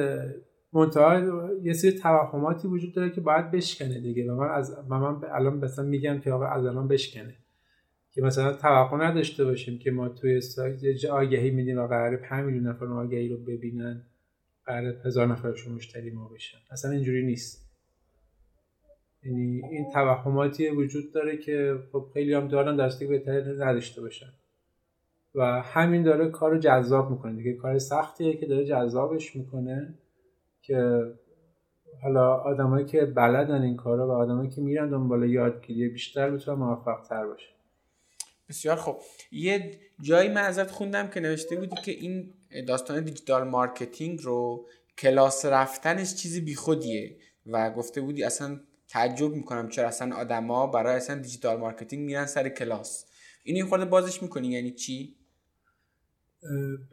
منتها یه سری توهماتی وجود داره که باید بشکنه دیگه و من از و من الان مثلا میگم که آقا از الان بشکنه. که مثلا توقع نداشته باشیم که ما توی سایت آگهی میدیم و قرار 5 میلیون نفر آگهی رو ببینن قرار هزار نفرشون مشتری ما بشن. اصلا اینجوری نیست. یعنی این توهماتی وجود داره که خب خیلی هم دارن درستی بهتری نداشته باشن. و همین داره کار رو جذاب می‌کنه دیگه. کار سختیه که داره جذابش می‌کنه. که حالا آدمایی که بلدن این کارا و آدمایی که میرن دنبال یادگیری بیشتر می‌تونن موفق تر باشه بسیار خب یه جایی من ازت خوندم که نوشته بودی که این داستان digital marketing رو کلاس رفتنش چیزی بیخودیه و گفته بودی اصلا تعجب می‌کنم چرا اصلا آدما برای اصلا digital marketing میرن سر کلاس. این این خورده بازش می‌کنی یعنی چی؟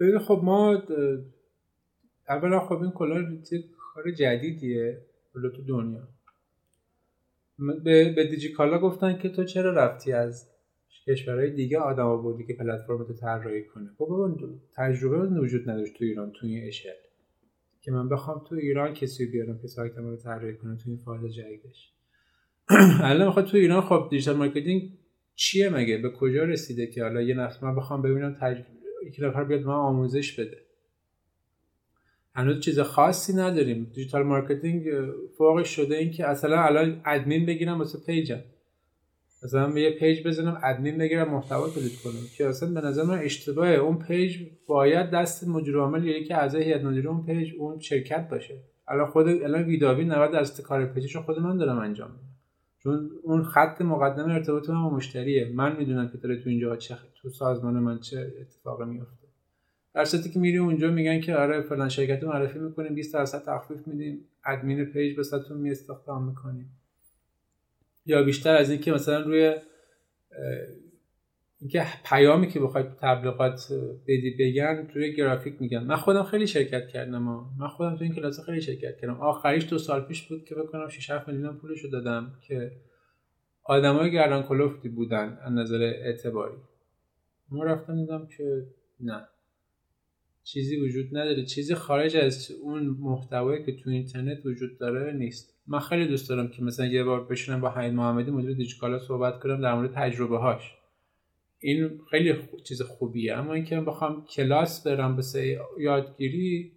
ببین خب ما اولا خب این کلا کار جدیدیه کلا تو دنیا. به, به دیجیکالا گفتن که تو چرا رفتی از کشورهای دیگه آدم آوردی که پلتفرم رو طراحی کنه؟ خب تجربه وجود نداشت تو ایران تو این اشل. که من بخوام تو ایران کسی بیارم که سایتم رو طراحی کنه تو این فاز جدیدش. الان می‌خواد تو ایران خب digital marketing چیه مگه؟ به کجا رسیده که؟ حالا یه نفر من بخوام ببینم تج... یک نفر بیاد من آموزش بده. هنوز چیز خاصی نداریم. digital marketing فوقش شده این که اصلا الان ادمین بگیرم واسه page م. مثلا یه page بزنم ادمین بگیرم محتوا تولید کنم. که اصلا به نظر من اشتباهه. اون page باید دست مدیر عامل یا یکی اعضای هیئت مدیره اون page اون شرکت باشه. الان خود الان ویداوین 90 درصد کار page ش خود من دارم انجام میدم. چون اون خط مقدم ارتباط من با مشتریه. من می‌دونم که داره تو اینجا چه تو سازمان من چه اتفاقی میفته در صورتی که میری اونجا میگن که آره فلان شرکت معرفی می‌کنیم 20 درصد تخفیف میدیم ادمین page به می استخدام می‌کنیم. یا بیشتر از اینکه مثلا روی اینکه پیامی که بخواید تبلیغات بدی بگن روی گرافیک میگن. من خودم خیلی شرکت کردم من خودم تو این کلاس خیلی شرکت کردم. آخریش دو سال پیش بود که بکنم 6 7 میلیون پولشو دادم که آدمای گردن کلفتی بودن از نظر اعتباری. ما رفتم دیدم که نه. چیزی وجود نداره. چیزی خارج از اون محتوایی که تو اینترنت وجود داره نیست. من خیلی دوست دارم که مثلا یه بار بشینم با حمید محمدی مدیر دیجیکالا صحبت کنم در مورد تجربه هاش این خیلی چیز خوبیه. اما اینکه بخوام کلاس برم به یادگیری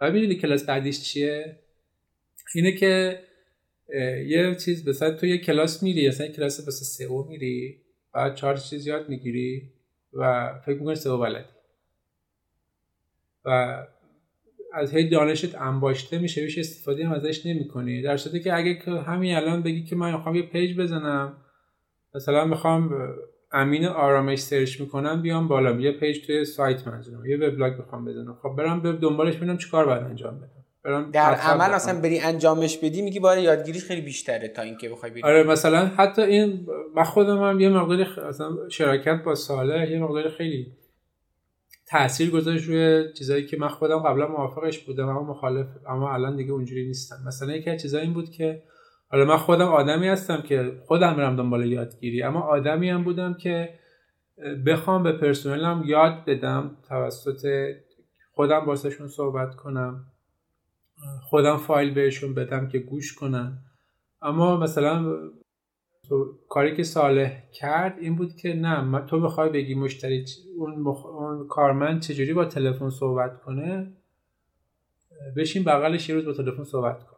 و می‌دونی کلاس بعدیش چیه؟ اینه که یه چیز مثلا تو یه کلاس میری مثلا کلاس مثلا سئو میری بعد چهار چیز یاد می‌گیری و فکر می‌کنی سئو بلدی و از هی دانشت انباشته میشه هیچ استفاده هم ازش نمی‌کنی. در صورتی که اگه همین الان بگی که من می‌خوام یه page بزنم مثلا می‌خوام امین آرامش search می‌کنم بیام بالا. یه page توی سایت منظورم یه وبلاگ بخوام بزنم. خب برم به دنبالش ببینم چیکار باید انجام بدم. برم در عمل اصلا بری انجامش بدی میگی باید یادگیریش خیلی بیشتره تا اینکه بخوای بری. آره مثلا حتی این من خودم هم یه مقداری اصلا شراکت با ساله یه مقداری خیلی تاثیر گذاشت روی چیزایی که من خودم قبلا موافقش بودم اما مخالف اما الان دیگه اونجوری نیستم. مثلا یکی از چیزایی این بود که حالا من خودم آدمی هستم که خودم میرم دنبال یادگیری اما آدمی هم بودم که بخوام به پرسنلم یاد بدم توسط خودم باسشون صحبت کنم خودم فایل بهشون بدم که گوش کنن. اما مثلا تو کاری که صالح کرد این بود که نه تو بخوای بگی مشتری اون, مخ... اون کارمند چجوری با تلفن صحبت کنه؟ بشین بغلش یه روز با تلفن صحبت کن.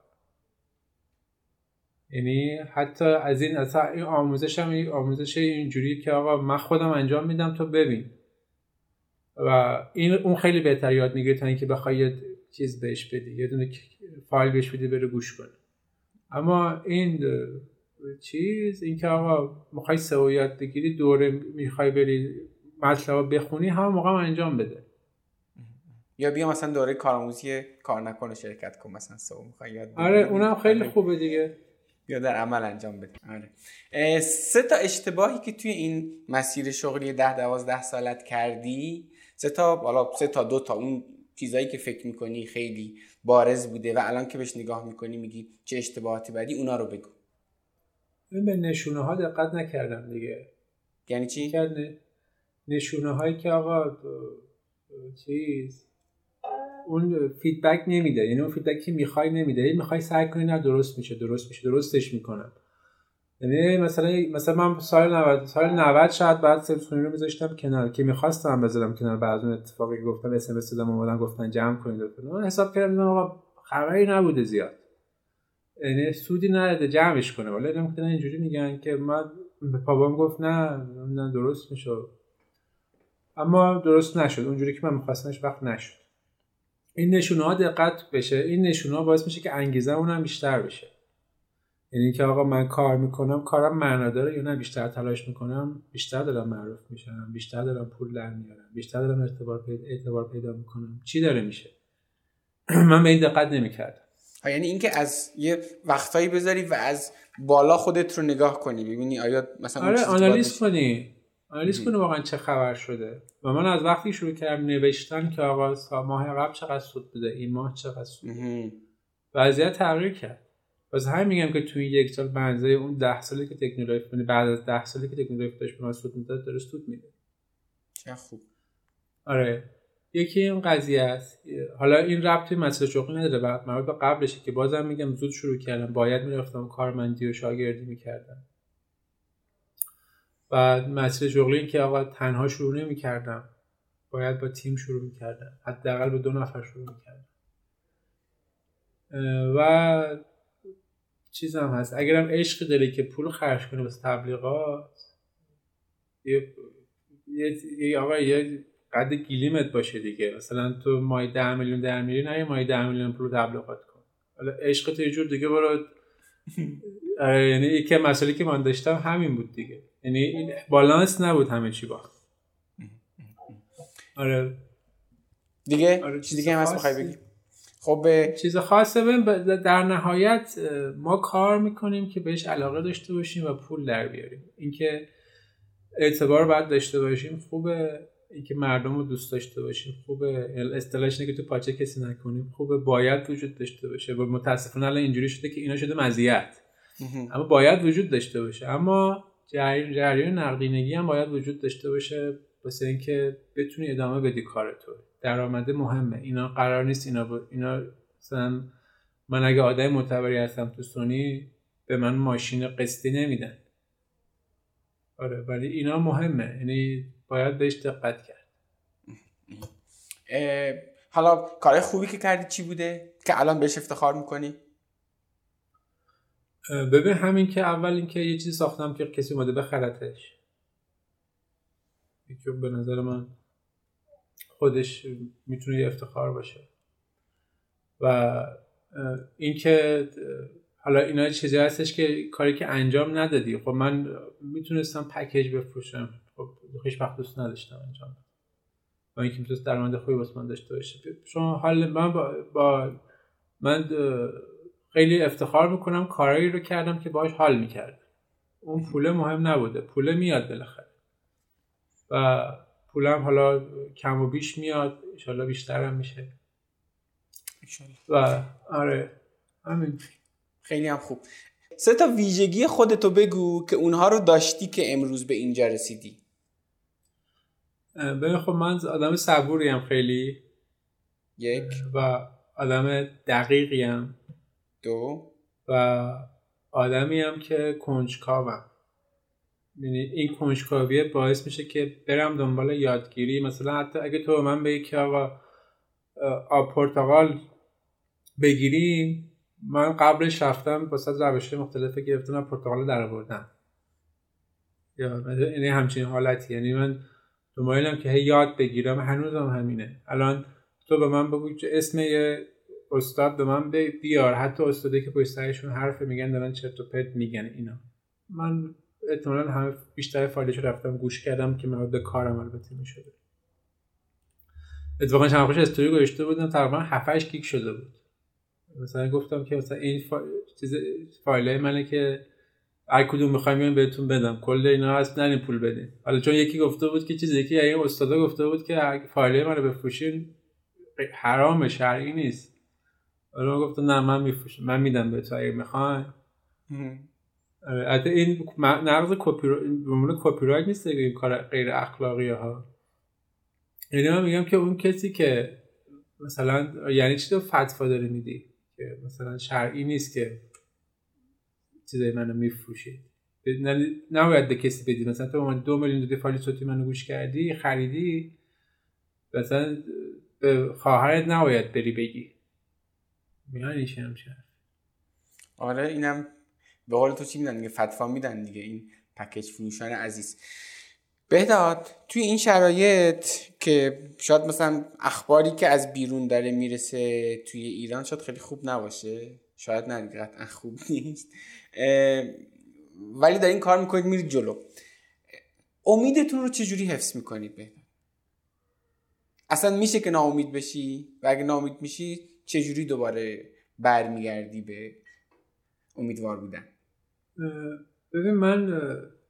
یعنی حتی از این اصلا این آموزش هم این آموزش اینجوری که آقا من خودم انجام میدم تو ببین. و این اون خیلی بهتر یاد می‌گیره تا اینکه بخوای چیز بهش بدی یه دونه فایل بهش بدی بره گوش کنه. اما این چیز؟ این که آقا می‌خوای سئو یاد بگیری دوره می‌خوای بری مطلب بخونی هم موقع انجام بده. یا بیا مثلا دوره کارآموزی کار نکنه شرکت کن مثلا سئو می‌خوای یاد بگیری. آره اونم خیلی خوبه دیگه. یا در عمل انجام بده. آره. سه تا اشتباهی که توی این مسیر شغلی ده دوازده سالت کردی سه تا حالا سه تا دو تا اون چیزایی که فکر می‌کنی خیلی بارز بوده و الان که بهش نگاه می‌کنی میگی چه اشتباهاتی بعدی اونا رو بگو. من به نشونه ها دقت نکردم دیگه. یعنی چی؟ نشونه هایی که آقا چیز اون feedback نمیده. یعنی اون فیدبک که می‌خوای نمیده. یعنی می‌خوای سعی کنی نه درست میشه درست میشه درستش می‌کنم. یعنی مثلا مثلا من سال 90 سال 90 شاید بعد سلفونی رو میذاشتم کنار. که می‌خواستم بذارم کنار. بعد اون اتفاقی گفتم اس ام اس دادم اومدن گفتن جمع کنید. من حساب کردم آقا خبری نبوده زیاد. یعنی سودی نداده جمعش کنه. ولی نمی‌دونم اینجوری میگن که من به پابام گفت نه نه درست میشه. اما درست نشد. اونجوری که من میخواستمش وقت نشد. این نشونه ها دقت بشه. این نشونه ها باعث میشه که انگیزه اونم بیشتر بشه. یعنی که آقا من کار می‌کنم کارم معنا داره یا نه؟ بیشتر تلاش می‌کنم بیشتر دارم معروف میشم بیشتر دارم پول در میارم بیشتر دارم اعتبار پیدا, اعتبار پیدا می‌کنم. چی داره میشه؟ من به این دقت نمی‌کردم. یعنی اینکه از یه وقتایی بذاری و از بالا خودت رو نگاه کنی ببینی آیا مثلا آره آنالیز کنی. آنالیز کنی واقعا چه خبر شده. و من از وقتی شروع کردم نوشتن که آقا ماه قبل چقدر سود بده این ماه چقدر سود وضعیت تغییر کرد. واسه همین میگم که توی یک سال بنزه اون ده سالی که تکنولوژی یعنی بعد از ده سالی که تکنولوژی داشت به من سود می‌داد داره سود میده. چه خوب. آره. یکی این قضیه است. حالا این ربطی مسئله شغلی نداره بعد مربوط به قبلشه که بازم میگم زود شروع کردم. باید می‌رفتم کارمندی و شاگردی می‌کردم. بعد مسئله شغلی که آقا تنها شروع نمی‌کردم. باید با تیم شروع می‌کردم. حداقل به دو نفر شروع می‌کردم. و چیز هست. اگرم عشق داری که پول خرج کنی واسه تبلیغات یه یه آقا یه قد گیلیمت باشه دیگه. مثلا تو مای ده میلیون در میری نه مای ده میلیون پول تبلیغات کن. حالا عشق تو یه جور دیگه برو. آره، یعنی یکی مسئله که من داشتم همین بود دیگه. یعنی این بالانس نبود همه چی با. آره. دیگه؟ آره چیز دیگه هم هست بگی؟ خب چیز خاصه در نهایت ما کار می‌کنیم که بهش علاقه داشته باشیم و پول در بیاریم. اینکه اعتبار باید داشته باشیم خوبه. اینکه مردم رو دوست داشته باشیم. خوبه. اصطلاحش که تو پاچه کسی نکنیم. خوبه. باید وجود داشته باشه. و متاسفانه الان اینجوری شده که اینا شده مزیت. اما باید وجود داشته باشه. اما جریان جریان نقدینگی هم باید وجود داشته باشه. واسه اینکه بتونی ادامه بدی کار تو. درآمده مهمه. اینا قرار نیست. اینا ب... اینا مثلا من اگه آدم معتبری هستم تو سونی به من ماشین قسطی نمیدن. آره. ولی اینا مهمه. یعنی باید بهش دقت کرد. حالا کارهای خوبی که کردی چی بوده؟ که الان بهش افتخار می‌کنی؟ ببین همین که اول اینکه یه چیزی ساختم که کسی اومده بخرتش. که به نظر من خودش می‌تونه یه افتخار باشه. و اینکه حالا اینا چیزی هستش که کاری که انجام ندادی. خب من می‌تونستم پکیج بفروشم. هیچ وقت دوست نداشتم انجام و اینکه می‌تونست درآمد خوبی واسه من داشته باشه. شما حال من با, با من خیلی افتخار می‌کنم کارایی رو کردم که باش حال می‌کرد اون پول مهم نبوده. پول میاد بالاخره. و پولم حالا کم و بیش میاد. انشالله بیشتر هم میشه. و آره همین. خیلی هم خوب. سه تا ویژگی خودتو بگو که اونها رو داشتی که امروز به اینجا رسیدی. ببین خب من آدم صبوری هم خیلی. یک. و آدم دقیقی هم دو. و آدمی هم که کنجکاوم. یعنی این کنجکاویه باعث میشه که برم دنبال یادگیری. مثلا حتی اگه تو من بگی که آقا آب پرتقال بگیریم من قبلش رفتم با صد روش مختلف گرفتم پرتقال در آوردم. یا یعنی همچین حالتی. یعنی من دنبالم که هی یاد بگیرم. هنوزم هم همینه. الان تو به من بگو اسم یه استاد به من بیار. حتی استاده که پشت حرف میگن دارن چرت و پرت میگن اینا. من احتمالا همه بیشتر فایلش رفتم گوش کردم که مربوط به کارم البته می‌شده. اتفاقا چند خوش استوری گذاشته بودم تقریبا 7 8 گیگ شده بود. مثلا گفتم که مثلا این فا... چیز فایل منه که هر کدوم می‌خوایم بهتون بدم. کل اینا هست نرین پول بدین. حالا چون یکی گفته بود که چیزی که این استادا گفته بود که فایل منو بفروشین حرام شرعی نیست. حالا گفتم نه من میفروشم. من میدم به تو اگه می‌خواین البته این نقض کپی کپی رایت نیست این کار غیر اخلاقی ها یعنی من میگم که اون کسی که مثلا یعنی چی تو فتوا داره میدی؟ که مثلا شرعی نیست که چیزای منو میفروشی نباید به کسی بدی. مثلا تو من دو میلیون دادی فایل صوتی منو گوش کردی خریدی؟ مثلا به خواهرت نباید بری بگی. میانی چی هم آره اینم به قول تو چی میدن؟ دیگه فتوا میدن دیگه. این پکیج فروشان عزیز. بهداد توی این شرایط که شاید مثلا اخباری که از بیرون داره می‌رسه توی ایران شاید خیلی خوب نباشه. شاید نه قطعا خوب نیست. ولی این کار می‌کنید میرید جلو. امیدتون رو چجوری حفظ می‌کنید بهداد اصلا میشه که ناامید بشی؟ و اگه ناامید میشی چجوری دوباره برمیگردی به امیدوار بودن؟ ببین من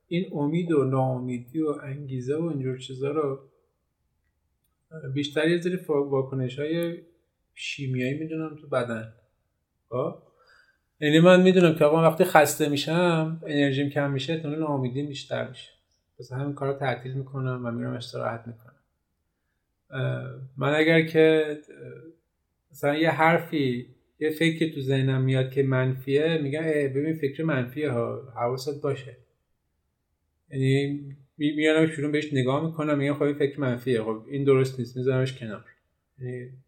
این امید و ناامیدی و انگیزه و اینجور چیزا رو بیشتر یه ذری واکنش های شیمیایی می‌دونم تو بدن. یعنی من می‌دونم که آقا وقتی خسته میشم انرژیم کم میشه احتمال ناامیدیم بیشتر میشه. پس همین کار تعطیل می‌کنم و میرم استراحت می‌کنم. من اگر که مثلا یه حرفی یه فکری تو ذهنم میاد که منفیه میگم ببین فکر منفیه ها حواست باشه. یعنی میانم شروع بهش نگاه می‌کنم میگم خب این فکر منفیه خب این درست نیست میذارمش کنار.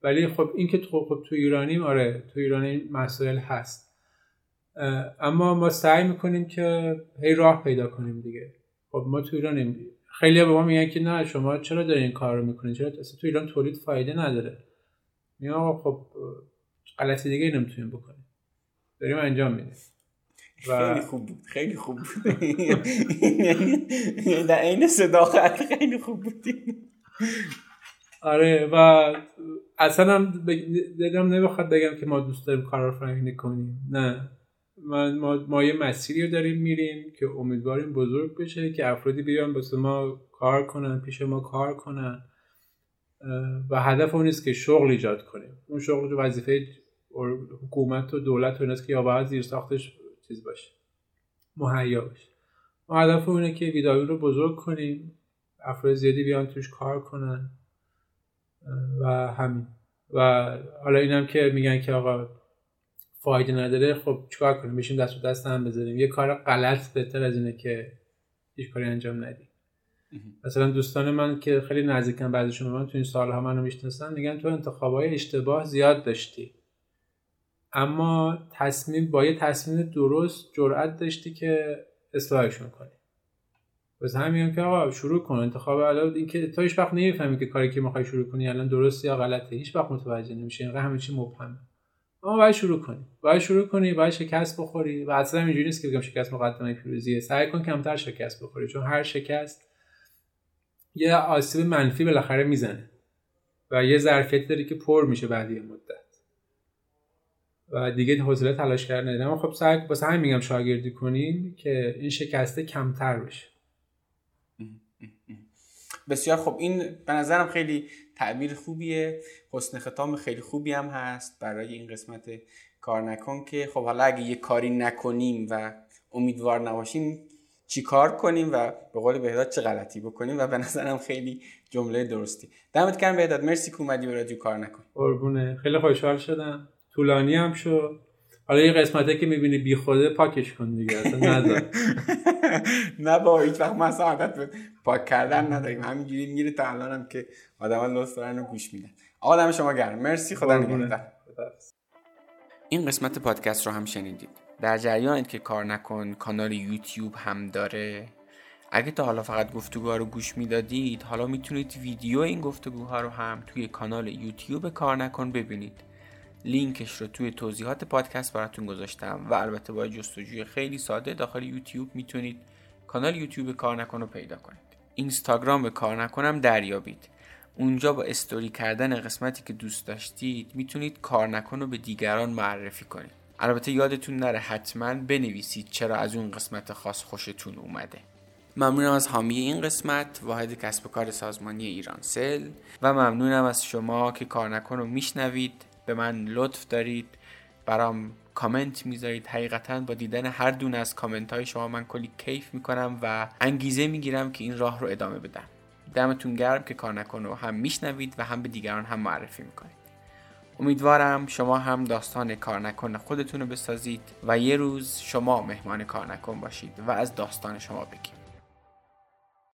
ولی خب این که تو خب تو ایرانیم آره تو ایران این مسائل هست. اما ما سعی می‌کنیم که هی راه پیدا کنیم دیگه. خب ما تو ایرانیم. خیلی به ما میگن که نه شما چرا دارین این کار رو می‌کنین؟ چرا اصلا تو ایران تولید فایده نداره؟ میگم خب غلطی دیگه نمی‌تونیم بکنیم. داریم انجام میدیم. خیلی خوب بود. خیلی خوب بود. در عین صداقت خیلی خوب بود آره و اصلا هم دلم نمی‌خواد بگم که ما دوست داریم کار رو کنیم. نه. ما, ما, ما یه مسیری رو داریم میریم که امیدواریم بزرگ بشه که افرادی بیان واسه ما کار کنن پیش ما کار کنن. و هدف اون نیست که شغل ایجاد کنیم. اون شغل وظیفه حکومت و دولت و ایناست که یا باید زیر ساختش چیز باشه. مهیا باشه. ما هدف اونه که ویدایو رو بزرگ کنیم. افراد زیادی بیان توش کار کنن. و همین. و حالا اینم که میگن که آقا فایده نداره خب چیکار کنیم؟ بشیم دست و دست هم بذاریم یه کار غلط بهتر از اینه که هیچ کاری انجام ندیم. مثلا دوستان من که خیلی نزدیکن بعضیشون من تو این سالها منو می‌شناسن میگن تو انتخابای اشتباه زیاد داشتی. اما تصمیم با یه تصمیم درست جرأت داشتی که اصلاحشون کنی. واسه همین که آقا شروع کن. انتخاب الان اینکه تو هیچ وقت نمی‌فهمی که کاری که می‌خوای شروع کنی الان درسته یا غلطه. هیچ وقت متوجه نمیشی. اینقدر همه چی مبهمه اما باید شروع کنی. باید شروع کنی باید شکست بخوری. و اصلا اینجوری نیست که بگم شکست مقدمه پیروزیه. سعی کن کمتر شکست بخوری چون هر شکست یه آسیب منفی بالاخره می‌زنه. و یه ظرفیتی داری که پر میشه بعد یه مدت. و دیگه حوصله تلاش کردن ندارم. اما خب سعی واسه همین میگم شاگردی کنیم که این شکسته کمتر بشه. بسیار خب این به نظرم خیلی تعبیر خوبیه. حسن ختام خیلی خوبی هم هست برای این قسمت کار نکن که خب حالا اگه یه کاری نکنیم و امیدوار نباشیم چی کار کنیم و به قول بهداد چه غلطی بکنیم؟ و به نظرم خیلی جمله درستی. دمت گرم بهداد. مرسی که اومدی به رادیو کار نکن. قربونه. خیلی خوشحال شدم. طولانی هم شد. حالا یه قسمته که می‌بینی بی خوده پاکش کن دیگه اصلا نذار. نه با هیچ وقت ما اصلا عادت به پاک کردن نداریم. همینجوری میره تا الانم که آدما لطف دارن و گوش میدن. آقا دم شما گرم. مرسی. خدا نگهدار. این قسمت پادکست رو هم شنیدید. در جریانید که کار نکن کانال یوتیوب هم داره. اگه تا حالا فقط گفتگوها رو گوش می‌دادید حالا می‌تونید ویدیو این گفتگوها رو هم توی کانال یوتیوب کار نکن ببینید. لینکش رو توی توضیحات پادکست براتون گذاشتم و البته با جستجوی خیلی ساده داخل یوتیوب می‌تونید کانال یوتیوب کار نکن رو پیدا کنید. اینستاگرام به کار نکنم دریابید. اونجا با استوری کردن قسمتی که دوست داشتید می‌تونید کار نکن رو به دیگران معرفی کنید. البته یادتون نره حتما بنویسید چرا از اون قسمت خاص خوشتون اومده. ممنونم از حامی این قسمت واحد کسب و کار سازمانی ایران سل و ممنونم از شما که کار نکن رو میشنوید. به من لطف دارید برام کامنت می‌ذارید. حقیقتا با دیدن هر دونه از کامنت های شما من کلی کیف می‌کنم و انگیزه می‌گیرم که این راه رو ادامه بدم. دمتون گرم که کار نکن و هم میشنوید و هم به دیگران هم معرفی می‌کنید. امیدوارم شما هم داستان کار نکن خودتون رو بسازید و یه روز شما مهمان کار نکن باشید و از داستان شما بگیم.